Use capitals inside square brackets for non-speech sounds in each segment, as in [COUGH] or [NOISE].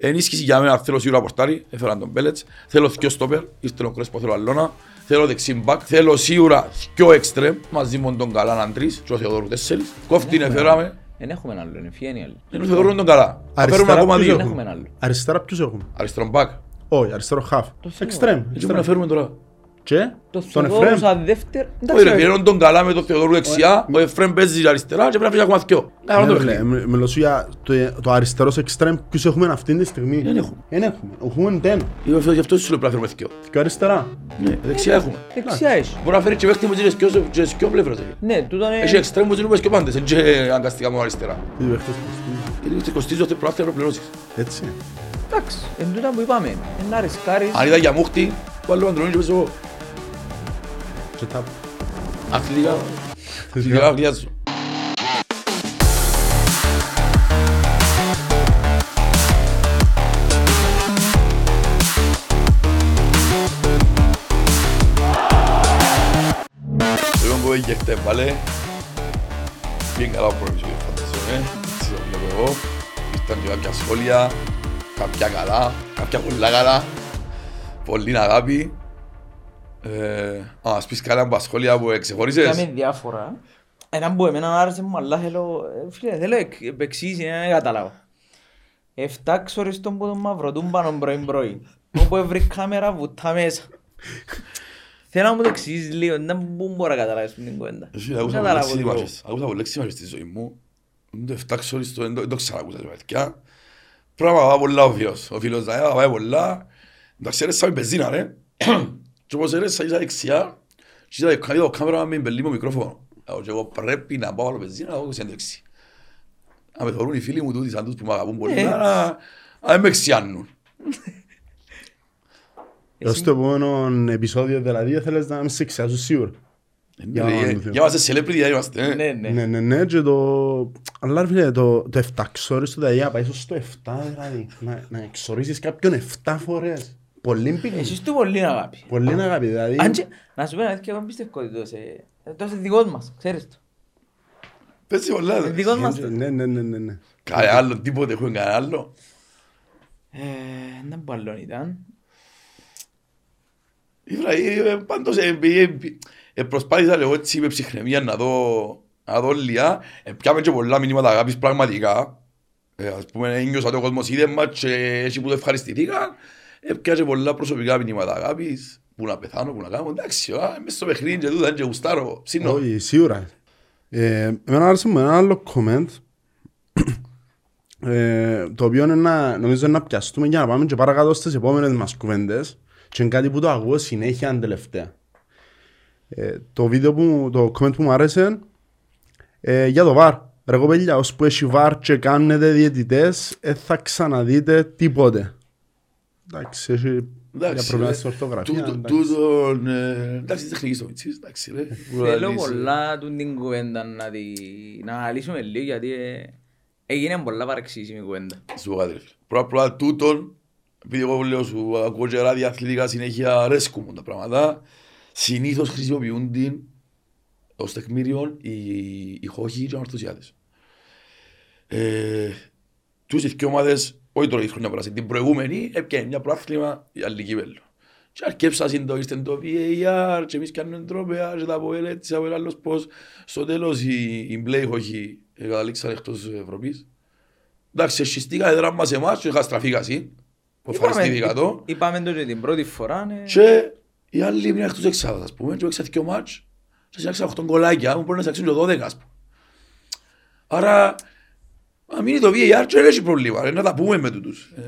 Ενίσχυση για μένα θέλω σίγουρα πορτάρι, έφεραν τον Μπέλετς. Θέλω δυο στόπερ, ήρθε ο Κρέσπο, θέλω Αλλώνα. Θέλω δεξί μπακ, θέλω σίγουρα δυο εξτρέμ, μαζί με τον Καλάναν τρεις και ο Θεοδόρου τέσσερις. Κόφτην εφέραμε, Δεν έχουμε άλλο, είναι φιένει άλλη. είναι ο Θεοδόρου τον καλά. Θα φέρουμε Αριστερά ακόμα ποιος δύο. Δεν έχουμε. έχουμε άλλο. Αριστερά ποιους έχουμε; Αριστερόν μπακ. Όχι, αριστερό half. Το Εξτρέμ. Έτσι μπορούμε να φέρουμε τώρα; Και Το τον Θεοδόρου Εφρέμ. σαν δεύτερο. Όχι ρε, φέρνουν τον καλά με τον Θεοδόρου δεξιά, ο Εφρέμ παίζει αριστερά και πρέπει να φύγει ακόμα δυο. Να κάνουμε το Ναι, παιχνίδι. ρε, Μιλώ σου για το- το αριστερό εξτρέμ ποιους έχουμε αυτή τη στιγμή; Δεν έχουμε. Δεν έχουμε. Έχουμε τέν. Γι' αυτό σου λέω πρέπει να φέρουμε δυο. Και αριστερά. Ναι, δεξιά έχουμε. Δεξιά έχει. Μπορεί να φέρει και παίχτη με τις δυο- τις δυο πλευρές. ρε. Ναι, τούτο Έχει είναι... εξτρέμ που είναι και πάντες, δεν είναι αγκαστικά μόνο αριστερά. Τι παίχτες κοστίζει. Γιατί σε κοστίζει ότι πρέπει να πληρώσεις. Έτσι. Εντάξει, εν τούτα που είπαμε. Ε, Να ρισκάρεις. Αν ήταν για μούχτη, βάλω Αντρονί και παίζω εγώ. Και τα... Αθλητικά, αθλητικά χρειάζω. Λοιπόν που έγινε χτες βάλε, πήγαινε καλά ο πρώτος που φανταζόμαι, έτσι το βλέπω εγώ. Ήρθαν και κάποια σχόλια, κάποια καλά, κάποια πολλά καλά, πολύ αγάπη. Ε, Α, ας πεις καλά από τα σχόλια που εξεχώρισες. Κάμε διάφορα. Ένα που εμένα άρεσε μου, αλλά θέλω... ε, Φίλε, θέλω εκ- επεξήγηση, δεν καταλάβω. Εφτά ξοριστών που τον μαυροτούν πάνω πρωί πρωί. Όπου έβρει κάμερα βουτά μέσα. Θέλω να μου το εξηγήσεις λίγο, δεν πού μπορώ να καταλάβεις την κουβέντα. Εσύ, Δεν Άκουσα καταλάβω πολλές λίγο. σημασίες. Άκουσα πολλές σημασίες στη ζωή μου. Δεν το εφτάξω στο, δεν το- δεν το ξανακούσα σε παιδιά. Πράγμα πάει πολλά ο φίλος. Ο φίλος να πάει πολλά. Εντάξει, έρεσα με μπεζίνα ρε. Και όπως έρεσα είσαι δεξιά. Και είδα το- είδα το κάμερα με μπελί μικρόφωνο. Λέω, Και εγώ πρέπει να πάω άλλο μπεζίνα, να πάω σε έντευξη. Αν με θεωρούν οι φίλοι μου τούτοι σαν τους που με αγαπούν πολύ, Ε. να να δεν με εξιάνουν. Έως το επόμενο επεισόδιο δηλαδή θέλεις να με σε ξιάσω σίγουρα. Για να Ε, δούμε. Για μας celebrity δεν είμαστε. ε. Ναι, ναι. Ναι, ναι, ναι, και το... Αλλά ρε φίλε, το, το 7 ξόριστο δηλαδή, να πάει στο 7 δηλαδή, να, να εξορίσεις κάποιον 7 φορές. Πολύ πίνει. Εσείς του πολύ αγάπη. Πολύ αγάπη, δηλαδή. Αν και, να σου πω ένα και εγώ πιστεύω ότι το σε... Το είσαι δικός μας, ξέρεις το. Πες πολλά. Είναι ρε. δικός μας το. Ναι, ναι, ναι, ναι, ναι. Κανένα άλλο, τίποτε έχουμε κανένα άλλο. Ε, Δεν πω άλλον ήταν. Ήβρα, ε, πάντως ε, ε, ε, ε, προσπάθησα λίγο έτσι με ψυχραιμία να δω, να δω λιά. Ε, Πιάμε και πολλά μηνύματα αγάπης πραγματικά. Ε, ας πούμε, ένιωσα ότι ο κόσμος είδε μας και έτσι που το ευχαριστηθήκα. Ε, Πιάμε και πολλά προσωπικά μηνύματα αγάπης. Που να πεθάνω, που να κάνω. Εντάξει, α, μες στο παιχνίδι και τούτα και γουστάρω. Ψήνω. Όχι, σίγουρα. Ε, εμένα άρεσε μου ένα άλλο comment ε, το οποίο είναι να, νομίζω είναι να πιαστούμε για να πάμε και παρακάτω στις επόμενες μας κουβέντες και είναι κάτι που το ακούω συνέχεια τελευταία. Ε, το βίντεο που, το comment που μου άρεσε ε, για το VAR. Ρε κοπέλια, ώσπου έχει VAR και κάνετε διαιτητές, δεν θα ξαναδείτε τίποτε. Εντάξει, έχει για Εντάξει, προβλήματα ρε. στην ορθογραφία. Τούτο- εντάξει. τούτον, ε, εντάξει, τεχνικής στο μητσής, εντάξει ρε. Θέλω Λύση. πολλά του την κουβέντα να, τη... να αναλύσουμε λίγο γιατί ε, έγινε πολλά παρεξήσιμη κουβέντα. Σου πω κάτι ρε φίλε. Πρώτα απ' όλα τούτον, επειδή εγώ λέω σου ακούω και ράδια αθλητικά συνέχεια αρέσκουν μου τα πράγματα, συνήθως χρησιμοποιούν την ως τεκμήριο οι, οι χώχοι και οι αμαρτωσιάτες. Ε, τους οι δυο ομάδες, όχι τώρα η χρονιά πέρασε, την προηγούμενη έπιανε μια προάθλημα η άλλη κύπελλο. Και αρκέψασαν το, ήρθε το VAR και εμείς κάνουμε τρόπαια και τα από ελ έτσι, από ελ άλλος πώς. Στο τέλος οι, οι μπλε χώχοι καταλήξαν εκτός Ευρωπής. Εντάξει, εσχιστήκα δράμα σε εμάς και είχα στραφεί κασί. Που ευχαριστήθηκα το. είπαμε το και την πρώτη φορά. ναι. Και οι άλλοι ήμουν εκτός εξάδας, ας πούμε, και έξα δυο μάτς και συνάξαν 8 γκολάκια, μου μπορεί να συνάξουν και 12, ας πούμε. Άρα, αν μείνει το VAR και δεν έχει πρόβλημα, ρε, να τα πούμε με τούτους. Ε,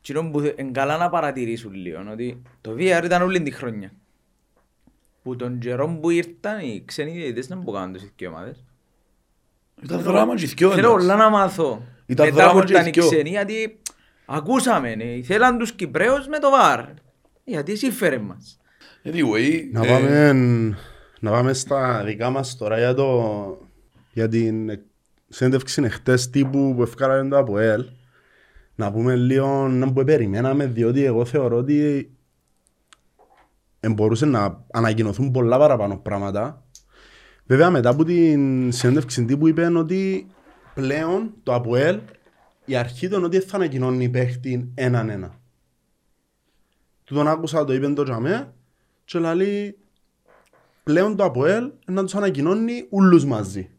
Κοινό που είναι καλά να παρατηρήσουν λίγο ότι το VR ήταν όλη τη χρονιά. Που τον καιρό που ήρθαν οι ξένοι διαιτητές δεν μπορούν τους οι ομάδες. Ήταν δράμα και δυο, Θέλω εντάξει. όλα να μάθω. Ήταν Μετά δράμα που και ήταν οι δυο. ξένοι γιατί ακούσαμε, ναι, θέλαν τους Κυπρέους με το VAR. Γιατί εσύ φέρε μας. Anyway, Να ε, πάμε, να πάμε στα δικά μας τώρα για, το, για την συνέντευξη χτες τύπου που ευκάλανε το ΑΠΟΕΛ. Να πούμε λίγο να που περιμέναμε διότι εγώ θεωρώ ότι ε, μπορούσε να ανακοινωθούν πολλά παραπάνω πράγματα. Βέβαια μετά από την συνέντευξη τύπου είπαν ότι πλέον το ΑΠΟΕΛ η αρχή ήταν ότι θα ανακοινώνει παίχτη έναν ένα. Του τον άκουσα το είπε το τζαμέ και λέει πλέον το ΑΠΟΕΛ να τους ανακοινώνει ούλους μαζί.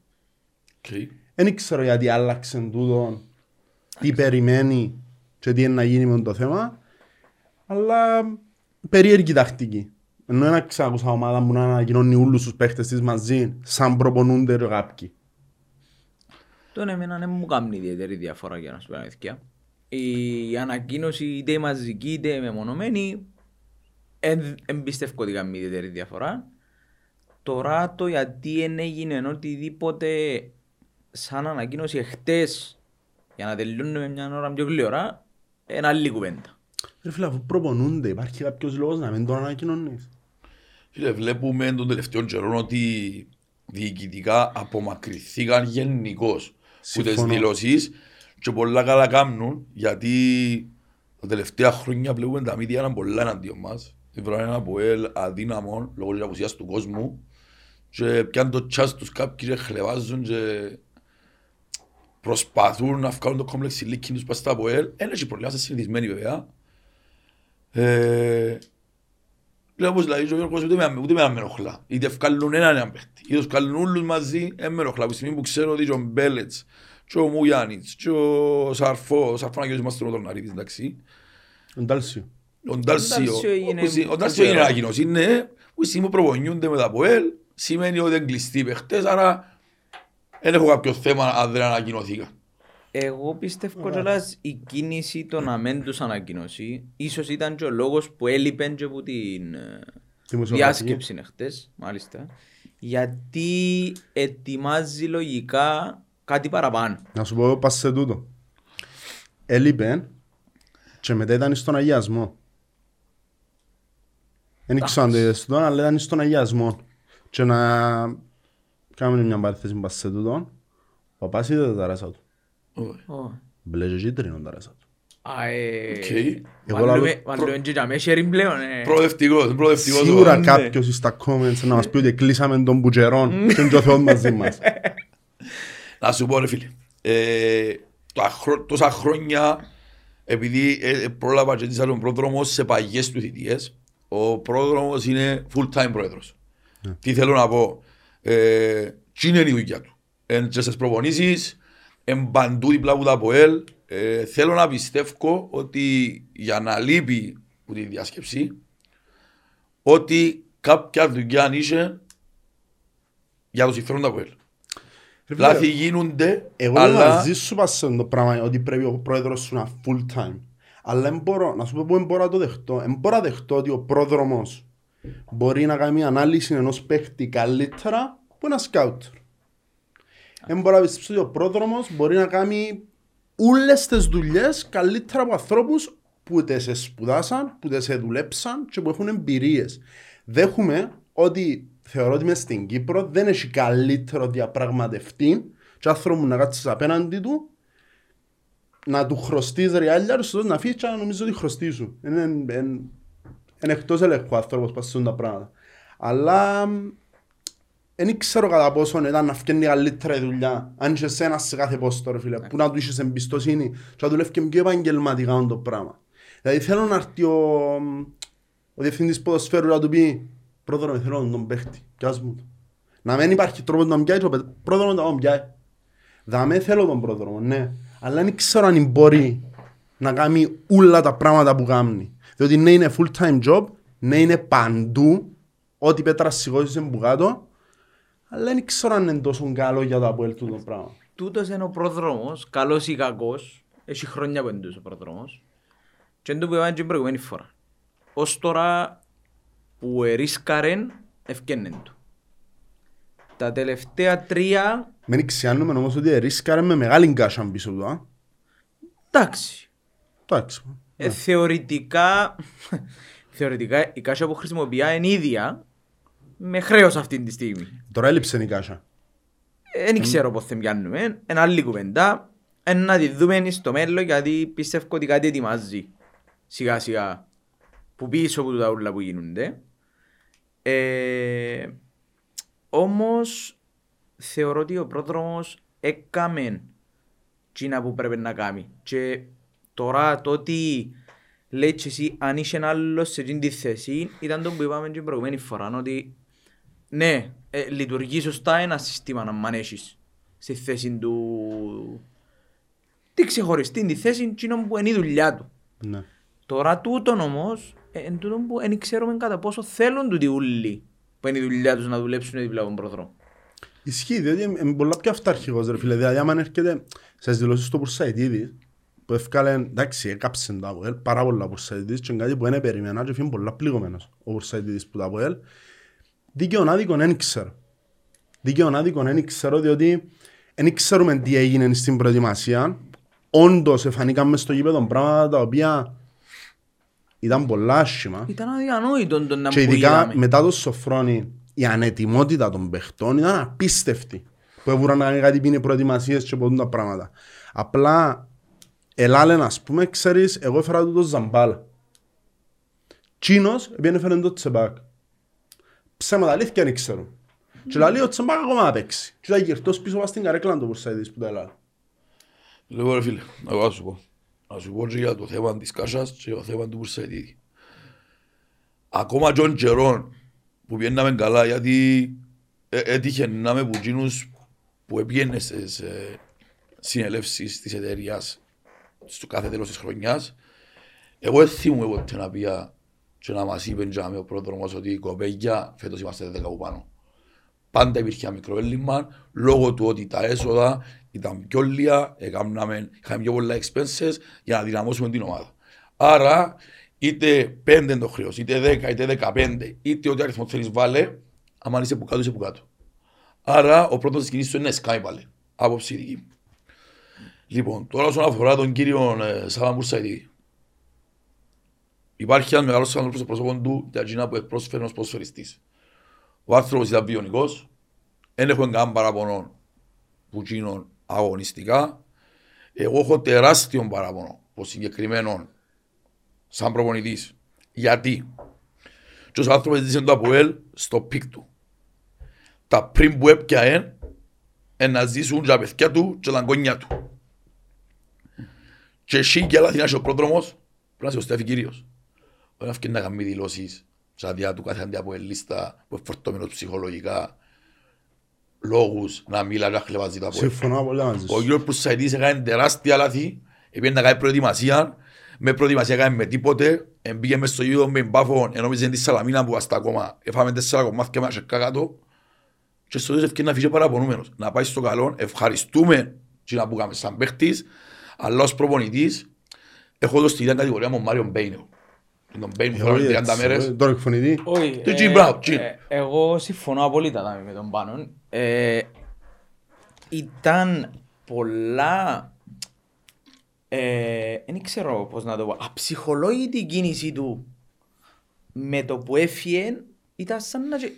Okay. Δεν ξέρω γιατί άλλαξε τούτο, τι περιμένει και τι είναι να γίνει με το θέμα, αλλά περίεργη τακτική. Ενώ δεν ξάκουσα ομάδα μου να ανακοινώνει όλους τους παίχτες της μαζί, σαν προπονούνται ρε κάποιοι. Τον εμένα δεν μου κάνει ιδιαίτερη διαφορά για να σου πω αλήθεια. Η ανακοίνωση είτε η μαζική είτε η μεμονωμένη δεν πιστεύω ότι κάνει ιδιαίτερη διαφορά. Τώρα το γιατί δεν έγινε οτιδήποτε σαν ανακοίνωση εχθές για να τελειώνουμε μια ώρα πιο γλυόρα, είναι άλλη κουβέντα. Ρε φίλε, αφού προπονούνται, υπάρχει κάποιος λόγος να μην τον ανακοινώνεις; Φίλε, βλέπουμε τον τελευταίο καιρό ότι διοικητικά απομακρυνθήκαν γενικώς που τις Συμφωνώ. δηλώσεις και πολλά καλά κάνουν γιατί τα τελευταία χρόνια βλέπουμε τα μίδια είναι πολλά εναντίον μας. Βράδυ ένα από ελ αδύναμο λόγω της απουσίας του κόσμου και πιάνουν το τσάς τους κάποιοι και χλεβάζουν και προσπαθούν να βγάλουν το κόμπλεξ ηλίκη τους πας στα από ελ. Ένας έχει προβλήματα συνηθισμένοι βέβαια. Ε, Λέω όπως λέει ο Γιώργος ούτε με, ούτε με με ενοχλά. Είτε βγάλουν έναν έναν παίχτη, είτε βγάλουν όλους μαζί, δεν με ενοχλά. Από τη στιγμή που ξέρω ότι και ο Μπέλετς, και ο Μουγιάννιτς, και ο Σαρφό, ο Σαρφό να γίνει μας τον Ναρίδης, εντάξει. Εντάλσιο. Ο Ντάλσιο, Ντάλσιο έγινε- όπως η- ο Ντάλσιο είναι ανακοινώσει, είναι που η στιγμή που προπονιούνται με τα ΠΟΕΛ, σημαίνει ότι είναι κλειστοί οι παίχτες, άρα δεν έχω κάποιο θέμα αν δεν ανακοινωθήκα. Εγώ πιστεύω κιόλας η κίνηση το να μην τους ανακοινώσει ίσως ήταν και ο λόγος που έλειπε και από την ε, Δημοσιογραφική. διάσκεψη χτες, μάλιστα, γιατί ετοιμάζει λογικά κάτι παραπάνω. Να σου πω πας σε τούτο. Έλειπε και μετά ήταν στον αγιασμό. Δεν ξέρω αν το είδες τούτο, αλλά ήταν στον αγιασμό. Και να κάνουμε μια παρθέση πας σε τούτο. Ο παπάς είδε τα ράσα του. Ωραία. Μπλε και κίτρινο τα ράσα του. Α, ε, Οκ. Εγώ βάλουμε- λαλώ- βάλουμε και για μέσα sharing πλέον. ε. Προοδευτικός, προοδευτικός. Σίγουρα ο- κάποιος στα comments να μας πει ότι κλείσαμε τον Μπουτζερόν και τον Θεό μαζί [LAUGHS] μας. Να σου πω ρε φίλε, ε, τα χρο- τόσα χρόνια επειδή ε, ε, πρόλαβα και ζήτησα τον πρόδρομο σε παγιές του θητείες, ο πρόδρομος είναι full time πρόεδρος. Τι θέλω να πω, ε, τι είναι η δουλειά του. Εν και στις προπονήσεις, εν παντού δίπλα από τα ΠΟΕΛ, ε, θέλω να πιστεύω ότι για να λείπει από τη διάσκεψη, ότι κάποια δουλειά είχε για το συμφέρον του ΑΠΟΕΛ. Ρε φίλε, Λάθη γίνονται, Εγώ είμαι αλλά μαζί σου πας σε το πράγμα ότι πρέπει ο πρόεδρος σου να full time. Αλλά δεν μπορώ, να σου πω που δεν μπορώ να το δεχτώ. Δεν μπορώ να δεχτώ ότι ο πρόδρομος μπορεί να κάνει μια ανάλυση ενός παίχτη καλύτερα που ένα σκάουτ. Δεν μπορώ να πιστέψω ότι ο πρόδρομος μπορεί να κάνει όλες τις δουλειές καλύτερα από ανθρώπους που τε σε σπουδάσαν, που τε σε δουλέψαν και που έχουν εμπειρίες. Δέχομαι ότι θεωρώ ότι μες στην Κύπρο δεν έχει καλύτερο διαπραγματευτή και άνθρωπο που να κάτσεις απέναντι του να του χρωστείς ριάλια του να φύγεις και να νομίζω ότι χρωστείς σου. Είναι, είναι, είναι εκτός ελέγχου ο άνθρωπος που πασούν τα πράγματα. Αλλά δεν ξέρω κατά πόσο ήταν να φτιάχνει καλύτερα η δουλειά. Αν είσαι εσένα σε κάθε πόστο ρε φίλε, που να του είχες εμπιστοσύνη και να δουλεύει και πιο επαγγελματικά με το πράγμα. Δηλαδή θέλω να έρθει ο, ο διευθυντής ποδοσφαίρου να του πει «Πρόδρομε θέλω να τον παίχτη, πιάσ' μου το». Να μην υπάρχει τρόπος να τον πιάει και ο παι- πρόδρομο να τον πιάει. Δαμέ θέλω τον πρόδρομο, ναι. Αλλά δεν ξέρω αν μπορεί να κάνει όλα τα πράγματα που κάνει. Διότι ναι είναι full time job, ναι είναι παντού, ό,τι πέτρα σηκώσεις είναι που κάτω, αλλά δεν ξέρω αν είναι τόσο καλό για το Αποέλ του το πράγμα. Τούτος είναι ο πρόδρομος, καλός ή κακός. Έχει χρόνια που είναι τούτος ο πρόδρομος. Και είναι το που είπαμε και την προηγούμενη φορά. Ως τώρα που ερίσκαρεν, ευκαινέν του. Τα τελευταία τρία, Μην ξιάνουμε όμως ότι ρίσκαρε με μεγάλη κάσα πίσω του, α. εντάξει. Εντάξει. Ε, θεωρητικά, [LAUGHS] θεωρητικά η κάσα που χρησιμοποιεί είναι ίδια με χρέος αυτή τη στιγμή. Τώρα έλειψε η κάσα. Δεν ξέρω πώς θα πιάνουμε. Ένα άλλη κουβέντα. Ε, να τη δούμε στο μέλλον γιατί πιστεύω ότι κάτι ετοιμάζει σιγά σιγά που πίσω από τα ούλα που γίνονται. Ε, όμως θεωρώ ότι ο πρόδρομος έκαμε τσίνα που πρέπει να κάνει. Και τώρα το ότι λέει και εσύ αν είσαι ένα άλλος σε εκείνη τη θέση ήταν το που είπαμε και την προηγούμενη φορά ότι ναι, ε, λειτουργεί σωστά ένα σύστημα να μ' έχεις στη θέση του τι ξεχωριστή τη θέση εκείνο που είναι η δουλειά του. Ναι. Τώρα τούτον όμως, ε, εν τούτον που δεν ξέρουμε κατά πόσο θέλουν τούτοι ούλοι που είναι η δουλειά τους να δουλέψουν δίπλα από τον προδρόμο. Ισχύει, διότι είναι πολλά πιο αυταρχικός ρε φίλε. Δηλαδή, άμα έρχεται στις δηλώσεις του Πουρσαϊτίδη, που έφκαλε, εντάξει, έκαψε το Αποέλ, πάρα πολλά Πουρσαϊτίδης και κάτι που δεν περιμένα και φύγει πολλά πληγωμένος ο Πουρσαϊτίδης που το Αποέλ. Δίκαιον άδικον δεν ξέρω. Δίκαιον άδικον δεν ξέρω, διότι δεν ξέρουμε τι έγινε στην προετοιμασία. Όντως, εφανήκαμε στο γήπεδο πράγματα τα οποία ήταν πολλά άσχημα. Ήταν αδιανόητο το να Και που ειδικά είδαμε. μετά το Σοφρόνι, η ανετοιμότητα των παιχτών ήταν απίστευτη. Που έβουραν να κάνει κάτι πίνει προετοιμασίες και ποτούν τα πράγματα. Απλά, ελάλεν ας πούμε, ξέρεις, εγώ έφερα του το Ζαμπάλα. Τσίνος, επειδή έφερε το Τσεμπάκ. Ψέματα αλήθεια δεν ξέρω. Και λέει ο Τσεμπάκ ακόμα να παίξει. Και θα γυρτός πίσω πας στην καρέκλα του Πουρσαϊδης που τα έλεγα. Λοιπόν ρε φίλε, εγώ θα σου πω. Να σου πω και για το θέμα της Κάσας και για το θέμα του Πουρσαϊτίδη. Ακόμα και των καιρών που πιέναμε καλά γιατί ε, έτυχε να είμαι που εκείνους που έπιένε στις ε, συνελεύσεις της εταιρείας στο κάθε τέλος της χρονιάς εγώ δεν θυμούμαι ποτέ να πια και να μας είπε τζάμε ο πρόδρομος ότι κοπέγια φέτος είμαστε 10 από πάνω. Πάντα υπήρχε ένα μικρό έλλειμμα λόγω του ότι τα έσοδα ήταν πιο λίγα, έκαναμε, είχαμε πιο πολλά expenses για να δυναμώσουμε την ομάδα. Άρα είτε 5 είναι το χρέος, είτε 10, είτε 15, είτε ό,τι αριθμό θέλεις βάλε, άμα είσαι που κάτω, είσαι που κάτω. Άρα ο πρώτος της κινήσης σου είναι Sky πάλι. Άποψη δική μου. Λοιπόν, τώρα όσον αφορά τον κύριο ε, Σάββα Πουρσαϊτίδη, υπάρχει ένας μεγάλος άνθρωπος στο πρόσωπο του για εκείνα που πρόσφερε ως ποδοσφαιριστής. Ο άνθρωπος ήταν βιονικός, δεν έχω κανένα παράπονο που τζείνον αγωνιστικά. Εγώ έχω τεράστιο παράπονο που συγκεκριμένο σαν προπονητής. Γιατί; Και ο άνθρωπος ζήτησε το ΑΠΟΕΛ στο peak του. Τα πριν που έπιαεν ε, να ζήσουν και τα παιδιά του και τα αγκόνια του. Και εσύ και άλλα θυμάσαι ο πρόδρομος πρέπει να είσαι ο Στέφη Κύριος. Δεν έφυγε να κάνει δηλώσεις στα διά του κάθε αντιαποελίστα που είναι φορτωμένος ψυχολογικά λόγους να μιλά και να χλεβάζει τα Αποέλ. Συμφωνώ πολύ μαζί Ο σου. Γιώργος Πουσαϊτής έκανε τεράστια λάθη, επειδή να κάνει προετοιμασία, με προετοιμασία έκανε με τίποτε, μπήκε μες στο γήπεδο με μπάφο, ενώ μίζε τη Σαλαμίνα που hasta ακόμα έφαμε τέσσερα κομμάτια με ασεκά κάτω και στο τέλος ευκαιρία να φύγει παραπονούμενος. Να πάει στο καλό, ευχαριστούμε και να που κάνουμε σαν παίχτης, αλλά ως προπονητής έχω δώσει την ίδια κατηγορία μου Μάριον Μπέινε. Τον Μπέινε που Εγώ θέλαμε 30 έτσι, μέρες. ε, Τον εκφωνητή. Όχι, Το Jim Brown, Jim. ε, εγώ συμφωνώ απόλυτα Δάμη, με τον Πάνον. Ε, ήταν πολλά ε, δεν ξέρω πώς να το πω, αψυχολόγητη η κίνηση του με το που έφυγε ήταν σαν να... και-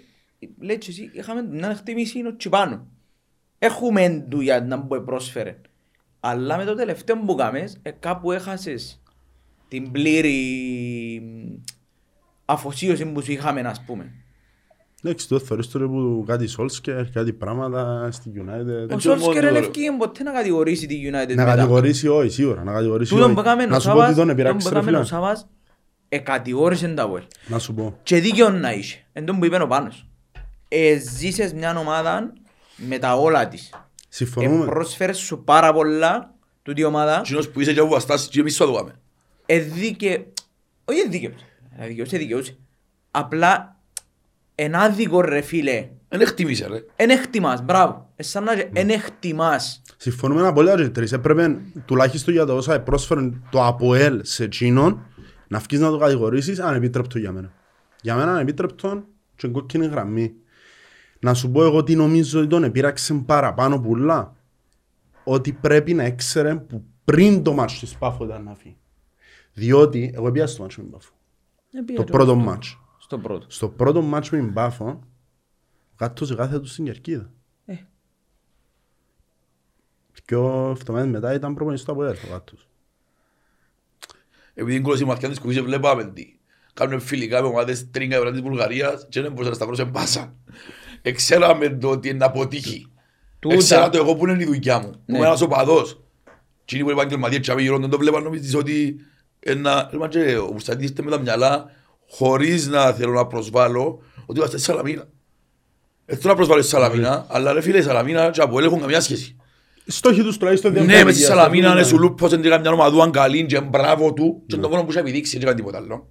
Λέει και εσύ, είχαμε μια εκτίμηση είναι ο πάνω. Έχουμε δουλειά να μου πρόσφερε. Αλλά με το τελευταίο που κάμες, ε, κάπου έχασες την πλήρη μ, αφοσίωση που σου είχαμε, ας πούμε. Εντάξει, το θεωρείς τώρα που κάτι Solskjaer, κάτι πράγματα στην United. Ο Έτσι Σόλσκερ μόνο δεν τώρα. ευκήγε ποτέ να κατηγορήσει τη United Να μετά. κατηγορήσει όχι, σίγουρα, να κατηγορήσει Τούτον όχι. που έκαμε Να ο σου πω ότι Σάβας, τον τούτον που επειράξει ρε έκαμε ο φίλε. Σάβας, εκατηγόρησε τα Αποέλ. Να σου πω. Και δίκαιο να είσαι. Εν τόν που είπε ο Πάνος. Ε, ζήσες μια ομάδα με τα όλα της. Ε, Συμφωνούμε. πρόσφερες σου πάρα πολλά τούτη η ομάδα. Εκείνος που είσαι και που αστάσεις και εμείς θα το κάνουμε. Ε, δίκαι... Όχι ε, δίκαιος. Ε, δικαιούσε, δικαιούσε. Απλά εν άδικο ρε φίλε. Δεν εκτιμήσε ρε. Εν εκτιμάς, μπράβο. Ε, σαν να εν εκτιμάς. Συμφωνούμε απολύτως και τρεις. Έπρεπε τουλάχιστον για το όσα πρόσφερε το ΑΠΟΕΛ σε εκείνον να βγεις να το κατηγορήσεις ανεπίτρεπτο για μένα. Για μένα ανεπίτρεπτο και κόκκινη γραμμή. Να σου πω εγώ τι νομίζω ότι τον επήραξε παραπάνω πουλά. Ότι πρέπει να έξερε που πριν το μάτσο της Πάφο ήταν να φύγει. Διότι εγώ πήγα στο μάτσο με την Πάφο. Ε, πήγα Το και πρώτο εγώ στο- μάτσο. Στο πρώτο. Στο πρώτο μάτσο με την Πάφο κάτω κάθε τους στην κερκίδα. Ε. Και ο εβδομάδες μετά ήταν προπονητής του ΑΠΟΕΛ ο Γάτος. Επειδή την κόλωση μαθιά της κουβής βλέπαμε τι. Κάνουμε φιλικά με ομάδες τρίγκα ευρώ της Βουλγαρίας και δεν μπορούσα να σταυρώσω πάσα. Εξέραμε το ότι είναι να αποτύχει. Τούτα. Εξέρα το εγώ που είναι η δουλειά μου. Μου Ναι. είμαι ένας οπαδός. Τι είναι που επαγγελματίες και γύρω δεν το βλέπαν νομίζεις ότι ένα... Λέμε και ο Μουστατής είστε με τα μυαλά χωρίς να θέλω να προσβάλλω ότι είμαστε στη Σαλαμίνα. Δεν θέλω να προσβάλλω στη Σαλαμίνα, αλλά ρε φίλε η Σαλαμίνα και από έχουν καμιά σχέση. Στόχοι τους τουλάχιστον Ναι, διαμορφωτικοί, μες στη ας το Σαλαμίνα πούμε. είναι σου λούπος, δεν μια ομαδούαν καλή και μπράβο του και το μόνο που είχε επιδείξει δεν έκανε τίποτα άλλο.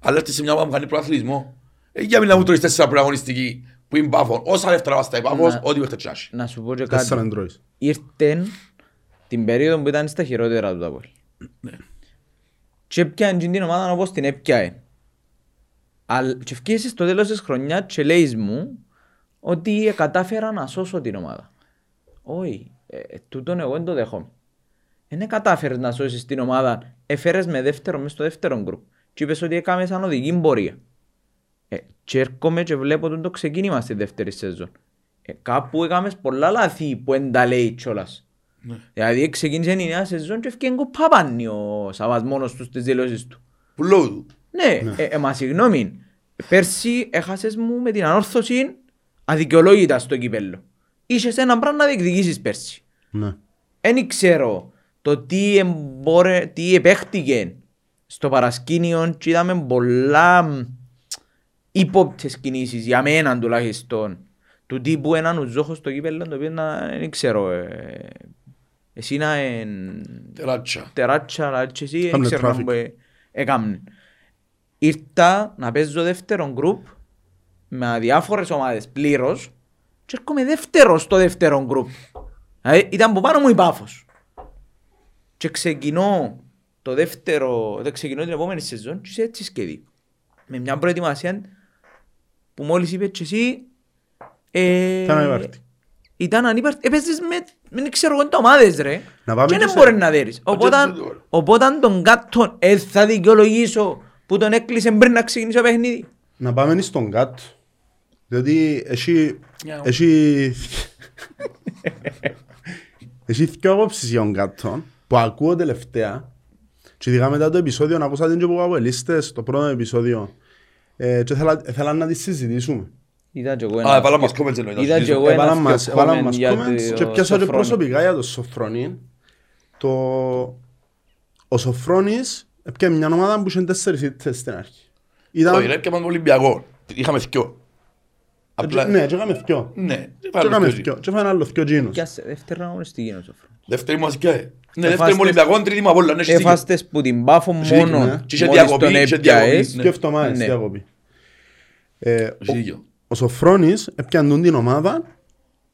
Αλλά έρθει σε μια ομάδα που κάνει προαθλητισμό. Ε, Για μην να μου τρώεις τέσσερα προαγωνιστική που είναι πάφων. Όσα δεύτερα βάστα η πάφος, Να- ό,τι παίχτε τσιάσει. Να σου πω και Τέσσερα κάτι. εντρώεις. Ήρθεν την περίοδο που ήταν στα χειρότερα του τα πόλη. Ναι. Και έπιαν την ομάδα όπως την έπιανε. Αλλά και ευκαιρίες στο τέλος της χρονιάς και λέεις μου ότι ε, κατάφερα να σώσω την ομάδα. Όχι, ε, ε, τούτον εγώ δεν το δέχομαι. Δεν κατάφερες να σώσεις την ομάδα, έφερες με δεύτερο μες στο δεύτερο γκρουπ και είπες ότι έκαμες σαν οδηγή πορεία. Ε, και έρχομαι και βλέπω τον το ξεκίνημα στη δεύτερη σεζόν. Ε, κάπου έκαμες πολλά λάθη που δεν τα λέει κιόλας. Ναι. Δηλαδή ξεκίνησε η νέα σεζόν και έφυγε κοπάπανι ο Σαββάς μόνος τους στις δηλώσεις του. Που λόγω του. Ναι, ε, ε, μα συγγνώμη. Πέρσι έχασες μου με την ανόρθωση αδικαιολόγητα στο κυπέλλο. Είχες ένα πράγμα να διεκδικήσεις πέρσι. Ναι. Δεν ξέρω το τι, εμπόρε, τι επέχτηκε στο παρασκήνιο και είδαμε πολλά μ, ύποπτες κινήσεις για μένα τουλάχιστον του τύπου έναν ουζόχο στο κύπελλο το οποίο να δεν ξέρω ε, εσύ να εν Τεράτσα. τεράτσα αλλά και εσύ δεν Κάμνε ξέρω να traffic. μου ε- έκαμνε. Ήρθα να παίζω δεύτερο γκρουπ με διάφορες ομάδες πλήρως και έρχομαι δεύτερο στο δεύτερο γκρουπ. Δηλαδή ήταν από πάνω μου η πάφος. Και ξεκινώ το δεύτερο, δεν ξεκινώ την επόμενη σεζόν και είσαι έτσι σκεδί. Με μια προετοιμασία που μόλις είπες και εσύ ε, Ήταν ανύπαρκτη. Ήταν ανύπαρκτη. Έπαιζες με, με δεν ξέρω εγώ τι ομάδες ρε. Να πάμε και και δεν σε- μπορεί να δέρεις. Οπότε, δεν το- οπότε τον κάτω ε, θα δικαιολογήσω που τον έκλεισε πριν να ξεκινήσει το παιχνίδι. Να πάμε στον κάτω. Διότι έχει... Μιαου. Έχει... Έχει δυο απόψεις για τον κάτω που ακούω τελευταία και ειδικά μετά το επεισόδιο να ακούσατε και από καπελίστες το πρώτο επεισόδιο ε, και ήθελα, ήθελα να τις συζητήσουμε. Είδα και εγώ Α, έβαλα μας comments εννοείς. να Είδα και συζητήσουμε. εγώ ένα Έβαλαν μας, πιο έβαλαν comment μας για comments το και πιάσα και Σοφρόνη. προσωπικά για τον Σοφρόνη. Το... Ο Σοφρόνης έπιανε μια ομάδα που είχε τέσσερις ήττες στην αρχή. Ήταν... Όχι ρε, και πάμε Ολυμπιακό. Είχαμε θκυο. Απλά... Ναι, και έκαμε δυο. Ναι, Και βάλαμε έκαμε θκυο. δυο. Και έφανε άλλο δυο τζίνους. Πιάσε δεύτερα αγωνιστική είναι ο Σοφρόνης. Δεύτερη μας και... Ναι, δεύτερη Εφάστες- μου Ολυμπιακό, τρίτη μου Απόλλωνα. ναι, έχεις δίκιο. Έφαστες που την πάφο ναι. μόνο Και είχε μόλις διακοπή, τον είχε έπιαες. διακοπή, Και Ναι. εβδομάδες Ναι. διακοπή. Ε, Έχεις ο- δίκιο. Ο Σοφρόνης έπιανε την ομάδα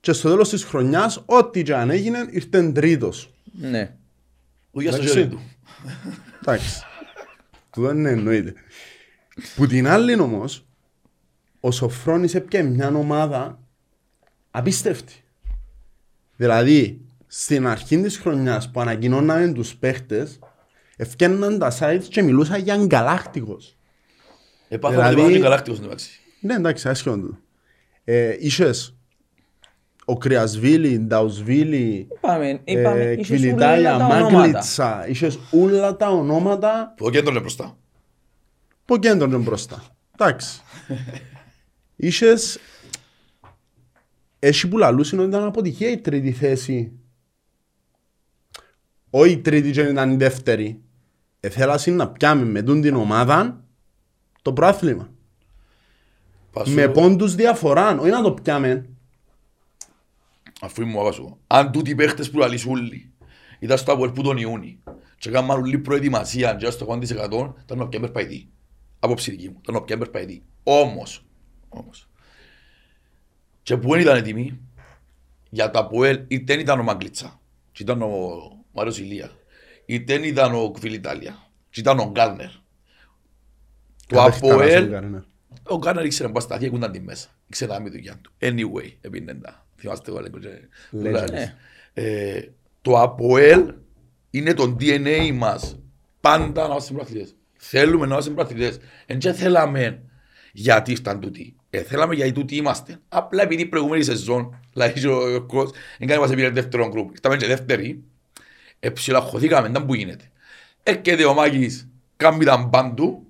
και στο τέλος της χρονιάς ό,τι και αν έγινε ήρθε τρίτος. Ναι. Ουδιά στο Εντάξει. χέρι του. Εντάξει. Του δεν εννοείται. Που την άλλη όμως, ο Σοφρόνης έπιανε μια ομάδα απίστευτη. Δηλαδή, στην αρχή της χρονιάς που ανακοινώναμε τους παίχτες, ευκέναν τα sites και μιλούσαν για γκαλάκτικος. Επάθαμε Δηλαδή- ότι πάμε και γαλάκτικος στην τάξη. Ναι, εντάξει, άσχημα τούτο. Ε, είχες ο Κρυασβίλη, Νταουσβίλη, Είπαμε, είπαμε, ε, είχες Κβιλιτάλια, όλα τα ονόματα. Μάγκλιτσα, είχες όλα τα ονόματα Που το κέντρος είναι μπροστά. που κέντρωνε μπροστά. Εντάξει. Είχες... Έχει που λαλούσαν ότι ήταν αποτυχία η τρίτη θέση. Όχι η τρίτη και ήταν η δεύτερη. Εθέλασαν να πιάμε με τούν την ομάδα το πρόθλημα. Πάσου- Με πόντους διαφορά, όχι να το πιάμε. Αφού ήμουν άβασο. Αν τούτοι οι παίχτες που λαλείς όλοι ήταν στο Αποέλ που τον Ιούνι και έκαναν όλη προετοιμασία και στο 100% ήταν να πιάμε περπαϊτή. Απόψη δική μου, ήταν να πιάμε περπαϊτή. Όμως, όμως, και που δεν ήταν έτοιμοι, για τα Αποέλ είτε ήταν ο Μαγκλίτσα και ήταν ο Μάριος Ηλία, είτε ήταν ο Κβιλιτάλια και ήταν ο Γκάρνερ. Το Κατέχταρας ο Αποέλ Γκάρνερ. ο Γκάναρ ήξερε πως τα και ήταν τη μέσα. Ήξερε να μην δουλειά του. Anyway, επίνεν τα. Θυμάστε εγώ λέγω και... Legend. Ναι. Ε, Το ΑΠΟΕΛ είναι το DNA μας. Πάντα να είμαστε πρωταθλητές. Θέλουμε να είμαστε πρωταθλητές. Εν και θέλαμε γιατί ήρθαν τούτοι. Ε, θέλαμε γιατί τούτοι είμαστε. Απλά επειδή η προηγούμενη σεζόν, δηλαδή ο Ιωκός, δεν κάνει μας επήρε δεύτερο γκρουπ. Ήρθαμε και δεύτεροι. Εψιλαχωθήκαμε, δεν που γίνεται. Έρχεται ο Μάκης, κάνει τα μπάντου.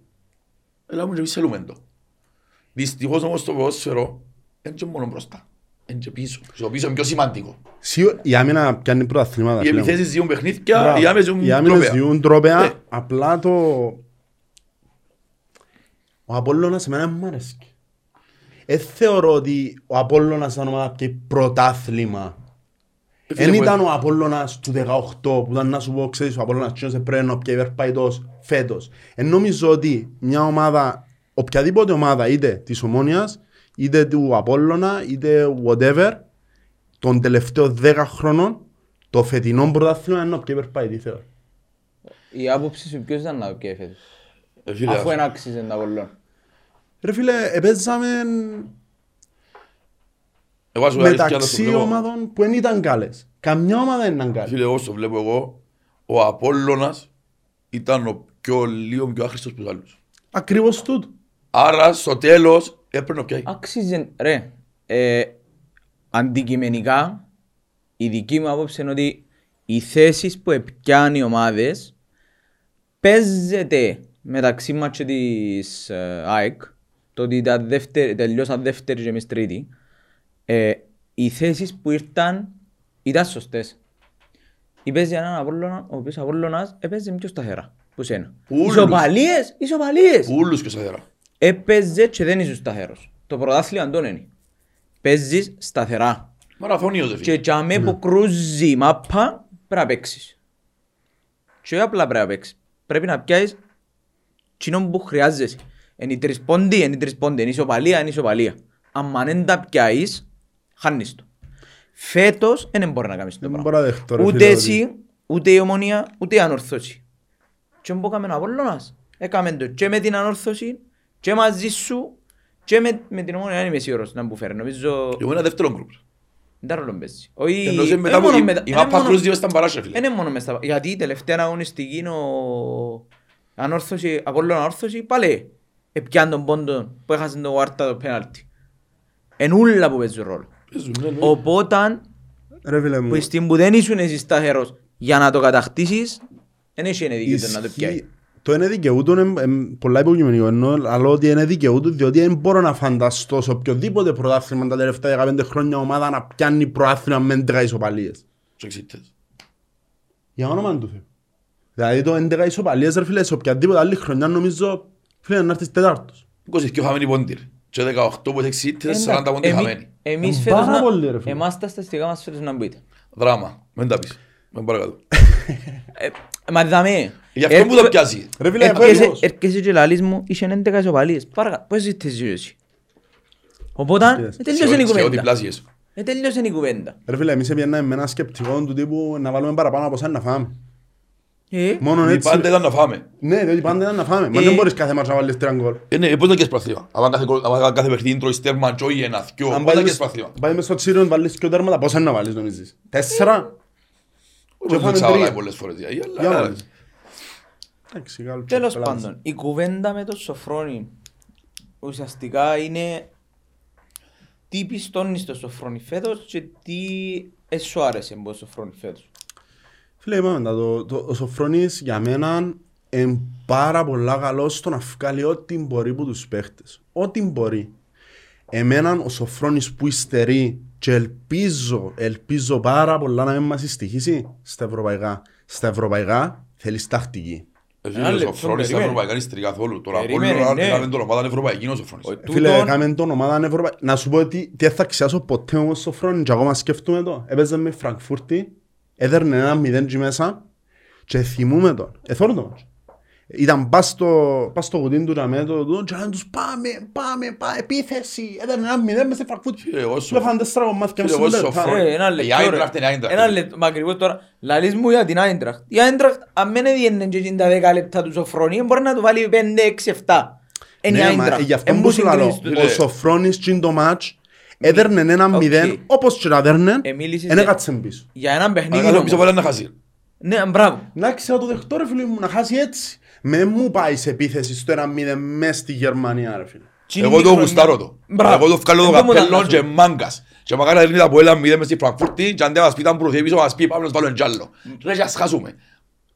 Έλα μου και εμείς θέλουμε το. Δυστυχώς όμως το ποδόσφαιρο είναι και μόνο μπροστά. Είναι και πίσω. Στο πίσω είναι πιο σημαντικό. Σίγουρα η άμυνα πιάνει πρωταθλήματα. Οι φίλε μου. επιθέσεις διούν παιχνίδια, Μπράβο. οι άμεσες Οι διούν άμυνες τρόπαια. διούν τρόπαια, Ναι. απλά το... Ο Απόλλωνας εμένα μου αρέσει. Δεν θεωρώ ότι ο Απόλλωνας ήταν ομάδα και πρωτάθλημα. Ε, φίλε Δεν μου, ήταν ο Απόλλωνας του 18 που ήταν να σου πω, ξέρεις, ο Απόλλωνας τσίνος πρέπει να πια υπερπαϊτός φέτος. Εν νομίζω ότι μια ομάδα, οποιαδήποτε ομάδα, είτε της Ομόνιας, είτε του Απόλλωνα, είτε whatever, των τελευταίων 10 χρόνων, το φετινό πρωτάθλημα είναι ο πιο υπερπαϊτή θεωρώ. Η άποψη σου ποιος ήταν να πιάει φέτος. Ε, φίλε, Αφού είναι άξιζε τα κολλών. Ρε φίλε, επέζαμε εγώ ας σου αλήθεια να το μεταξύ βλέπω. ομάδων που δεν ήταν καλές. Καμιά ομάδα δεν ήταν καλή. Φίλε, εγώ στο βλέπω εγώ, ο Απόλλωνας ήταν ο πιο λίγο πιο άχρηστος που άλλους. Ακριβώς τούτο. Άρα στο τέλος έπρεπε να πιάει. Άξιζε, ρε, ε, αντικειμενικά, η δική μου άποψη είναι ότι οι θέσεις που επιάνει οι ομάδες παίζεται μεταξύ μας και της ε, ΑΕΚ, το ότι τα δεύτερη, τελειώσαν δεύτερη και εμείς τρίτη, ε, οι θέσεις που ήρθαν ήταν σωστές. Υπέζει έναν Απόλλωνα, ο οποίος Απόλλωνας έπαιζε πιο σταθερά. Που σένα. Ούλους. Ισοπαλίες, ισοπαλίες. Ούλους και σταθερά. Έπαιζε και δεν είσαι σταθερός. Το πρωτάθλημα δεν είναι. Παίζεις σταθερά. Μαραθώνιος δε Και φίλε. για με που κρούζει η μάπα πρέπει να παίξεις. Και όχι απλά πρέπει να παίξεις. Πρέπει να πιάσεις κοινό που χρειάζεσαι. Είναι οι τρεις πόντοι, είναι οι τρεις πόντοι. Είναι ισοπαλία, είναι ισοπαλία. Αν δεν τα πιάσεις, χάνεις το. Φέτος δεν μπορεί να κάνεις το Δεν πράγμα. μπορώ να δεχτώ, ρε Ούτε φίλε, εσύ, ούτε η ομονία, ούτε η ανόρθωση. Και που έκαμε ο Απόλλωνας. Έκαμε το και με την ανόρθωση, και μαζί σου, και με, με την ομονία. Δεν είμαι σίγουρος να μου φέρει. Νομίζω Εγώ ένα δεύτερο γκρουπ. δεν ρόλο παίζει. Όχι, Ενώ σε δεν μετά που μόνο η- μετα- η δεν μάπα μόνο- κρούζει μες στα μπαράσια φίλε. δεν είναι μόνο μες στα... Γιατί η τελευταία αγωνιστική είναι ο... Ανόρθωση, Απόλλων ανόρθωση, πάλι επιάν τον πόντο που έχασε τον Βάρτα το πέναλτι. Εν ούλα που παίζουν ρόλο. Παίζουν, ναι, ναι. Οπότε, Ρε φίλε μου, που στην που δεν ήσουν εσύ σταθερός για να το κατακτήσεις, δεν έχει ένα δίκαιο να το ισχύει- πιάει. Το είναι δικαιούτο, είναι εμ, πολλά υποκειμενικό, ενώ αλλά ότι είναι δικαιούτο, διότι δεν μπορώ να φανταστώ σε οποιοδήποτε πρωτάθλημα τα τελευταία 15 χρόνια ομάδα να πιάνει πρωτάθλημα με 11 ισοπαλίες. Και εξήτες. Για όνομα του Θεού. Δηλαδή το 11 ισοπαλίες, ρε φίλε, σε οποιαδήποτε άλλη χρονιά νομίζω, φίλε, να έρθεις τέταρτος. 22 χαμένοι πόντι. ρε. Και 18 που έχεις εξήτες, 40 πόντι Εμεί- χαμένοι. Εμείς Είναι φέτος πάρα να... πολύ, ρε φίλε. Εμάς τα στατιστικά μας φέτος να μπείτε. Δράμα. Μην τα πεις. Μην παρακάτω. Ε, Μα δαμε. Γι' αυτό που το πιάσει. Ρε φίλε, Έρχεσαι φέτος. έρχεσαι και λαλείς μου, είσαι 11 ισοπαλίες. Παρακα, πώς ζητήσεις εσύ. Οπότε, Σκέφτεσαι. ε, τελείωσε η Και ό,τι κουβέντα. πλάσιες. Ε, τελείωσε η κουβέντα. Ρε φίλε, εμείς πιάνναμε με ένα σκεπτικό του τύπου να βάλουμε παραπάνω από σαν να φάμε. Ε, Μόνο Η έτσι. πάντα ήταν να φάμε. Ναι, διότι πάντα ήταν να φάμε. Μα Ε. δεν μπορείς κάθε μάτς να βάλεις τρία γκολ. Ε, ναι, πώς να καίς πραθήμα. Αν κάθε γκολ- αν κάθε παιχνίδι τρώει στέρμα και όχι ένα, δυο, Αν πώς να πάει καίς μες- πραθήμα. πάει μες στο τσίριο να βάλεις και τέρματα, πόσα να βάλεις νομίζεις; Τέσσερα; Όχι, φάμε δεν ξαβαλάει τρία. πολλές φορές. δηλαδή, Για αλλά- να δεις. Εντάξει, καλό. Τέλος Πελάτης. πάντων, η κουβέντα με το Σοφρόνι ουσιαστικά είναι τι πιστώνεις στο Σοφρόνι φέτος και τι ε, σου άρεσε από το Σοφρόνι φέτος; Φίλε, είπαμε τα, το, το, ο Σοφρόνης για μένα είναι πάρα πολλά καλός στο να βγάλει ό,τι μπορεί από τους παίχτες. Ό,τι μπορεί. Εμένα ο Σοφρόνης που υστερεί και ελπίζω, ελπίζω πάρα πολλά να μην μας στοιχήσει στα ευρωπαϊκά. Στα ευρωπαϊκά θέλεις τακτική. Ε, Ένα φίλε, ο λεπτό, Σοφρόνης στα περίμενε. ευρωπαϊκά είναι στρική καθόλου. Τώρα, Περίμενε, Απόλλωνα, ναι. έκαμε τον ομάδα ευρωπαϊκή είναι ο Σοφρόνης. Ο- Ε, Φίλε, Τούτον- έκαμε τον ομάδα ευρωπαϊκή. Να σου πω ότι τι θα ξιάσω ποτέ όμως στο Σοφρόνης και ακόμα σκέφτομαι το. Έπαιζε με Φραγκφούρτη, έδερνε ένα μηδέν και μέσα και θυμούμε τον. Εθώρω το μάτς. Ήταν πας στο, πας στο κουτίν του τζαμέ το τούτο και λένε τους πάμε, πάμε, πάμε, επίθεση. Έδερνε ένα μηδέν μες στη Φραγκφούρτη. Φίλε, εγώ Του Σοφ- έφανε τέσσερα κομμάτια Φίλε, μέσα εγώ στο Σοφρόνη- λεπτά. Ε, ένα Η λεπτό Άιντραχτ ρε. είναι Άιντραχτ. Ένα λεπτό, μα ακριβώς τώρα, λαλείς μου για την Άιντραχτ. Η Άιντραχτ, αν μένει διέννε και εκείνα τα δέκα λεπτά του Σοφρόνη, μπορεί να του βάλει 5, 6, 7. Είναι η Ναι, μα Άιντραχτ. γι' αυτό Εν που που σου λέω, συγκρίνεις το- ο Σοφρόνης τσιν το μάτς έδερνε ένα Οκ. μηδέν, όπως και να δέρνε, Ε, μίλησες δεν για- έκατσε πίσω. Για έναν Αν παιχνίδι έκανε πίσω όμως. βάλε να χάσει. Ναι, μπράβο. Να ξέρω το δεχτώ ρε φίλε μου, να χάσει έτσι. Με μου πάει σε επίθεση στο ένα μηδέν μες στη Γερμανία ρε φίλε. Τσίνη Εγώ το χρονιά- γουστάρω το. Μπράβο. Εγώ το βγάλω το Εν τω μου τα καπέλο αλλάζω. και μάγκας. Και μακάρι να δίνει από ένα μηδέν μες στη Φραγκφούρτη και αν δεν μας πει ήταν προθέει πίσω μας πει πάμε να τους βάλουμε κι άλλο. Ρε και ας χάσουμε.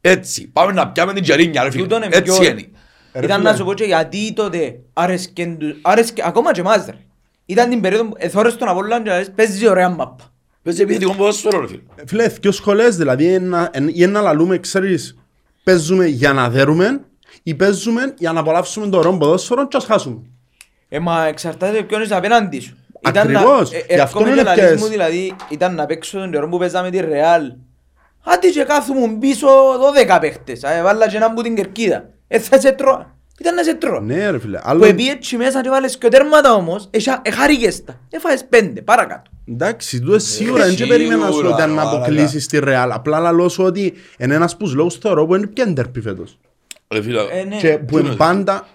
Έτσι. Πάμε να πιάμε την τζερίνια ρε φίλε. Τούτον είναι Έτσι πιο- είναι. Ρε Ήταν φίλε. να σου πω και γιατί τότε άρεσκεν τους, άρεσκε, ακόμα και εμάς ρε. Ήταν την περίοδο που εθώρες τον Απόλλωνα και λες, παίζει ωραία μάπα. Παίζει επιθετικό ποδόσφαιρο ρε φίλε. Φίλε, δυο σχολές, δηλαδή ένα- εν- ή ένα λαλούμε, ξέρεις, παίζουμε για να δέρουμε ή παίζουμε για να απολαύσουμε το ωραίο ποδόσφαιρο και ας χάσουμε. Ε, μα εξαρτάται ποιον είσαι απέναντι σου. Ήταν να- Ακριβώς. ε, Γι' αυτό έρχομαι είναι και λαλείς πιες. μου, δηλαδή, ήταν να παίξω τον καιρό που παίζαμε τη Ρεάλ. Άντε και κάθομαι πίσω 12 παίχτες. Α, Έβαλα και έναν που την κερκίδα. Ε, θα σε τρώω. Ήταν να σε τρώω. Ναι ρε φίλε, Που άλλο... επί έτσι μέσα και βάλες και τέρματα όμως, εσά- εχάρηκες τα. Έφαγες πέντε, παρακάτω. Εντάξει, τούτο σίγουρα δεν σίγουρα, περίμενα σου ότι αν μαλάκα. αποκλείσεις τη Ρεάλ. Απλά λαλώ σου ότι είναι ένας που λόγους θεωρώ που είναι πια ντέρπι φέτος. Ρε φίλε. Ε, ναι. Και που είναι πάντα...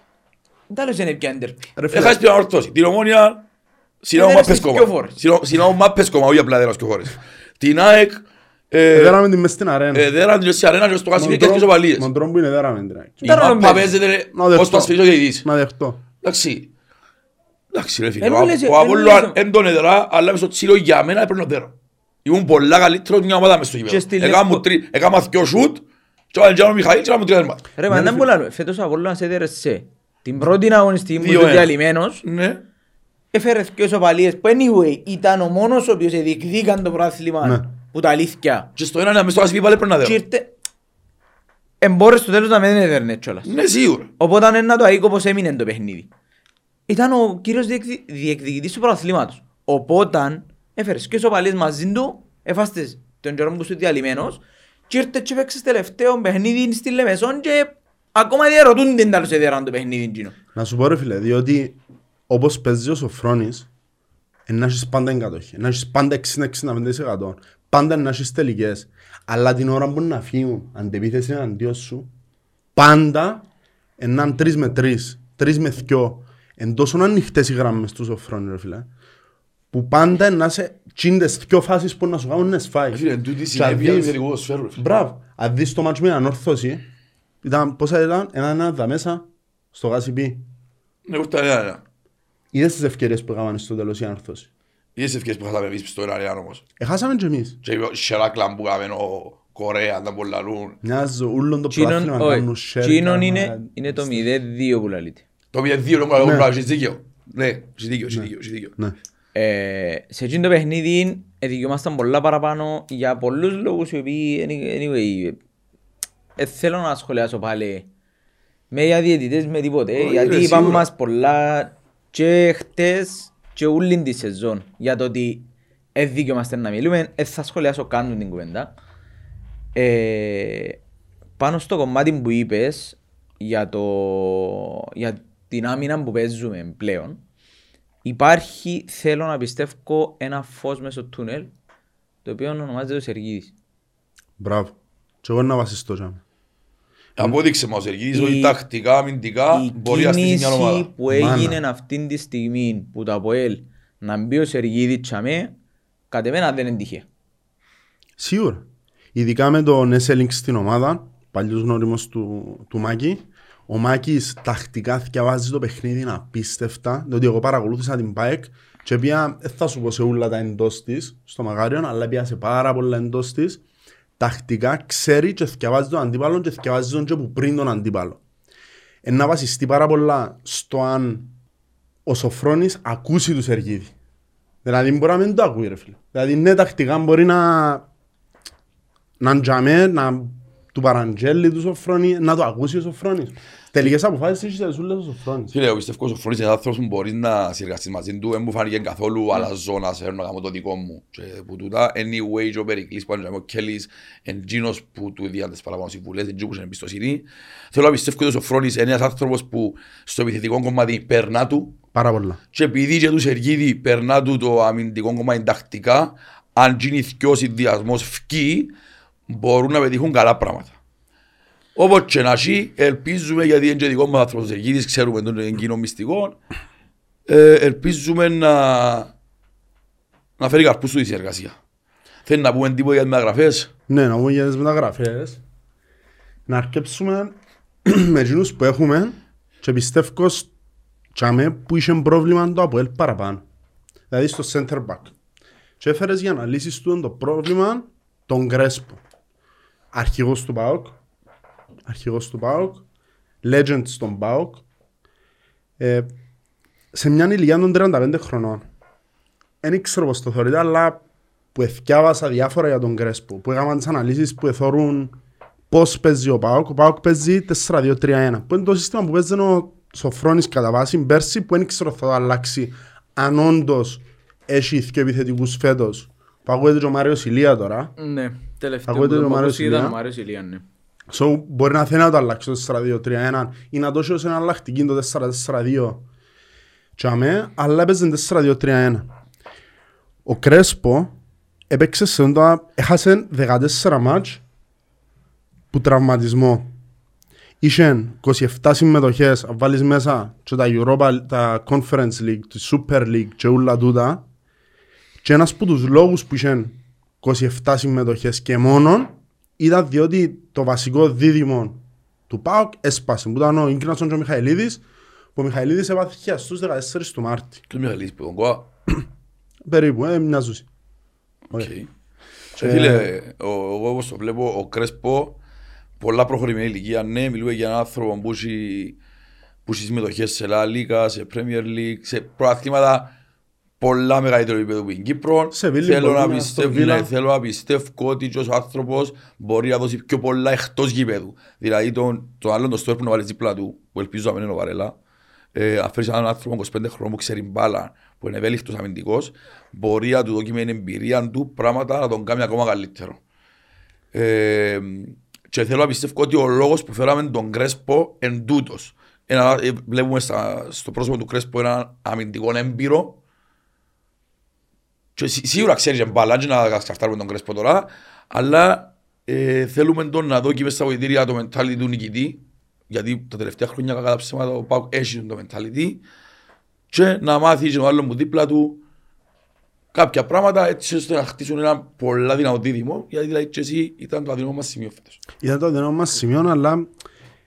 Δεν τα λες είναι πια έντερπι. Ρε φίλε, Έχασες την ορθώση. Την ομόνια συνάγω Έδερες μάπες τις κόμμα. δυο φορές. Συνάγω- Συνάγω μάπες κόμμα, όχι απλά έδερας και χώρες. Την ΑΕΚ ε, δέραμε την μες στην αρένα. ε, δέραν την σε αρένα και στο κάσιμι και στις οπαλίες. Μον τρόπο που είναι δέραμε την αρένα. Η Ήταν μάπα ωραίο παίζεται Να ως δεχτώ. το ασφυρίζω και η Δύση. Να δεχτώ. Εντάξει. Εντάξει ρε φίλε. Εν Ο- μου λες- Ο εν μου Απόλλωας λες- εν τον έδερα, αλλά μες στο τσίλο για μένα έπαιρνε ο δέρο. Ήμουν πολλά καλύτερος μια ομάδα μες στο Και γήπεδο. στη Έκανα Λευκο- μου τρι- Έκανα δυο σουτ και ο Αλτζάνο Μιχαήλ και έκανα μου τρία τέρματα. Ρε, μα δεν πολλά λέω. Φέτος ο Απόλλωνας έδερε σε την πρώτη αγωνιστική που Δύο ήταν ένα. διαλυμένος. Ναι. Έφερε και σοπαλίες που anyway ήταν ο μόνος ο οποίος διεκδίκαν το πρόθλημα Ναι. Που τα αλήθεια. Και στο ένα να μες στο κάσιμι πάλι έπαιρνα Και δέρο. ήρθε... Εμπόρες στο τέλος να μην έδερνε κιόλας. Ναι, σίγουρα. Οπότε είναι να το αίκω πως έμεινε το παιχνίδι. Ήταν ο κύριος διεκδι... διεκδικητής του πρωταθλήματος. Οπότε έφερες και σοπαλίες μαζί του, έφαστες τον καιρό που σου διαλυμένος και ήρθε και παίξες τελευταίο παιχνίδι στη Λεμεσόν και ακόμα διαρωτούν την τέλος έδεραν το παιχνίδι εκείνο. Να σου πω ρε φίλε, διότι όπως παίζει ο Σοφρόνης, να έχεις πάντα εγκατοχή, να έχεις πάντα 60-65%, πάντα να έχεις τελικές. Αλλά την ώρα που να φύγουν αντεπίθεση εναντίον σου, πάντα έναν τρεις με τρεις, τρεις με δυο, εν τόσο ανοιχτές οι γραμμές τους Σοφρόνη ρε φίλε, που πάντα να σε τσίντες δυο φάσεις που να σου κάνουν να σφάει. Φίλε, εν τούτη Και συνέπεια αν του δεις- επιθετικού ποδοσφαίρου, ρε φίλε. Μπράβο. Αν δεις το μάτσο με ανόρθωση, ήταν, πόσα ήταν, ένα-ένα δα μέσα, στο γάσι πει. Ναι, ούτε ένα, ένα. Είδες τις ευκαιρίες που έκαναν στο τέλος η ανόρθωση. Είδες ευκαιρίες που χάσαμε εμείς στο ένα ένα όμως; Έχασαμε και εμείς. Και ο Σεράκλαν που κάμε ο Κορέα, τα πολλά λούν. Μοιάζει ούλον το Τσίνον, πρωτάθλημα να κάνουν όχι, share. τσίνον κάμα- είναι, είναι το 0-2 που λαλείτε. Το μία δύο λόγω Ναι. λόγω έχεις δίκαιο. Ναι, έχεις δίκαιο, έχεις δίκαιο, έχεις δίκαιο. Ναι. Ε, σε εκείνο το παιχνίδι δικαιούμασταν πολλά παραπάνω για πολλούς λόγους οι οποίοι anyway, ε, θέλω να σχολιάσω πάλι με για διαιτητές με τίποτε Όχι, γιατί ρε, είπαμε σίγουρα. μας πολλά και χτες και όλη της σεζόν για το ότι ε, δικαιούμαστε να μιλούμε ε, θα σχολιάσω καν την κουβέντα ε, πάνω στο κομμάτι που είπες για, το, για την άμυνα που παίζουμε πλέον Υπάρχει, θέλω να πιστεύω, ένα φως μέσω του τούνελ, το οποίο ονομάζεται ο Σεργίδης. Μπράβο. Και εγώ να βασιστώ τζάμε. Απόδειξε μας ο Σεργίδης ότι Η- τακτικά, αμυντικά Η μπορεί να στήσει μια κίνηση ομάδα. που Μάνα. έγινε αυτή τη στιγμή που το ΑΠΟΕΛ να μπει ο Σεργίδης τσαμέ, κατ' εμένα δεν είναι τυχαία. Σίγουρα. Ειδικά με τον Έσελινγκ στην ομάδα, παλιός γνώριμος του, του Μάκη. Ο Μάκης τακτικά θυκευάζει το παιχνίδι απίστευτα, διότι εγώ παρακολούθησα την ΠΑΕΚ και πια, δεν θα σου πω σε όλα τα εντός της, στο Μαγάριον, αλλά πια σε πάρα πολλά εντός της, τακτικά ξέρει και θυκευάζει τον αντίπαλο και θυκευάζει τον και που πριν τον αντίπαλο. Εν να βασιστεί πάρα πολλά στο αν ο Σοφρόνης ακούσει τους Σεργίδη. Δηλαδή μπορεί να μην το ακούει ρε φίλε. Δηλαδή ναι τακτικά μπορεί να να τζαμέ, να του παραγγέλει του Σοφρόνη, να το ακούσει ο Σοφρόνης. Τελικές αποφάσεις έχεις σε σούλες ο Σοφρόνης. Φίλε, εγώ πιστεύω ότι ο Φρόνης είναι ένας άνθρωπος που μπορείς να συνεργαστείς μαζί του, δεν μου φάνηκε καθόλου αλλαζό να σε να κάνω το δικό μου. Και που τούτα, anyway, και ο Περικλής που είναι ο Κέλλης, εν τζίνος που του διάνε τις παραπάνω συμβουλές, εν τζίνος που είναι εμπιστοσύνη. Θέλω να πιστεύω ότι ο Φρόνης είναι ένας άνθρωπος που στο επιθετικό κομμάτι περνά του Πάρα πολλά. και επειδή και τους Σεργίδη περνά του το αμυντικό κομμάτι τακτικά, αν γίνει θκιός συνδυασμός φκεί, μπορούν να πετύχουν καλά πράγματα. Όπως και να έχει, ελπίζουμε, γιατί είναι και δικό μας άνθρωπος ο Σεργίδης, ξέρουμε τον εκείνο μυστικό, ε, ελπίζουμε να, να φέρει καρπούς του η συνεργασία. Θέλει να πούμε τίποτα για τις μεταγραφές; Ναι, να πούμε για τις μεταγραφές. Να αρκέψουμε [CLEARS THROAT] με εκείνους που έχουμε και πιστεύω τσάμε που είχε πρόβλημα το Αποέλ παραπάνω. Δηλαδή στο center back. Και έφερες για να λύσεις του το πρόβλημα τον Κρέσπο. Αρχηγός του ΠΑΟΚ. Αρχηγός του ΠΑΟΚ. Legend στον ΠΑΟΚ. Ε, σε μια ηλικία των 35 χρονών. Δεν ήξερα πώς το θεωρείτε, αλλά που εθιάβασα διάφορα για τον Κρέσπο, που έκαναν τις αναλύσεις που εθώρουν πώς παίζει ο ΠΑΟΚ. Ο ΠΑΟΚ παίζει 4-2-3-1, που είναι το σύστημα που παίζει ο Σοφρόνης κατά βάση πέρσι, που δεν ήξερα θα το αλλάξει αν όντως έχει δύο επιθετικούς φέτος. Που ακούγεται και ο Μάριος Ηλία τώρα. Ναι, τελευταίο Ακούγεται που το τον Μάριος Παπούση ήταν Ηλία. ο Μάριος Ηλία, ναι. So, μπορεί να θέλει να το αλλάξει το 4-2-3-1 ή να το έχει ως εναλλακτική το 4-4-2 τσάμε, αλλά έπαιζε 4-2-3-1. Ο Κρέσπο έπαιξε σε το, έχασε 14 μάτς που τραυματισμό. Είχε 27 συμμετοχές, αν βάλεις μέσα και τα Europa, τα Conference League, τη Super League και όλα τούτα και ένας από τους λόγους που είχε 27 συμμετοχές και μόνον ήταν διότι το βασικό δίδυμο του ΠΑΟΚ έσπασε. Που ήταν ο Ίνγκασον και ο Μιχαηλίδης, που ο Μιχαηλίδης έπαθε χιαστούς 14 του Μάρτη. Ποιος Μιχαλής που τον κόα. Περίπου, ε, μοιάζουσε. Οκ. Ε, Και φίλε, ο- εγώ όπως το βλέπω, ο Κρέσπο, πολλά προχωρημένη ηλικία, ναι, μιλούμε για έναν άνθρωπο που έχει, που έχει συμμετοχές σε La Liga, σε Premier League, σε πρωταθλήματα πολλά μεγαλύτερο επίπεδο που είναι Κύπρο. Σε Βίλη θέλω, μπορεί να να πιστεύω, στο Βίλα. ναι, θέλω να πιστεύω ότι και ο άνθρωπος μπορεί να δώσει πιο πολλά εκτός γηπέδου. Δηλαδή τον, τον άλλον το στόχο που να βάλει δίπλα του, που ελπίζω να μην είναι ο Βαρέλα, ε, αν φέρεις έναν άνθρωπο 25 χρόνων που ξέρει μπάλα, που είναι ευέλικτος αμυντικός, μπορεί να του δώσει με την εμπειρία του πράγματα να τον κάνει ακόμα καλύτερο. Ε, και θέλω να πιστεύω ότι ο λόγος που φέραμε τον Κρέσπο εν τούτος. Ένα, ε, βλέπουμε στα, στο πρόσωπο του Κρέσπο έναν αμυντικό έμπειρο και σί- σίγουρα ξέρεις και μπάλα, και να σκαφτάρουμε τον Κρέσπο τώρα, αλλά ε, θέλουμε τον να δω και μέσα στα βοηθήρια το mentality του νικητή, γιατί τα τελευταία χρόνια κατά ψέματα ο Πάουκ έχει το mentality και να μάθει και ο άλλος μου δίπλα του κάποια πράγματα έτσι ώστε να χτίσουν ένα πολλά δυνατό δίδυμο, γιατί δηλαδή και εσύ ήταν το αδυναμό μας σημείο φέτος. Ήταν το αδυνό μας σημείο, αλλά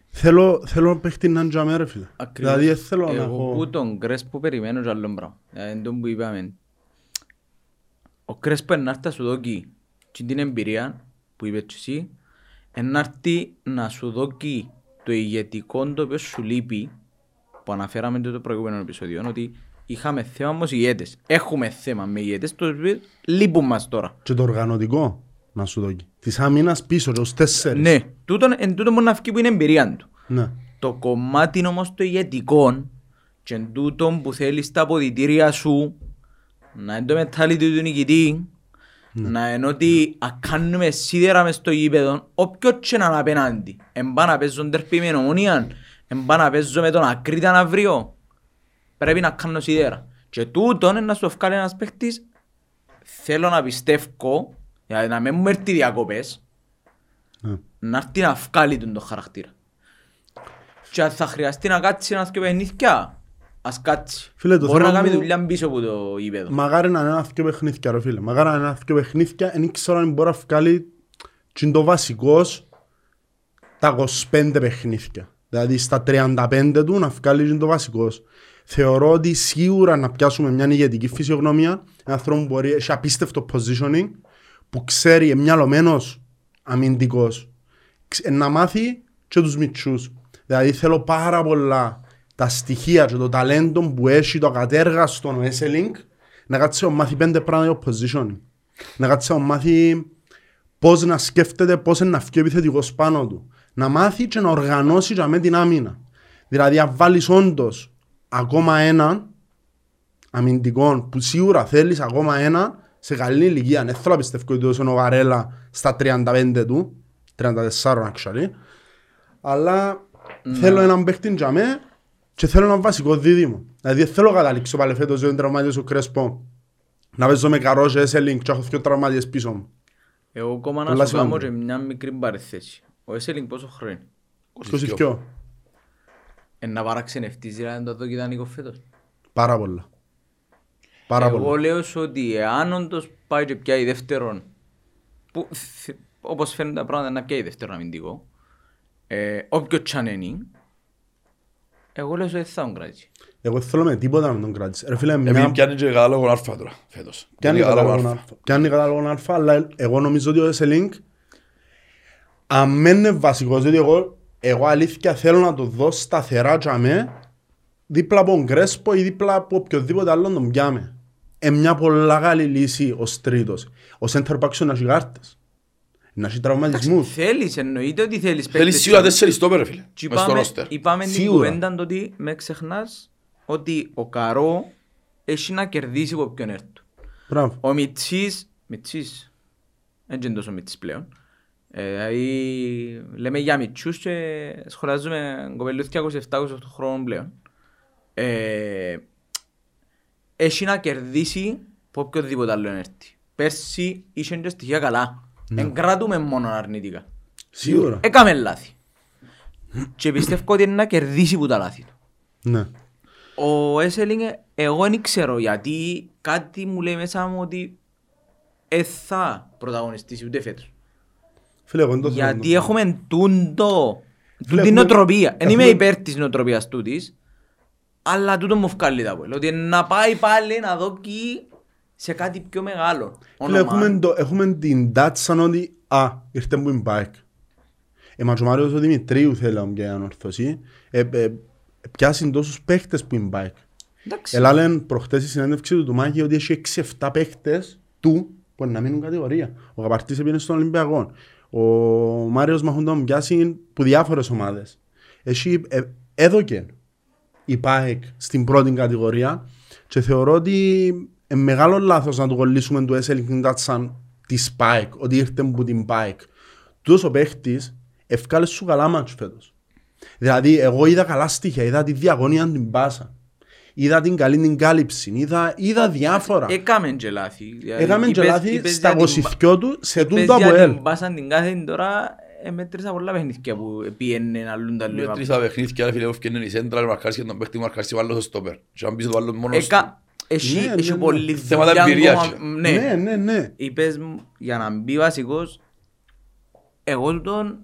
θέλω, θέλω να παίχτη να τζαμέ ρε φίλε. Ακριβώς. Δηλαδή δεν θέλω να Εγώ που έχω... τον Κρέσπο περιμένω και άλλο πράγμα. Δηλαδή τον που είπαμε. Ο Κρέσπο είναι να έρθει να σου δώσει και την εμπειρία που είπες και εσύ, είναι να έρθει να σου δώσει το ηγετικό το οποίο σου λείπει, που αναφέραμε το προηγούμενο επεισόδιο, ότι είχαμε θέμα με ηγέτες. Έχουμε θέμα με ηγέτες, το οποίο λείπουν μας τώρα. Και το οργανωτικό να σου δώσει. Της άμυνας πίσω, και ως τέσσερις. Ναι, τούτον, εν τούτο μπορεί να βγει που είναι εμπειρία του. Ναι. Το κομμάτι όμως το ηγετικό και εν τούτον που θέλεις τα αποδητήρια σου να είναι το mentality του νικητή να είναι ότι αν κάνουμε σίδερα μες στο γήπεδο όποιος και να είναι απέναντι εμπά να παίζω τερπί με νομονία εμπά να παίζω με τον Ακρίτα αύριο πρέπει να κάνω σίδερα και τούτον είναι να σου βγάλει ένας παίχτης θέλω να πιστεύω για να μην μου έρθει διακοπές Ναι. να έρθει να βγάλει τον το χαρακτήρα. Και αν θα χρειαστεί να κάτσει ένας και παιχνίδια, ας κάτσει. Φίλε, το Μπορεί να θέμα κάνει μου- δουλειά πίσω από το γήπεδο. Μαγάρι να είναι ένα δυο παιχνίδια ρε φίλε. Μαγάρι να είναι ένα δυο παιχνίδια, δεν ξέρω αν μπορεί να βγάλει και είναι το βασικός τα 25 παιχνίδια. Δηλαδή στα 35 του να βγάλει και είναι το βασικός. Θεωρώ ότι σίγουρα να πιάσουμε μια ηγετική φυσιογνωμία, ένα άνθρωπο που μπορεί, έχει απίστευτο positioning, που ξέρει, είναι μυαλωμένος αμυντικός, ξ- να μάθει και τους μητσούς. Δηλαδή θέλω πάρα πολλά τα στοιχεία και το ταλέντο που έχει το κατέργαστο ο Έσελινγκ να κάτσει να μάθει πέντε πράγματα για positioning. Να κάτσει να μάθει πώς να σκέφτεται, πώς να βγει ο επιθετικός πάνω του. Να μάθει και να οργανώσει και με την άμυνα. Δηλαδή αν βάλεις όντως ακόμα έναν αμυντικό που σίγουρα θέλεις ακόμα ένα σε καλή ηλικία. Δεν θέλω να πιστεύω ότι τόσο είναι ο Βαρέλα στα 35 του, 34 actually. Αλλά θέλω έναν παίχτη για μέ και θέλω έναν βασικό δίδυμο. Δηλαδή δεν θέλω να καταλήξω πάλι φέτος ότι είναι τραυματίας ο Κρέσπο. Να παίζω με καρός και Έσελινγκ και έχω δύο τραυματίες πίσω μου. Εγώ ακόμα Πολλά να σου κάνω σημαντικό. και μια μικρή παρεθέση. Ο Έσελινγκ πόσο χρόνο είναι; 22. Ε, να παραξενευτείς δηλαδή να το δω και ιδανικό φέτος. Πάρα πολλά. Πάρα Εγώ πολλά. λέω σου ότι εάν όντως πάει και πιάει δεύτερον, που θ- όπως φαίνονται τα πράγματα να πιάει δεύτερον αμυντικό, ε, όποιος τσανένει, εγώ λέω ότι δεν θα τον κράτσει. Εγώ δεν θέλω με τίποτα να τον κράτησε. Ρε φίλε, Επειδή μια... πιάνει και κατάλογο Α τώρα, φέτος. Πιάνει Πιάνει κατάλογο Α. Πιάνει κατάλογο Α, αλλά εγώ νομίζω ότι ο Έσελινγκ αν μένει βασικός, διότι εγώ, εγώ αλήθεια θέλω να το δω σταθερά για μέ δίπλα από τον Κρέσπο ή δίπλα από οποιοδήποτε άλλο τον πιάμε. Ε, μια πολλά καλή λύση ως τρίτος. Ο center back σου να έχει γάρτες. Να έχει τραυματισμούς. Θέλεις, εννοείται ότι θέλεις Θέλεις παίκτες. σίγουρα τέσσερις στόπερ ρε φίλε. Και Μες στο είπαμε, ρόστερ. είπαμε την Σίγουρα. κουβέντα το ότι με ξεχνάς ότι ο Καρό έχει να κερδίσει από ποιον έρθει. Μπράβο. Ο Μιτσής, Μιτσής, δεν είναι τόσο Μιτσής πλέον. Ε, δηλαδή, λέμε για Μιτσούς και σχολιάζουμε κοπελούθια 27-28 χρόνων πλέον. Ε, έχει να κερδίσει από οποιοδήποτε άλλο έρθει. Πέρσι είχε και στοιχεία καλά. Εν κρατούμε μόνο αρνητικά. Σίγουρα. Έκαμε λάθη. Και πιστεύω ότι είναι να κερδίσει που τα λάθη του. Ναι. Ο Έσελινγκ, εγώ δεν ξέρω γιατί κάτι μου λέει μέσα μου ότι δεν θα πρωταγωνιστήσει ούτε φέτος. Φίλε, εγώ δεν το θέλω να Γιατί το- έχουμε τούντο, Φίλε, τούτη έχουμε- νοοτροπία. Δεν είμαι έχουμε- υπέρ της νοοτροπίας τούτης, αλλά τούτο μου βγάλει τα πόλη. Ότι να πάει πάλι να δω εκεί σε κάτι πιο μεγάλο. Φίλε, όνομα. έχουμε, το, έχουμε την τάτσα ότι α, ήρθε που είναι μπάικ. Ε, μα και ο Μάριος ο Δημητρίου θέλει να πιάει ανορθωσή. Ε, ε, πιάσει τόσους παίχτες που είναι μπάικ. Εντάξει. Ελά λένε προχτές η συνέντευξη του του Μάκη ότι έχει 6-7 παίχτες του που να μείνουν κατηγορία. Ο Καπαρτής έπαιρνε στον Ολυμπιακό. Ο Μάριος Μαχούντα πιάσει που διάφορες ομάδες. Έχει ε, έδωκε η ΠΑΕΚ στην πρώτη κατηγορία και θεωρώ ότι είναι μεγάλο λάθος να του κολλήσουμε του Έσελ Τάτσαν της ΠΑΕΚ, ότι ήρθε από την ΠΑΕΚ. Τούτος ο παίχτης ευκάλε σου καλά μάτς φέτος. Δηλαδή, εγώ είδα καλά στοιχεία, είδα τη διαγωνία την πάσα. Είδα την καλή την κάλυψη, είδα, είδα διάφορα. Έκαμε και λάθη. Δηλαδή, Έκαμε και είπες- λάθη είπες στα για την 22 του σε Είπες τούτο από για ελ. την μπάσαν την κάθε τώρα, ε, μέτρησα πολλά παιχνίδια που πήγαινε αλλούν τα λίγα. Μέτρησα παιχνίδια ρε φίλε που έφτιανε η σέντρα, ρε μαρκάρεις και τον παίχτη μαρκάρεις ο άλλος στο στόπερ. Και αν πεις το άλλος μόνος του. Εκα, έχει, Ναι, ναι, έχει ναι. πολύ Θέματα δουλειά εμπειρίας ακόμα. και. Ναι. Ναι, ναι, ναι. Είπες μου, για να μπει βασικός, εγώ τον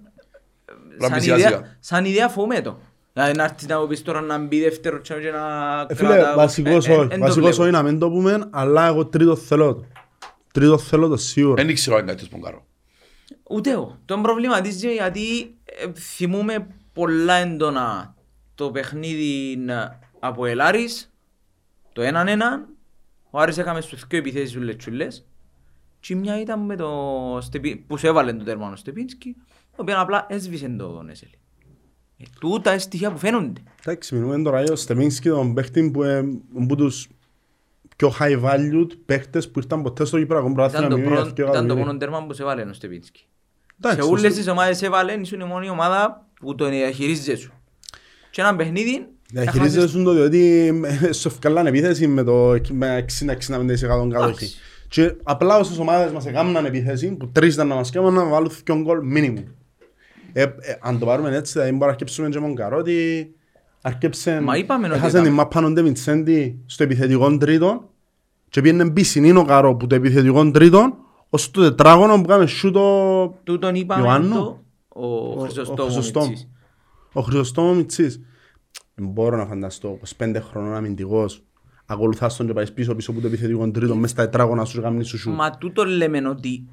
να σαν μπεις σιγά ιδέα, σιγά. σαν ιδέα φοβούμαι το. Δηλαδή να έρθεις να μου πεις τώρα να μπει δεύτερο τσάμε και να Ε, Φίλε, κράτα- βασικός ε, ε, όχι. εν το Βασικός βλέπω. όχι να μην το πούμε, αλλά εγώ τρίτο θέλω το. Τρίτο θέλω το σίγουρα. Δεν ξέρω αν κάτι που κάνω. Ούτε εγώ. Τον προβληματίζει γιατί ε, θυμούμε πολλά έντονα το παιχνίδι ε, από Ελάρης, το έναν έναν, ο Άρης έκαμες στους δύο επιθέσεις ούλες τσουλές και η μια ήταν με το Στεπι... που σου έβαλε το τέρμα ο Στεπίνσκι, ο οποίος απλά έσβησε το Νέσελη. Ε, τούτα είναι στοιχεία που φαίνονται. Εντάξει, μιλούμε τώρα για ο Στεμίνσκι, τον παίχτη που είναι από τους πιο high valued παίχτες που ήρθαν ποτέ στο Κυπριακό Ήταν Πρωτάθλημα το, με πρώτο, μια-δυο ήταν το κατηγορίες. μόνο τέρμα που σε έβαλε ο Στεπίνσκι. Εντάξει, Σε όλες σωστό. τις ομάδες έβαλε, ήσουν η μόνη ομάδα που το διαχειρίζεσαι σου. Και ένα παιχνίδι... Διαχειρίζεσαι σου το διότι ε, σου ευκαλάνε επίθεση με το με 60-65% κατοχή. Εντάξει. Και απλά όσες ομάδες μας έκαναν επίθεση που τρεις ήταν να μας κάνουν να βάλουν δύο γκολ minimum. Ε, ε, αν το πάρουμε έτσι δηλαδή μπορεί να αρκέψουμε και μόνο καρότι αρκέψε Μα είπαμε ότι έχασε ήταν- την μάπα νόντε Μιτσέντη στο επιθετικό τρίτο και πήγαινε πισινήν ο καρό που το επιθετικό τρίτο ως το τετράγωνο που κάμε σου το Τούτον είπαμε Ιωάννου. το, ο ο Χρυσοστόμου Χρυσοστόμου. Μιτσής. Ο Χρυσοστόμο Μιτσής. Δεν μπορώ να φανταστώ 25 χρονών αμυντικός ακολουθάς τον και πάεις πίσω πίσω από το επιθετικό τρίτο μες στα τετράγωνα σου γάμνη σου σου. Μα τούτο λέμε ότι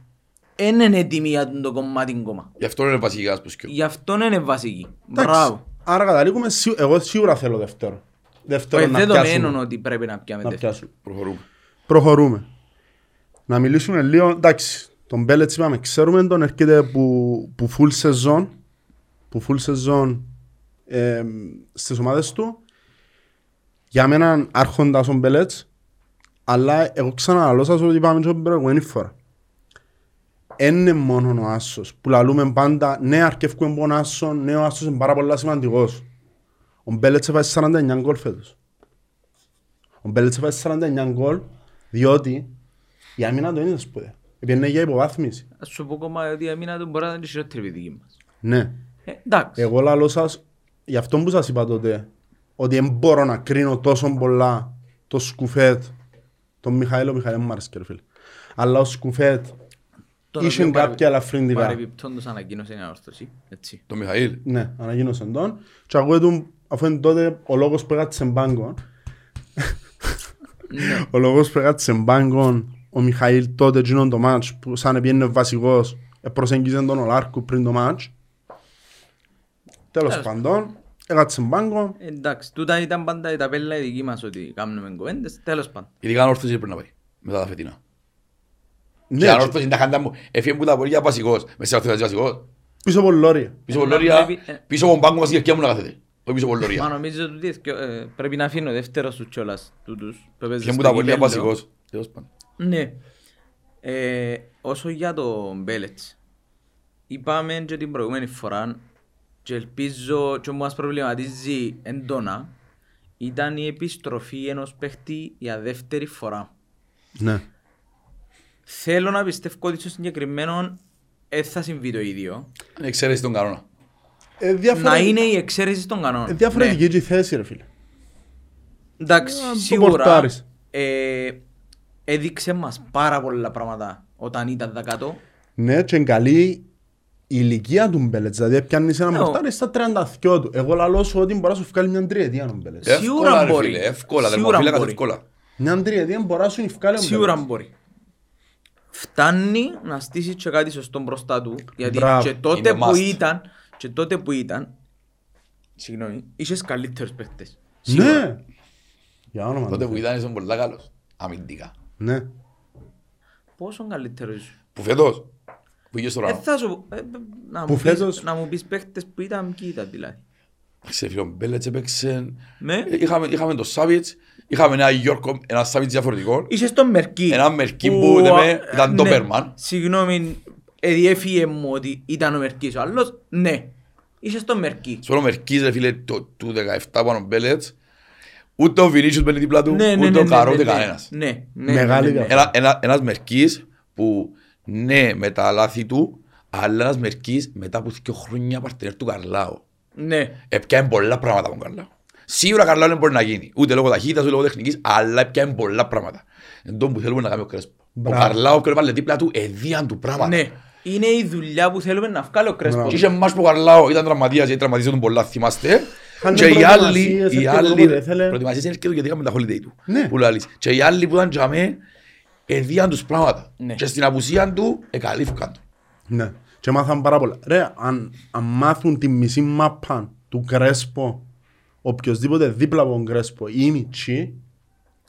δεν είναι έτοιμοι για το κομμάτι κόμμα. Γι' αυτό είναι βασικά που σκέφτομαι. Γι' αυτό είναι βασική. Εντάξει. Μπράβο. Άρα καταλήγουμε, σι- εγώ σίγουρα θέλω δεύτερο. Δεύτερο Όχι, να δεν το μένουν πιάσουμε. ότι πρέπει να πιάμε Να δεύτερο. πιάσουμε. Προχωρούμε. Προχωρούμε. Να μιλήσουμε λίγο, εντάξει, τον Μπέλετς είπαμε, ξέρουμε τον έρχεται που, που full season, που full season ε, στις ομάδες του. Για μένα άρχοντας ο Μπέλετς, αλλά εγώ ξαναλώ σας ότι είπαμε και την προηγούμενη φορά. Είναι μόνο ο Άσος που λαλούμε πάντα, ναι αρκεύκουμε από τον Άσος, ναι ο Άσος είναι πάρα πολύ σημαντικός. Ο Μπέλετς έφαγε 49 γκολ φέτος. Ο Μπέλετς έφαγε 49 γκολ διότι η άμυνα του είναι σπουδαία. Επειδή για υποβάθμιση. Ας σου πω κόμμα ότι η αμήνα του μπορεί να είναι και χειρότερη από τη δική μας. Ναι. Ε, Εντάξει. Εγώ λαλώ σας, γι' αυτό που σας είπα τότε, ότι δεν μπορώ να κρίνω τόσο πολλά το σκουφέτ, τον Μιχαήλ, ο Μιχαήλ μου άρεσε, φίλε. Αλλά ο σκουφέτ Τον είχε οποίο κάποια ελαφρυντικά. Παρεμπιπτόντως ανακοίνωσε μια όρθωση. Έτσι. Το Μιχαήλ. Ναι, αναγίνωσε τον. Και ακούω του, αφού είναι τότε ο λόγος που έκατσε μπάγκο, Ναι. [LAUGHS] ο λόγος που έκατσε μπάγκο, ο Μιχαήλ τότε γίνον το μάτς που σαν πήγαινε βασικός, ε, προσέγγιζε τον Ολάρκου πριν το μάτς. Τέλος Τέλος. πάντων, έκατσε μπάγκο. Εντάξει, τούτα ήταν πάντα η ταπέλα η δική μας ότι κάνουμε κουβέντες, τέλος πάντων. Ειδικά αν όρθωση πρέπει να πάει. Μετά τα φετινά. Ναι, Και αν και όρθωση είναι τα χάντα μου. Έφυγε που τα πορεία βασικός. Μες σε όρθωση βασικός. πίσω από λόρια. Πίσω Ε, από να λόρια. πρέπει, ε. Πίσω από τον πάγκο μας η ευκαιρία μου να κάθεται. Όχι πίσω από Μα λόρια. νομίζω ότι ε, πρέπει να αφήνω δεύτερο στους κιόλας τούτους που έπαιζε Έφυγε που στο τα πορεία κύπελλο. βασικός. Τέλος πάντων. Ναι. Ε, όσο για το Μπέλετς, είπαμε και την προηγούμενη φορά και ελπίζω και μας προβληματίζει έντονα ήταν η επιστροφή ενός παίχτη για δεύτερη φορά. Ναι. Θέλω να πιστεύω ότι στο συγκεκριμένο δεν θα συμβεί το ίδιο. Είναι εξαίρεση τον κανόνα. Ε, διάφορα- Να είναι η εξαίρεση των κανόνων. ε, διαφορετική Ναι. και η θέση ρε φίλε. Εντάξει, Ε, το σίγουρα πορτάρεις. ε, έδειξε μας πάρα πολλά πράγματα όταν ήταν τα κάτω. Ναι, και είναι καλή η ηλικία του Μπέλετς. Δηλαδή πιάνεις ένα Ναι, μορτάρι στα 32 του. Εγώ λαλώ σου ότι μπορεί να σου βγάλει μια τριετία ο Μπέλετς. Ε, Εύκολα Σίγουρα ρε μπορεί. φίλε. Εύκολα. Σίγουρα Δερμοφύλακας μπορεί. εύκολα. Μια τριετία μπορεί να σου βγάλει ο Σίγουρα Μπέλετς. μπορεί. Φτάνει να στήσει και κάτι σωστό μπροστά του. Γιατί Μπράβο. και τότε Είναι που must. ήταν, και τότε που ήταν, συγγνώμη, είχες καλύτερους παίχτες. Σίγουρα. Ναι. Για όνομα Τότε του που Θεού. ήταν ήσουν πολλά καλός. Αμυντικά. Ναι. Πόσο καλύτερος. Που φέτος. Που είχε στο Ε, ράνο. θα σου, ε, ε, να, Που μου πεις, φέτος- να μου πεις παίχτες που ήταν ποιοι ήταν δηλαδή. Σε φίλο Μπέλετς έπαιξε. Ναι. Ε, Είχαμε, είχαμε τον Σάβιτς. Είχαμε ένα Γιώργο, ένα Σάβιτς διαφορετικό. Είσαι στον Μερκή. Ένα Μερκή που, λέμε, ήταν ναι, Ντόπερμαν. Συγγνώμη, ε, διέφυγε μου ότι ήταν ο Μερκής ο άλλος. Ναι. Είσαι στον Μερκή. Στον Μερκής ρε φίλε το- του 17 πάνω Μπέλετς. Ούτε ο Βινίσιος μπαίνει δίπλα του, Ναι, ναι, ούτε ναι, ο ναι, Καρό, ναι, ούτε ναι. κανένας. Ναι, ναι, Μεγάλη ναι, ναι, ναι. διαφορά. Ένα, ένα, ένας Μερκής που ναι με τα λάθη του, αλλά ένας Μερκής μετά από δύο χρόνια παρτενέρ του Καρλάου. Ναι. Επιάνε πολλά πράγματα από τον Καρλάου. Σίγουρα Καρλάου δεν μπορεί να γίνει, ούτε λόγω ταχύτητας, ούτε λόγω τεχνικής, αλλά επιάνε πολλά πράγματα. Εν τόν που θέλουμε να κάνει ο Κρέσπο. Ο Μπράβο. Καρλάου που έβαλε δίπλα του, εδίαν του πράγματα. Ναι. Είναι η δουλειά που θέλουμε να βγάλει ο Κρέσπο. Μπράβο. Και είχε μάτς που ο Καρλάου ήταν τραυματίας, γιατί τραυματίζε τον πολλά, θυμάστε. Είχαν Και οι προετοιμασίες, άλλοι, οι έρχεται άλλοι, όποτε ήθελε. προετοιμασίες είναι έρχεται γιατί είχαμε τα holiday του. Ναι. Που λαλείς. Και οι άλλοι που ήταν για μέ, εδίαν τους πράγματα. Ναι. Και στην απουσία του, εκαλύφκαν του. Ναι. Και μάθαν πάρα πολλά. Ρε, αν, αν μάθουν τη μισή μάπα του Κρέσπο, οποιοςδήποτε δίπλα από τον Κρέσπο ή η Μιτσί,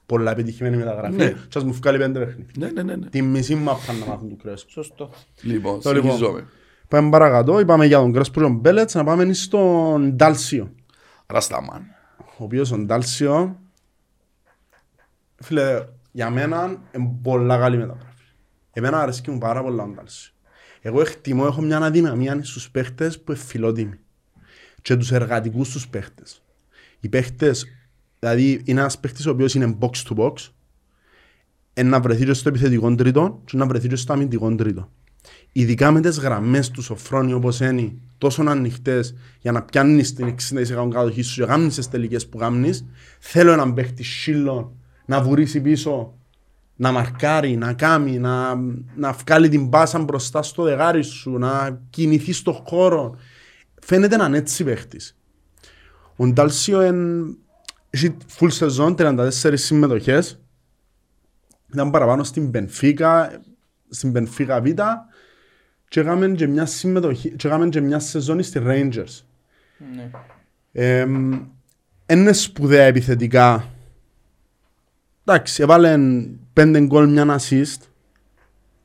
πολλά επιτυχημένη μεταγραφή. Ναι. Και ας μου βγάλει πέντε παιχνίδια. Ναι, ναι, ναι. ναι. Τη μισή μάπα να μάθουν του Κρέσπο. Σωστό. Λοιπόν, Το λοιπόν. συνεχίζουμε. Πάμε παρακάτω, είπαμε για τον Κρέσπο και τον Μπέλετς, να πάμε στον Ντάλσιο. Ρασταμάν. Ο οποίος ο Ντάλσιο, φίλε, για μένα είναι πολλά καλή μεταγραφή. Εμένα αρέσκει μου πάρα πολλά ο Ντάλσιο. Εγώ εκτιμώ, έχω μια αδυναμία στους παίχτες που είναι φιλότιμοι. Και τους εργατικούς τους παίχτες. Οι παίχτες, δηλαδή είναι ένας παίχτης ο οποίος είναι box to box, είναι να βρεθεί και στο επιθετικό τρίτο και να βρεθεί και στο αμυντικό τρίτο. Ειδικά με τις γραμμές τους Σοφρόνη όπως είναι τόσο ανοιχτές για να πιάνεις την 60% κατοχή σου και γάμνεις τις τελικές που γάμνεις θέλω έναν παίχτη σύλλον να βουρήσει πίσω να μαρκάρει, να κάνει, να, να βγάλει την πάσα μπροστά στο δεγάρι σου, να κινηθεί στο χώρο. Φαίνεται έναν έτσι παίχτης. Ο Ντάλσιο εν... έχει full σεζόν, 34 συμμετοχές. Ήταν παραπάνω στην Πενφίκα, στην Πενφίκα Β και έκαμε και μια συμμετοχή, και έκαμε και μια σεζόν στη Rangers. Ναι. Ε, είναι σπουδαία επιθετικά. Εντάξει, έβαλε πέντε γκολ μια assist